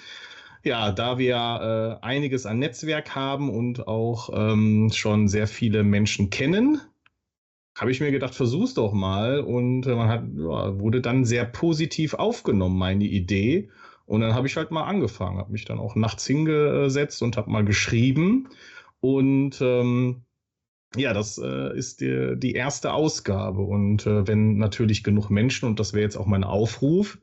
ja, da wir äh, einiges an Netzwerk haben und auch ähm, schon sehr viele Menschen kennen, habe ich mir gedacht, versuch's doch mal. Und äh, man hat, ja, wurde dann sehr positiv aufgenommen, meine Idee. Und dann habe ich halt mal angefangen, habe mich dann auch nachts hingesetzt und habe mal geschrieben. Und ähm, ja, das äh, ist die, die erste Ausgabe. Und äh, wenn natürlich genug Menschen, und das wäre jetzt auch mein Aufruf,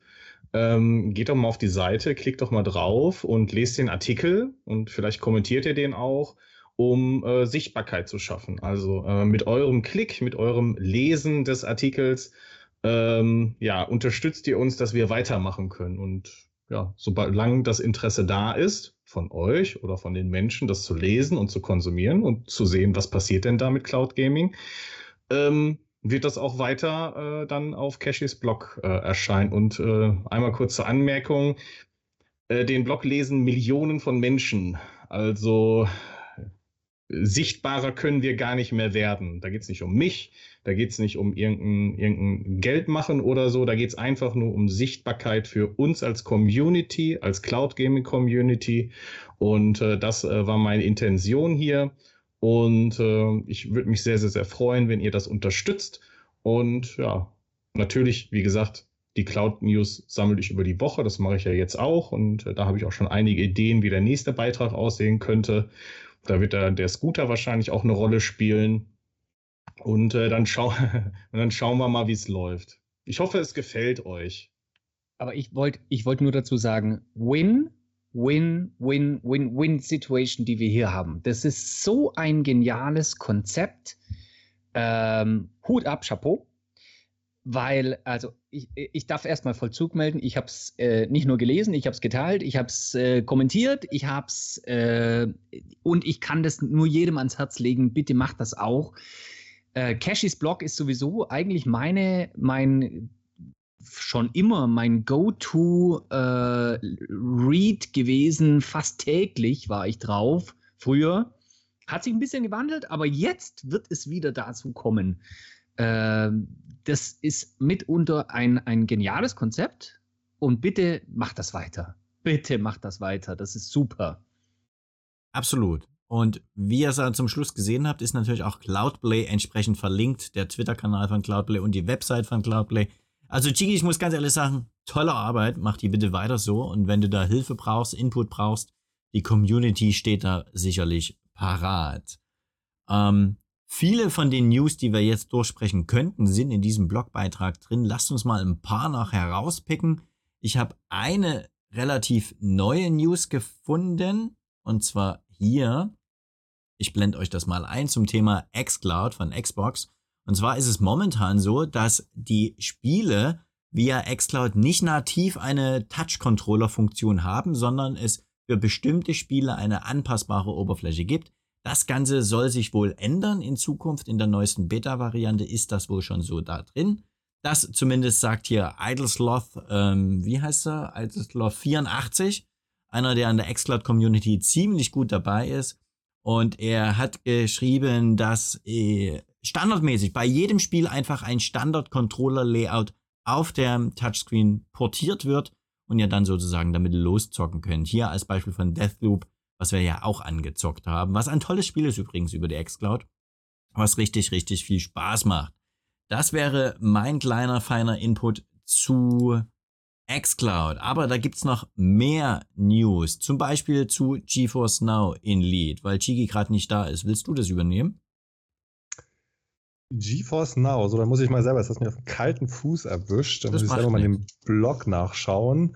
ähm, geht doch mal auf die Seite, klickt doch mal drauf und lest den Artikel und vielleicht kommentiert ihr den auch, um äh, Sichtbarkeit zu schaffen. Also äh, mit eurem Klick, mit eurem Lesen des Artikels, ähm, ja, unterstützt ihr uns, dass wir weitermachen können. Und ja, solange das Interesse da ist, von euch oder von den Menschen, das zu lesen und zu konsumieren und zu sehen, was passiert denn da mit Cloud Gaming, ähm, wird das auch weiter äh, dann auf Cashys Blog äh, erscheinen. Und äh, einmal kurze Anmerkung: äh, Den Blog lesen Millionen von Menschen. Also sichtbarer können wir gar nicht mehr werden. Da geht es nicht um mich, da geht es nicht um irgendein, irgendein Geld machen oder so, da geht es einfach nur um Sichtbarkeit für uns als Community, als Cloud Gaming Community. Und äh, das äh, war meine Intention hier. Und äh, ich würde mich sehr, sehr, sehr freuen, wenn ihr das unterstützt. Und ja, natürlich, wie gesagt, die Cloud News sammle ich über die Woche. Das mache ich ja jetzt auch. Und äh, da habe ich auch schon einige Ideen, wie der nächste Beitrag aussehen könnte. Da wird der, der Scooter wahrscheinlich auch eine Rolle spielen. Und äh, dann, schau und dann schauen wir mal, wie es läuft. Ich hoffe, es gefällt euch. Aber ich wollte ich wollt nur dazu sagen, Win Win-Win-Win-Win-Situation, die wir hier haben. Das ist so ein geniales Konzept. Ähm, Hut ab, Chapeau. Weil, also, ich, ich darf erstmal Vollzug melden. Ich habe es äh, nicht nur gelesen, ich habe es geteilt, ich habe es äh, kommentiert, ich habe es äh, und ich kann das nur jedem ans Herz legen. Bitte macht das auch. Äh, Cashys Blog ist sowieso eigentlich meine, mein schon immer mein Go-To-Read äh, gewesen. Fast täglich war ich drauf. Früher. Hat sich ein bisschen gewandelt, aber jetzt wird es wieder dazu kommen. Äh, das ist mitunter ein, ein geniales Konzept. Und bitte macht das weiter. Bitte macht das weiter. Das ist super. Absolut. Und wie ihr es dann zum Schluss gesehen habt, ist natürlich auch Cloudplay entsprechend verlinkt. Der Twitter-Kanal von Cloudplay und die Website von Cloudplay. Also Chigi, ich muss ganz ehrlich sagen, tolle Arbeit, mach die bitte weiter so. Und wenn du da Hilfe brauchst, Input brauchst, die Community steht da sicherlich parat. Ähm, viele von den News, die wir jetzt durchsprechen könnten, sind in diesem Blogbeitrag drin. Lasst uns mal ein paar noch herauspicken. Ich habe eine relativ neue News gefunden, und zwar hier. Ich blende euch das mal ein zum Thema xCloud von Xbox. Und zwar ist es momentan so, dass die Spiele via xCloud nicht nativ eine Touch-Controller-Funktion haben, sondern es für bestimmte Spiele eine anpassbare Oberfläche gibt. Das Ganze soll sich wohl ändern in Zukunft. In der neuesten Beta-Variante ist das wohl schon so da drin. Das zumindest sagt hier Idlesloth, ähm, wie heißt er? Idlesloth 84. Einer, der an der Xcloud-Community ziemlich gut dabei ist. Und er hat geschrieben, dass äh, standardmäßig bei jedem Spiel einfach ein Standard-Controller-Layout auf der Touchscreen portiert wird und ihr dann sozusagen damit loszocken könnt. Hier als Beispiel von Deathloop, was wir ja auch angezockt haben, was ein tolles Spiel ist übrigens über die Xcloud, was richtig, richtig viel Spaß macht. Das wäre mein kleiner, feiner Input zu xCloud. Aber da gibt's noch mehr News. Zum Beispiel zu GeForce Now in Lead, weil Chigi gerade nicht da ist. Willst du das übernehmen? GeForce Now, so da muss ich mal selber, das hast du mir auf den kalten Fuß erwischt, da das muss ich selber mal den Blog nachschauen.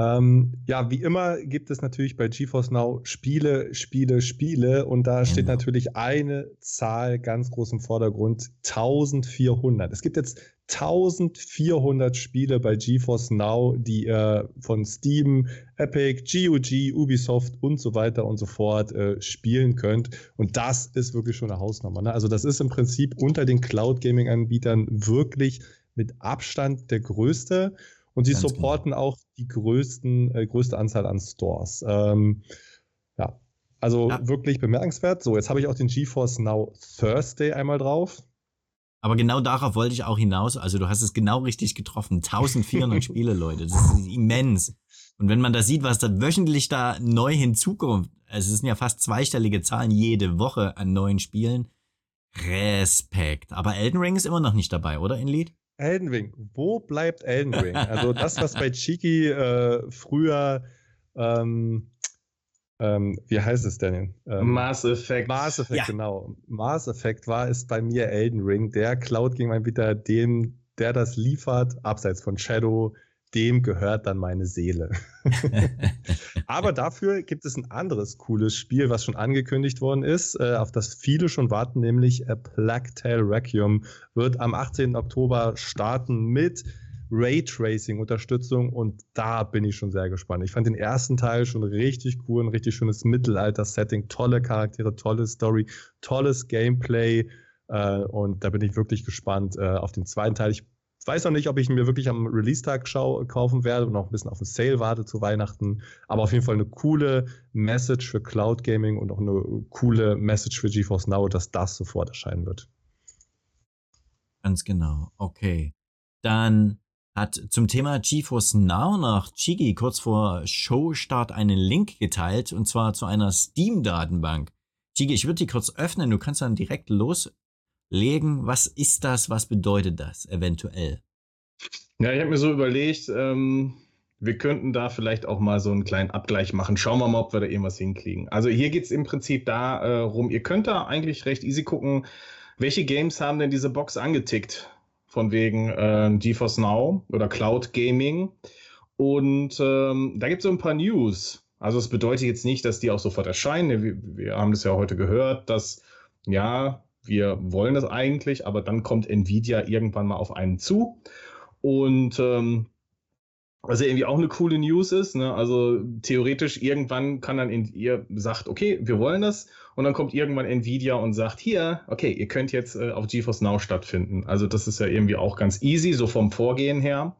Ähm, ja, wie immer gibt es natürlich bei GeForce Now Spiele, Spiele, Spiele und da steht genau. natürlich eine Zahl ganz groß im Vordergrund, 1400. Es gibt jetzt 1400 Spiele bei GeForce Now, die ihr von Steam, Epic, GOG, Ubisoft und so weiter und so fort äh, spielen könnt. Und das ist wirklich schon eine Hausnummer. Ne? Also das ist im Prinzip unter den Cloud Gaming Anbietern wirklich mit Abstand der größte. Und sie Ganz supporten genau. auch die größten, äh, größte Anzahl an Stores. Ähm, ja, also ja. wirklich bemerkenswert. So, jetzt habe ich auch den GeForce Now Thursday einmal drauf. Aber genau darauf wollte ich auch hinaus. Also du hast es genau richtig getroffen. 1400 Spiele, Leute. Das ist immens. Und wenn man da sieht, was da wöchentlich da neu hinzukommt, es sind ja fast zweistellige Zahlen jede Woche an neuen Spielen. Respekt. Aber Elden Ring ist immer noch nicht dabei, oder, in Lied? Elden Ring. Wo bleibt Elden Ring? Also das, was bei Chiki äh, früher, ähm, ähm, wie heißt es denn? Ähm, Mass Effect. Mass Effect, ja. genau. Mass Effect war es bei mir Elden Ring. Der Cloud ging mal wieder dem, der das liefert, abseits von Shadow, dem gehört dann meine Seele. Aber dafür gibt es ein anderes cooles Spiel, was schon angekündigt worden ist, äh, auf das viele schon warten, nämlich A Plague Tale Requiem wird am 18. Oktober starten mit Raytracing-Unterstützung und da bin ich schon sehr gespannt. Ich fand den ersten Teil schon richtig cool, ein richtig schönes Mittelalter-Setting, tolle Charaktere, tolle Story, tolles Gameplay äh, und da bin ich wirklich gespannt äh, auf den zweiten Teil. Ich weiß noch nicht, ob ich ihn mir wirklich am Release-Tag kaufen werde und auch ein bisschen auf den Sale warte zu Weihnachten. Aber auf jeden Fall eine coole Message für Cloud Gaming und auch eine coole Message für GeForce Now, dass das sofort erscheinen wird. Ganz genau. Okay. Dann hat zum Thema GeForce Now noch Chigi kurz vor Showstart einen Link geteilt und zwar zu einer Steam-Datenbank. Chigi, ich würde die kurz öffnen, du kannst dann direkt los legen. Was ist das? Was bedeutet das eventuell? Ja, ich habe mir so überlegt, ähm, wir könnten da vielleicht auch mal so einen kleinen Abgleich machen. Schauen wir mal, ob wir da irgendwas hinkriegen. Also hier geht es im Prinzip darum, äh, ihr könnt da eigentlich recht easy gucken, welche Games haben denn diese Box angetickt? Von wegen äh, GeForce Now oder Cloud Gaming. Und ähm, da gibt es so ein paar News. Also es bedeutet jetzt nicht, dass die auch sofort erscheinen. Wir, wir haben das ja heute gehört, dass ja, wir wollen das eigentlich, aber dann kommt Nvidia irgendwann mal auf einen zu. Und ähm, was ja irgendwie auch eine coole News ist, ne? also theoretisch irgendwann kann dann, in, ihr sagt, okay, wir wollen das und dann kommt irgendwann Nvidia und sagt, hier, okay, ihr könnt jetzt äh, auf GeForce Now stattfinden. Also das ist ja irgendwie auch ganz easy, so vom Vorgehen her.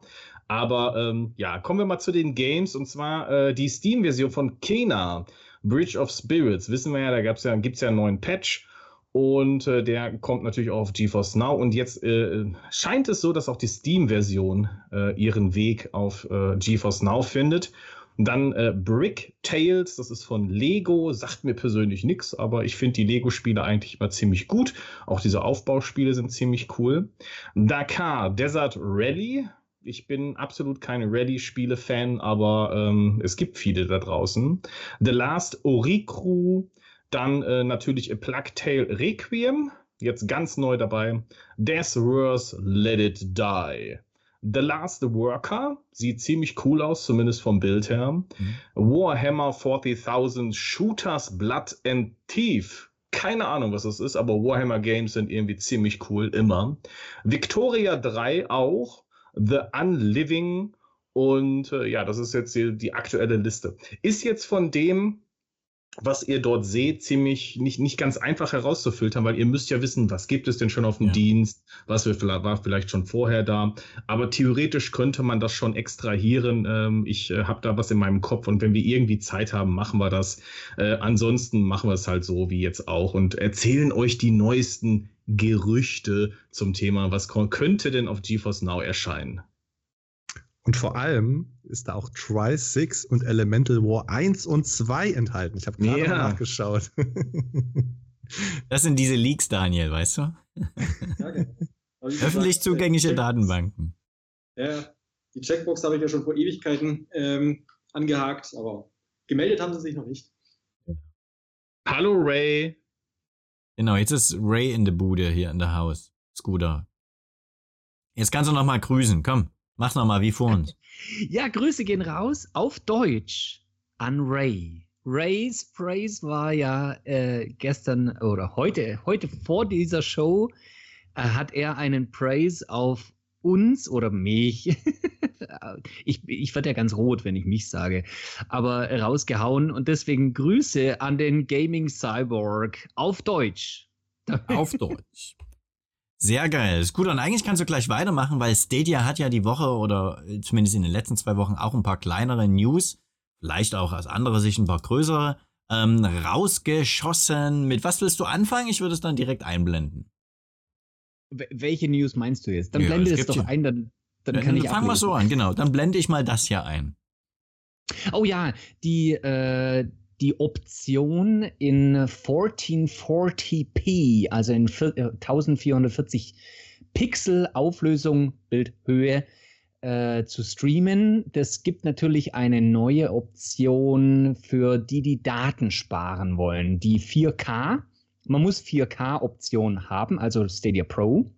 Aber ähm, ja, kommen wir mal zu den Games und zwar äh, die Steam-Version von Kena, Bridge of Spirits. Wissen wir ja, da gab's ja, gibt's ja einen neuen Patch und äh, der kommt natürlich auch auf GeForce Now. Und jetzt äh, scheint es so, dass auch die Steam-Version äh, ihren Weg auf äh, GeForce Now findet. Und dann äh, Brick Tales, das ist von Lego, sagt mir persönlich nichts, aber ich finde die Lego-Spiele eigentlich immer ziemlich gut. Auch diese Aufbauspiele sind ziemlich cool. Dakar Desert Rally. Ich bin absolut keine Rally-Spiele-Fan, aber ähm, es gibt viele da draußen. The Last Oricru, dann äh, natürlich A Plague Tale Requiem, jetzt ganz neu dabei. Death Worse Let It Die. The Last Worker sieht ziemlich cool aus, zumindest vom Bild her. Mhm. Warhammer 40.000 Shooters Blood and Thief. Keine Ahnung, was das ist, aber Warhammer Games sind irgendwie ziemlich cool, immer. Victoria 3 auch. The Unliving. Und äh, ja, das ist jetzt die, die aktuelle Liste. Ist jetzt von dem was ihr dort seht, ziemlich nicht, nicht ganz einfach herauszufiltern, weil ihr müsst ja wissen, was gibt es denn schon auf dem ja. Dienst, was war vielleicht schon vorher da. Aber theoretisch könnte man das schon extrahieren. Ähm, ich äh, habe da was in meinem Kopf und wenn wir irgendwie Zeit haben, machen wir das. Äh, ansonsten machen wir es halt so wie jetzt auch und erzählen euch die neuesten Gerüchte zum Thema, was könnte denn auf GeForce Now erscheinen. Und vor allem ist da auch Try 6 und Elemental War 1 und 2 enthalten. Ich habe gerade ja. nachgeschaut. das sind diese Leaks, Daniel, weißt du? Ja, genau. Öffentlich gesagt, zugängliche Datenbanken. Ja, die Checkbox habe ich ja schon vor Ewigkeiten ähm, angehakt, aber gemeldet haben sie sich noch nicht. Hallo Ray. Genau, jetzt ist Ray in der Bude hier in der Haus. Scooter. Jetzt kannst du noch mal grüßen. Komm, mach noch mal wie vor uns. Ja, Grüße gehen raus auf Deutsch an Ray. Rays Praise war ja äh, gestern oder heute, heute vor dieser Show äh, hat er einen Praise auf uns oder mich. ich ich werde ja ganz rot, wenn ich mich sage, aber rausgehauen und deswegen Grüße an den Gaming Cyborg auf Deutsch. auf Deutsch. Sehr geil. Ist gut. Und eigentlich kannst du gleich weitermachen, weil Stadia hat ja die Woche oder zumindest in den letzten zwei Wochen auch ein paar kleinere News, vielleicht auch aus anderer Sicht ein paar größere, ähm, rausgeschossen. Mit was willst du anfangen? Ich würde es dann direkt einblenden. Welche News meinst du jetzt? Dann ja, blende es, doch ein, dann, dann kann ich Fangen wir so an, genau. Dann blende ich mal das hier ein. Oh ja, die, äh, die Option in 1440p, also in 1440 äh, Pixel Auflösung, Bildhöhe, äh, zu streamen. Das gibt natürlich eine neue Option für die, die Daten sparen wollen. Die 4K. Man muss 4K-Option haben, also Stadia Pro.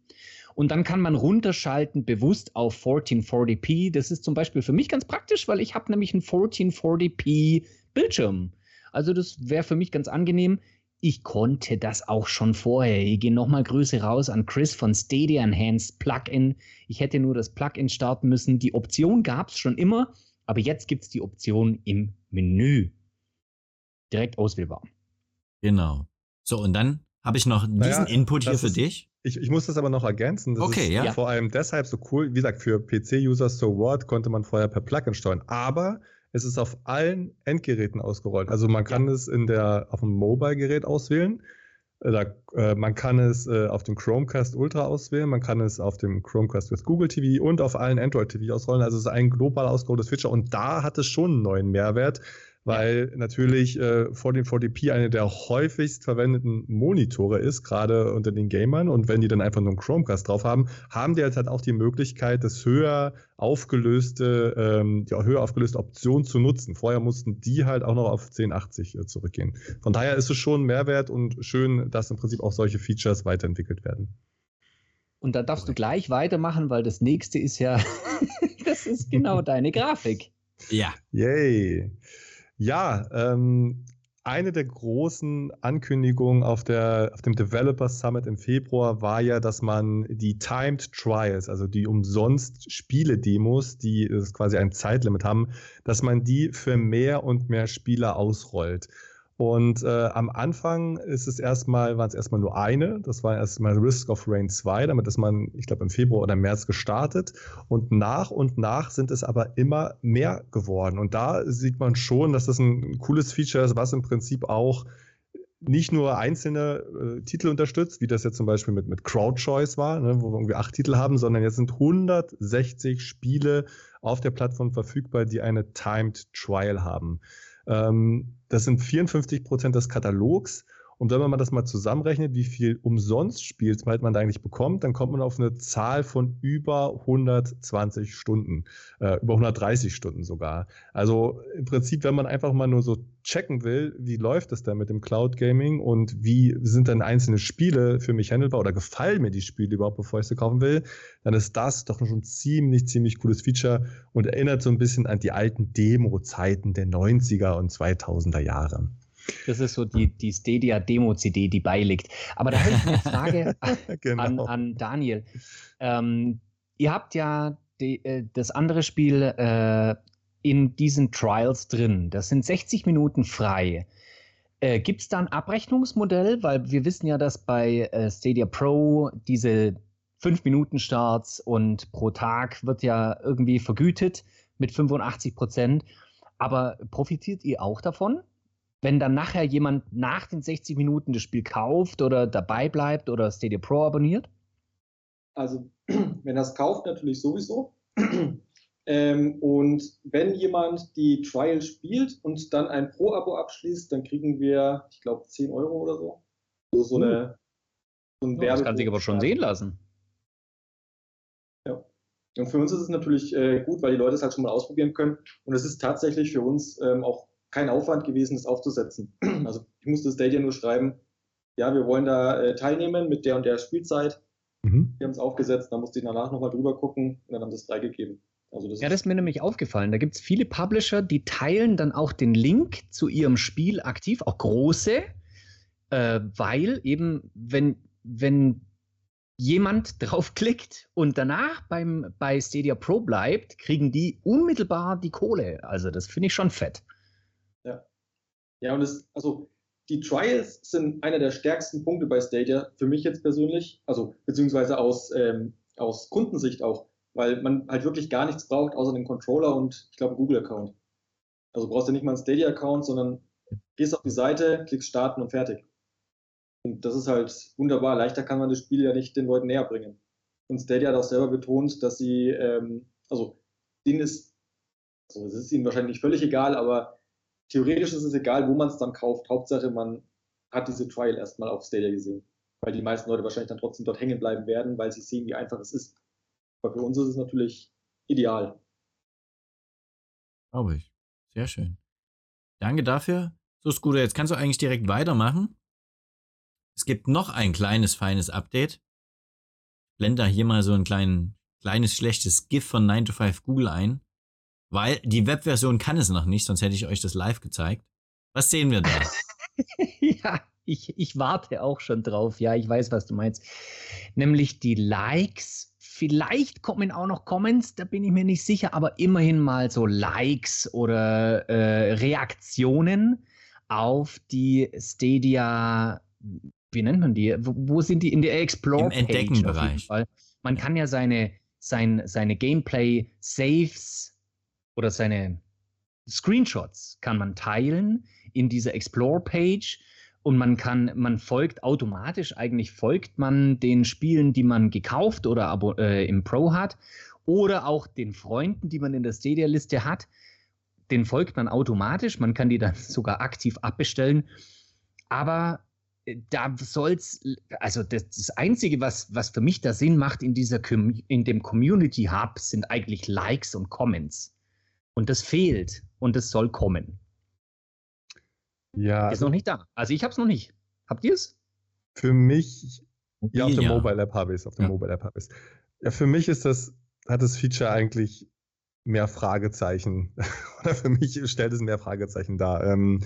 Und dann kann man runterschalten bewusst auf 1440p. Das ist zum Beispiel für mich ganz praktisch, weil ich habe nämlich einen 1440p Bildschirm. Also das wäre für mich ganz angenehm. Ich konnte das auch schon vorher. Hier gehen nochmal Grüße raus an Chris von Stadia Enhanced Plugin. Ich hätte nur das Plugin starten müssen. Die Option gab es schon immer, aber jetzt gibt es die Option im Menü. Direkt auswählbar. Genau. So, und dann habe ich noch diesen naja, Input hier für ist, dich. Ich, ich, muss das aber noch ergänzen. Das okay, ja. Vor allem deshalb so cool. Wie gesagt, für PC-User So What konnte man vorher per Plugin steuern. Aber es ist auf allen Endgeräten ausgerollt. Also man kann ja. es in der, auf dem Mobile-Gerät auswählen. Äh, da, äh, man kann es äh, auf dem Chromecast Ultra auswählen, man kann es auf dem Chromecast with Google TV und auf allen Android TV ausrollen. Also es ist ein global ausgerolltes Feature und da hat es schon einen neuen Mehrwert, weil natürlich äh, 1440p eine der häufigst verwendeten Monitore ist, gerade unter den Gamern. Und wenn die dann einfach nur einen Chromecast drauf haben, haben die halt, halt auch die Möglichkeit, das höher aufgelöste, ähm, die höher aufgelöste Option zu nutzen. Vorher mussten die halt auch noch auf 1080 äh, zurückgehen. Von daher ist es schon ein Mehrwert und schön, dass im Prinzip auch solche Features weiterentwickelt werden. Und da darfst du gleich weitermachen, weil das nächste ist ja, das ist genau deine Grafik. Ja. Yay. Ja, ähm, eine der großen Ankündigungen auf, der, auf dem Developer Summit im Februar war ja, dass man die Timed Trials, also die umsonst Spiele-Demos, die quasi ein Zeitlimit haben, dass man die für mehr und mehr Spieler ausrollt. Und äh, am Anfang ist es erstmal, waren es erstmal nur eine. Das war erstmal Risk of Rain 2. Damit ist man, ich glaube, im Februar oder März gestartet. Und nach und nach sind es aber immer mehr geworden. Und da sieht man schon, dass das ein cooles Feature ist, was im Prinzip auch nicht nur einzelne äh, Titel unterstützt, wie das jetzt zum Beispiel mit, mit Crowd Choice war, ne, wo wir irgendwie acht Titel haben, sondern jetzt sind 160 Spiele auf der Plattform verfügbar, die eine Timed Trial haben. Ähm, das sind 54 Prozent des Katalogs. Und wenn man das mal zusammenrechnet, wie viel umsonst Spielzeit man da eigentlich bekommt, dann kommt man auf eine Zahl von über 120 Stunden, äh, über 130 Stunden sogar. Also im Prinzip, wenn man einfach mal nur so checken will, wie läuft es denn mit dem Cloud Gaming und wie sind denn einzelne Spiele für mich handelbar oder gefallen mir die Spiele überhaupt, bevor ich sie kaufen will, dann ist das doch schon ziemlich, ziemlich cooles Feature und erinnert so ein bisschen an die alten Demo-Zeiten der 90er und 2000er Jahre. Das ist so die, die Stadia-Demo-CD, die beiliegt. Aber da habe ich eine Frage genau. an, an, Daniel. Ähm, ihr habt ja die, äh, das andere Spiel äh, in diesen Trials drin. Das sind 60 Minuten frei. Äh, Gibt es da ein Abrechnungsmodell? Weil wir wissen ja, dass bei äh, Stadia Pro diese 5-Minuten-Starts und pro Tag wird ja irgendwie vergütet mit 85 Prozent. Aber profitiert ihr auch davon? Wenn dann nachher jemand nach den 60 Minuten das Spiel kauft oder dabei bleibt oder Stadia Pro abonniert? Also, wenn das kauft, natürlich sowieso. Ähm, und wenn jemand die Trial spielt und dann ein Pro-Abo abschließt, dann kriegen wir, ich glaube, 10 Euro oder so. Also so eine, so ein ja, Das kann sich aber schon sehen lassen. Ja. Und für uns ist es natürlich äh, gut, weil die Leute es halt schon mal ausprobieren können. Und es ist tatsächlich für uns ähm, auch kein Aufwand gewesen, das aufzusetzen. Also ich musste das Stadia nur schreiben, ja, wir wollen da äh, teilnehmen mit der und der Spielzeit. Mhm. Wir haben es aufgesetzt, dann musste ich danach nochmal drüber gucken und dann haben sie es freigegeben. Also das ja, das ist mir nämlich aufgefallen. Da gibt es viele Publisher, die teilen dann auch den Link zu ihrem Spiel aktiv, auch große, äh, weil eben, wenn, wenn jemand draufklickt und danach beim, bei Stadia Pro bleibt, kriegen die unmittelbar die Kohle. Also das finde ich schon fett. Ja. Und das, also die Trials sind einer der stärksten Punkte bei Stadia, für mich jetzt persönlich, also beziehungsweise aus, ähm, aus Kundensicht auch weil man halt wirklich gar nichts braucht, außer den Controller und ich glaube Google-Account. Also brauchst du nicht mal einen Stadia-Account, sondern gehst auf die Seite, klickst starten und fertig. Und das ist halt wunderbar. Leichter kann man das Spiel ja nicht den Leuten näher bringen. Und Stadia hat auch selber betont, dass sie, ähm, also denen ist, also es ist ihnen wahrscheinlich völlig egal, aber theoretisch ist es egal, wo man es dann kauft. Hauptsache, man hat diese Trial erstmal auf Stadia gesehen. Weil die meisten Leute wahrscheinlich dann trotzdem dort hängen bleiben werden, weil sie sehen, wie einfach es ist. Aber für uns ist es natürlich ideal. Glaube ich. Sehr schön. Danke dafür. So, Scooter, jetzt kannst du eigentlich direkt weitermachen. Es gibt noch ein kleines, feines Update. Blende da hier mal so ein klein, kleines, schlechtes GIF von 9 to 5 Google ein. Weil die Webversion kann es noch nicht, sonst hätte ich euch das live gezeigt. Was sehen wir da? ja, ich, ich warte auch schon drauf. Ja, ich weiß, was du meinst. Nämlich die Likes Vielleicht kommen auch noch Comments, da bin ich mir nicht sicher, aber immerhin mal so Likes oder äh, Reaktionen auf die Stadia, wie nennt man die? Wo, wo sind die? In der Explore Im Entdeckenbereich. Man kann ja seine, sein, seine Gameplay-Saves oder seine Screenshots kann man teilen in dieser Explore-Page und man kann, man folgt automatisch, eigentlich folgt man den Spielen, die man gekauft oder äh, im Pro hat oder auch den Freunden, die man in der Stadia-Liste hat. Den folgt man automatisch, man kann die dann sogar aktiv abbestellen. Aber äh, da soll's, also das, das, Einzige, was, was für mich da Sinn macht in dieser in dem Community Hub, sind eigentlich Likes und Comments. Und das fehlt und das soll kommen. Ja. Ist noch nicht da. Also ich habe es noch nicht. Habt ihr es? Für mich, ja, auf der ja. Mobile App habe ich es. Auf der ja. Mobile App habe ich es. Ja, für mich ist das, hat das Feature eigentlich mehr Fragezeichen. Oder für mich stellt es mehr Fragezeichen dar. Ähm,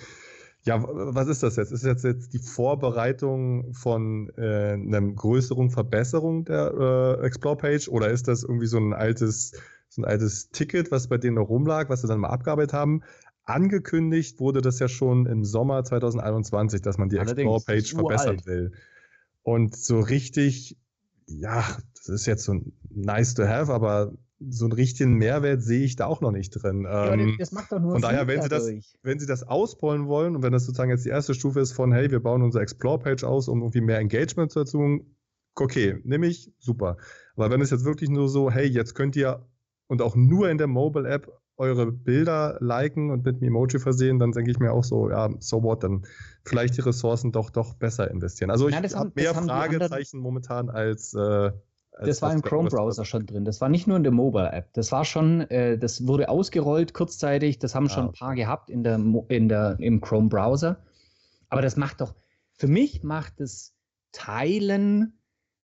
ja, was ist das jetzt? Ist das jetzt die Vorbereitung von äh, einer größeren Verbesserung der äh, Explore-Page oder ist das irgendwie so ein altes, so ein altes Ticket, was bei denen noch rumlag, was sie dann mal abgearbeitet haben? angekündigt wurde das ja schon im Sommer 2021, dass man die Explore-Page verbessern will. Und so richtig, ja, das ist jetzt so nice to have, aber so einen richtigen Mehrwert sehe ich da auch noch nicht drin. Ja, ähm, das macht doch nur Von daher, wenn sie, das, wenn sie das ausrollen wollen und wenn das sozusagen jetzt die erste Stufe ist von, hey, wir bauen unsere Explore-Page aus, um irgendwie mehr Engagement zu erzeugen, okay, nehme ich, super. Aber wenn es jetzt wirklich nur so, hey, jetzt könnt ihr und auch nur in der Mobile-App eure Bilder liken und mit einem Emoji versehen, dann denke ich mir auch so, ja, so what, dann vielleicht die Ressourcen doch doch besser investieren. Also ich habe mehr Fragezeichen momentan als, äh, das war im Chrome-Browser schon drin. Das war nicht nur in der Mobile-App. Das war schon, äh, das wurde ausgerollt kurzzeitig. Das haben ah, schon ein paar gehabt in der, in der, im Chrome-Browser. Aber das macht doch, für mich macht das Teilen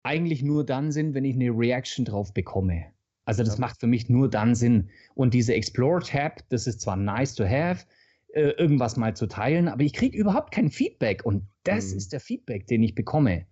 eigentlich nur dann Sinn, wenn ich eine Reaction drauf bekomme. Also das ja. macht für mich nur dann Sinn. Und diese Explore-Tab, das ist zwar nice to have, äh, irgendwas mal zu teilen, aber ich kriege überhaupt kein Feedback und das mhm. ist der Feedback, den ich bekomme.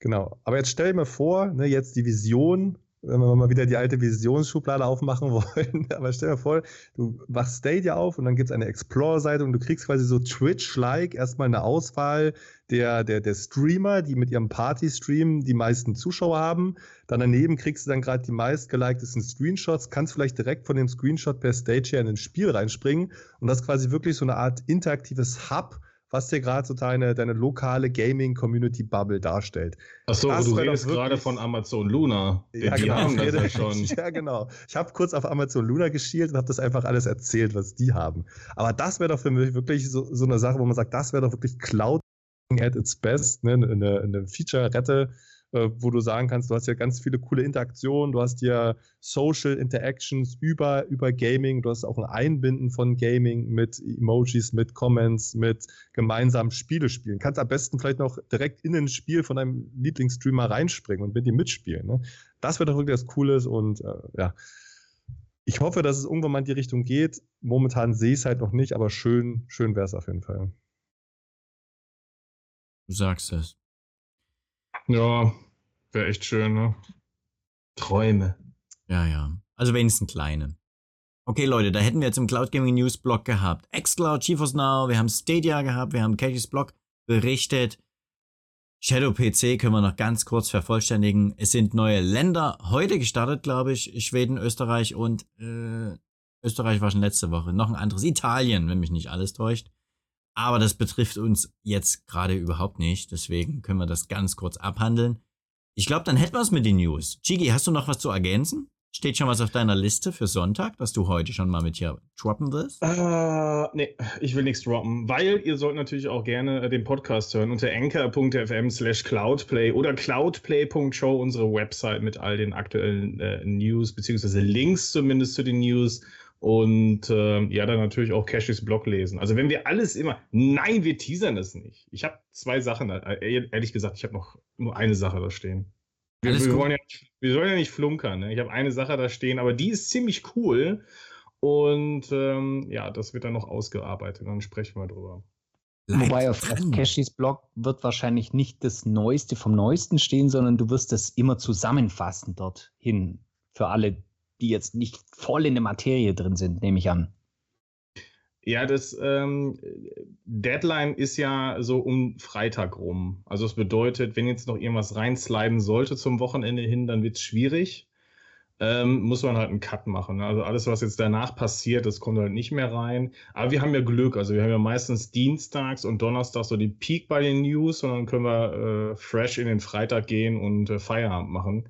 Genau. Aber jetzt stell dir mal vor, ne, jetzt die Vision wenn wir mal wieder die alte Visionsschublade aufmachen wollen. Aber stell dir vor, du machst Stadia auf und dann gibt es eine Explore-Seite und du kriegst quasi so Twitch-like erstmal eine Auswahl der, der, der Streamer, die mit ihrem Party-Stream die meisten Zuschauer haben. Dann daneben kriegst du dann gerade die meistgeliktesten Screenshots, kannst vielleicht direkt von dem Screenshot per Stage her in ein Spiel reinspringen und das ist quasi wirklich so eine Art interaktives Hub, was dir gerade so deine, deine lokale Gaming-Community-Bubble darstellt. Achso, du redest gerade von Amazon Luna. Ja, die genau, haben das ja schon. ja, genau. Ich habe kurz auf Amazon Luna geschielt und habe das einfach alles erzählt, was die haben. Aber das wäre doch für mich wirklich so, so eine Sache, wo man sagt, das wäre doch wirklich Cloud at its best, ne? eine, eine Feature-Rette äh, wo du sagen kannst, du hast ja ganz viele coole Interaktionen, du hast ja Social Interactions über, über Gaming, du hast auch ein Einbinden von Gaming mit Emojis, mit Comments, mit gemeinsamen Spiele spielen. Kannst am besten vielleicht noch direkt in ein Spiel von deinem Lieblingsstreamer reinspringen und mit ihm mitspielen. Ne? Das wäre doch wirklich was Cooles und äh, ja. Ich hoffe, dass es irgendwann mal in die Richtung geht. Momentan sehe ich es halt noch nicht, aber schön, schön wäre es auf jeden Fall. Du sagst es. Ja, wäre echt schön, ne? Träume. Ja, ja. Also wenigstens kleine. Okay, Leute, da hätten wir jetzt im Cloud Gaming News Blog gehabt. Xcloud, GeForce Now, wir haben Stadia gehabt, wir haben Casey's Blog berichtet. Shadow PC können wir noch ganz kurz vervollständigen. Es sind neue Länder heute gestartet, glaube ich. Schweden, Österreich und äh, Österreich war schon letzte Woche. Noch ein anderes Italien, wenn mich nicht alles täuscht. Aber das betrifft uns jetzt gerade überhaupt nicht. Deswegen können wir das ganz kurz abhandeln. Ich glaube, dann hätten wir es mit den News. Chigi, hast du noch was zu ergänzen? Steht schon was auf deiner Liste für Sonntag, dass du heute schon mal mit hier droppen willst? Uh, nee, ich will nichts droppen, weil ihr sollt natürlich auch gerne äh, den Podcast hören unter anchor.fm slash cloudplay oder cloudplay.show, unsere Website mit all den aktuellen äh, News, beziehungsweise Links zumindest zu den News und äh, ja, dann natürlich auch Cashys Blog lesen. Also wenn wir alles immer, nein, wir teasern es nicht. Ich habe zwei Sachen, äh, ehrlich gesagt, ich habe noch nur eine Sache da stehen. Wir, wir, wollen ja nicht, wir sollen ja nicht flunkern. Ne? Ich habe eine Sache da stehen, aber die ist ziemlich cool. Und ähm, ja, das wird dann noch ausgearbeitet. Dann sprechen wir drüber. Wobei auf, auf Cashys Blog wird wahrscheinlich nicht das Neueste vom Neuesten stehen, sondern du wirst das immer zusammenfassen dorthin für alle, die jetzt nicht voll in der Materie drin sind, nehme ich an. Ja, das ähm, Deadline ist ja so um Freitag rum. Also es bedeutet, wenn jetzt noch irgendwas reinsliden sollte zum Wochenende hin, dann wird es schwierig. Ähm, muss man halt einen Cut machen. Also alles, was jetzt danach passiert, das kommt halt nicht mehr rein. Aber wir haben ja Glück. Also wir haben ja meistens dienstags und donnerstags so die Peak bei den News und dann können wir äh, fresh in den Freitag gehen und äh, Feierabend machen.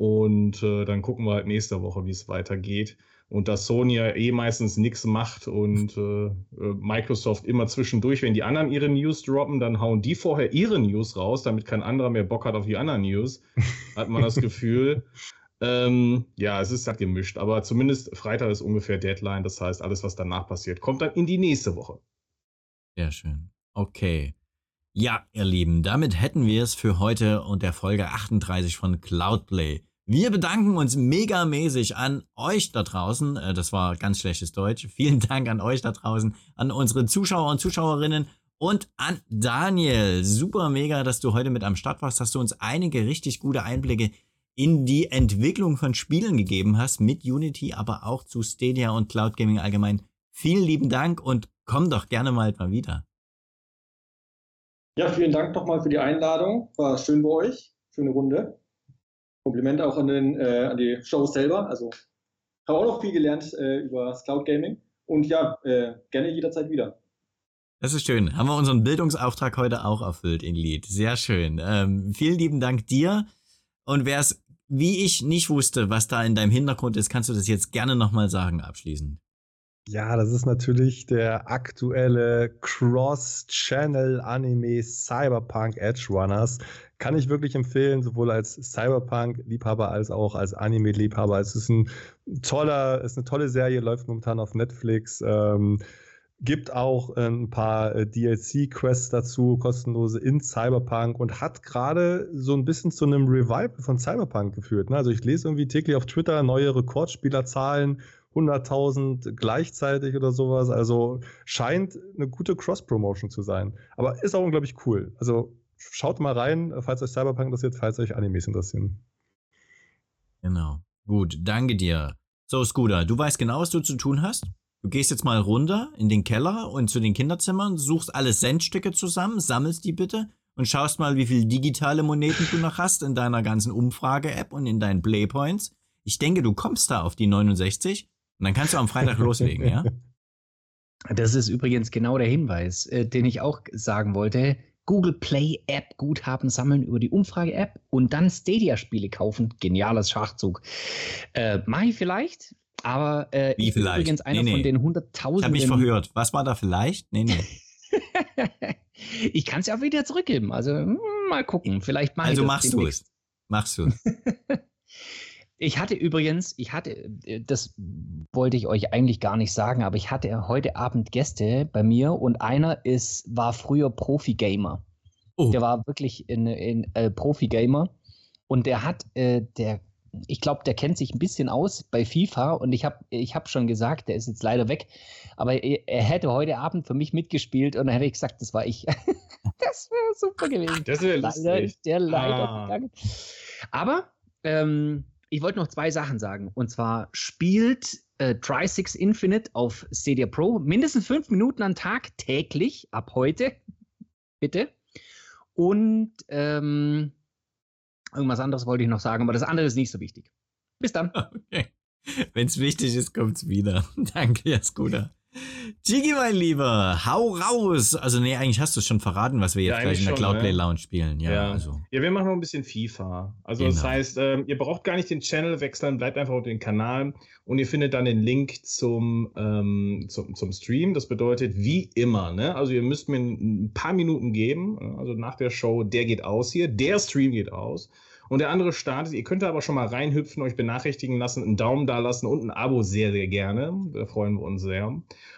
Und äh, dann gucken wir halt nächste Woche, wie es weitergeht. Und dass Sony ja eh meistens nichts macht und äh, äh, Microsoft immer zwischendurch, wenn die anderen ihre News droppen, dann hauen die vorher ihre News raus, damit kein anderer mehr Bock hat auf die anderen News, hat man das Gefühl. Ähm, ja, es ist halt gemischt, aber zumindest Freitag ist ungefähr Deadline. Das heißt, alles, was danach passiert, kommt dann in die nächste Woche. Sehr schön. Okay. Ja, ihr Lieben, damit hätten wir es für heute und der Folge 38 von Cloudplay. Wir bedanken uns megamäßig an euch da draußen. Äh, das war ganz schlechtes Deutsch. Vielen Dank an euch da draußen, an unsere Zuschauer und Zuschauerinnen und an Daniel. Super mega, dass du heute mit am Start warst, dass du uns einige richtig gute Einblicke in die Entwicklung von Spielen gegeben hast mit Unity, aber auch zu Stadia und Cloud Gaming allgemein. Vielen lieben Dank und komm doch gerne mal wieder. Ja, vielen Dank nochmal für die Einladung. War schön bei euch. Schöne Runde. Kompliment auch an, den, äh, an die Show selber. Also habe auch noch viel gelernt äh, über das Cloud Gaming. Und ja, äh, gerne jederzeit wieder. Das ist schön. Haben wir unseren Bildungsauftrag heute auch erfüllt, Inglied. Sehr schön. Ähm, vielen lieben Dank dir. Und wer es wie ich nicht wusste, was da in deinem Hintergrund ist, kannst du das jetzt gerne nochmal sagen abschließend. Ja, das ist natürlich der aktuelle Cross-Channel-Anime Cyberpunk Edge Runners. Kann ich wirklich empfehlen, sowohl als Cyberpunk-Liebhaber als auch als Anime-Liebhaber. Es ist ein toller, ist eine tolle Serie, läuft momentan auf Netflix. Ähm, gibt auch ein paar äh, DLC-Quests dazu, kostenlose in Cyberpunk und hat gerade so ein bisschen zu einem Revival von Cyberpunk geführt. Ne? Also ich lese irgendwie täglich auf Twitter neue Rekordspielerzahlen 100.000 gleichzeitig oder sowas. Also scheint eine gute Cross-Promotion zu sein. Aber ist auch unglaublich cool. Also schaut mal rein, falls euch Cyberpunk interessiert, falls euch Animes interessieren. Genau. Gut, danke dir. So, Scooter, du weißt genau, was du zu tun hast. Du gehst jetzt mal runter in den Keller und zu den Kinderzimmern, suchst alle Centstücke zusammen, sammelst die bitte und schaust mal, wie viele digitale Moneten du noch hast in deiner ganzen Umfrage-App und in deinen Playpoints. Ich denke, du kommst da auf die 69 und dann kannst du am Freitag loslegen, ja? Das ist übrigens genau der Hinweis, äh, den ich auch sagen wollte. Google Play App Guthaben sammeln über die Umfrage App und dann Stadia Spiele kaufen. Geniales Schachzug. Äh, Mache ich vielleicht, aber äh, Wie ich bin vielleicht? übrigens einer Nee, nee. von den Ich hunderttausenden. habe mich verhört. Was war da vielleicht? Nee, nee. ich kann es ja auch wieder zurückgeben. Also hm, mal gucken. Vielleicht mache Also ich das machst du es. Machst du es. Ich hatte übrigens, ich hatte, äh, das wollte ich euch eigentlich gar nicht sagen, aber ich hatte heute Abend Gäste bei mir und einer ist, war früher Profi-Gamer. Oh, Der war wirklich ein in, äh, Profi-Gamer und der hat, äh, der, ich glaube, der kennt sich ein bisschen aus bei FIFA und ich habe ich hab schon gesagt, der ist jetzt leider weg, aber er, er hätte heute Abend für mich mitgespielt und dann hätte ich gesagt, das war ich. das wäre super gewesen. Das wäre Leider lustig. ist der leider Ah. gegangen. Aber ähm, ich wollte noch zwei Sachen sagen. Und zwar spielt äh, Tri-Six Infinite auf Stadia Pro mindestens fünf Minuten am Tag täglich ab heute. Bitte. Und ähm, irgendwas anderes wollte ich noch sagen, aber das andere ist nicht so wichtig. Bis dann. okay. Wenn es wichtig ist, kommt's wieder. Danke, ja, Scooter. Jiggy, mein Lieber, hau raus. Also, nee, eigentlich hast du es schon verraten, was wir jetzt Ja, gleich in der Cloudplay ne? Lounge spielen. Ja, Ja. also. Ja, wir machen noch ein bisschen FIFA. Also das Genau. heißt, ähm, ihr braucht gar nicht den Channel wechseln, bleibt einfach auf den Kanal und ihr findet dann den Link zum, ähm, zum, zum Stream. Das bedeutet, wie immer, ne? Also ihr müsst mir ein paar Minuten geben. Also nach der Show, der geht aus hier, der Stream geht aus. Und der andere startet. Ihr könnt da aber schon mal reinhüpfen, euch benachrichtigen lassen, einen Daumen da lassen und ein Abo sehr, sehr gerne. Da freuen wir uns sehr.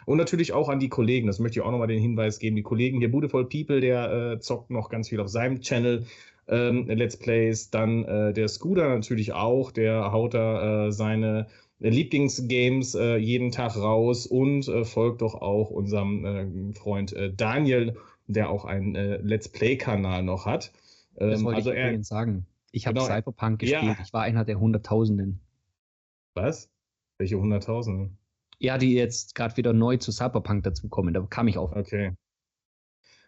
Und natürlich auch an die Kollegen, das möchte ich auch nochmal den Hinweis geben. Die Kollegen hier, Beautiful People, der äh, zockt noch ganz viel auf seinem Channel. Ähm, Let's Plays, dann äh, der Scooter natürlich auch, der haut da äh, seine Lieblingsgames äh, jeden Tag raus und äh, folgt doch auch unserem äh, Freund äh, Daniel, der auch einen äh, Let's Play-Kanal noch hat. Das Ähm, wollte also ich er, sagen. Ich habe Genau. Cyberpunk Ja. gespielt. Ich war einer der Hunderttausenden. was? Welche Hunderttausende? Ja, die jetzt gerade wieder neu zu Cyberpunk dazukommen. Da kam ich auf. Okay.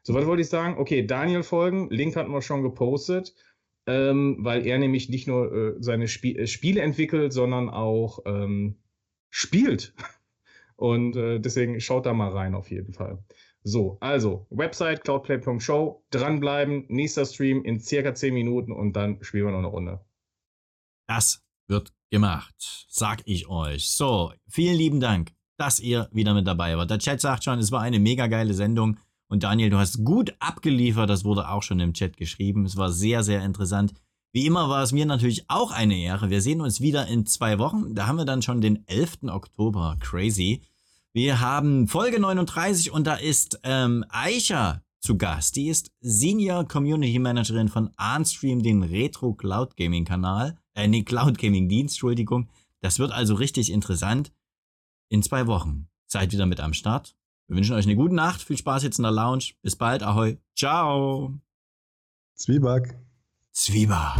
So, was wollte ich sagen? Okay, Daniel folgen. Link hatten wir schon gepostet, ähm, weil er nämlich nicht nur äh, seine Spie äh, Spiele entwickelt, sondern auch ähm, spielt. Und äh, deswegen schaut da mal rein auf jeden Fall. So, also Website cloudplay.show, dranbleiben, nächster Stream in circa 10 Minuten und dann spielen wir noch eine Runde. Das wird gemacht, sag ich euch. So, vielen lieben Dank, dass ihr wieder mit dabei wart. Der Chat sagt schon, es war eine mega geile Sendung. Und Daniel, du hast gut abgeliefert, das wurde auch schon im Chat geschrieben. Es war sehr, sehr interessant. Wie immer war es mir natürlich auch eine Ehre. Wir sehen uns wieder in zwei Wochen. Da haben wir dann schon den 11. Oktober. Crazy. Wir haben Folge 39 und da ist ähm, Aisha zu Gast. Die ist Senior Community Managerin von Arnstream, den Retro Cloud Gaming Kanal. Äh, nee, Cloud Gaming Dienst, Entschuldigung. Das wird also richtig interessant. In zwei Wochen. Seid wieder mit am Start. Wir wünschen euch eine gute Nacht. Viel Spaß jetzt in der Lounge. Bis bald. Ahoi. Ciao. Zwieback. Zwieber.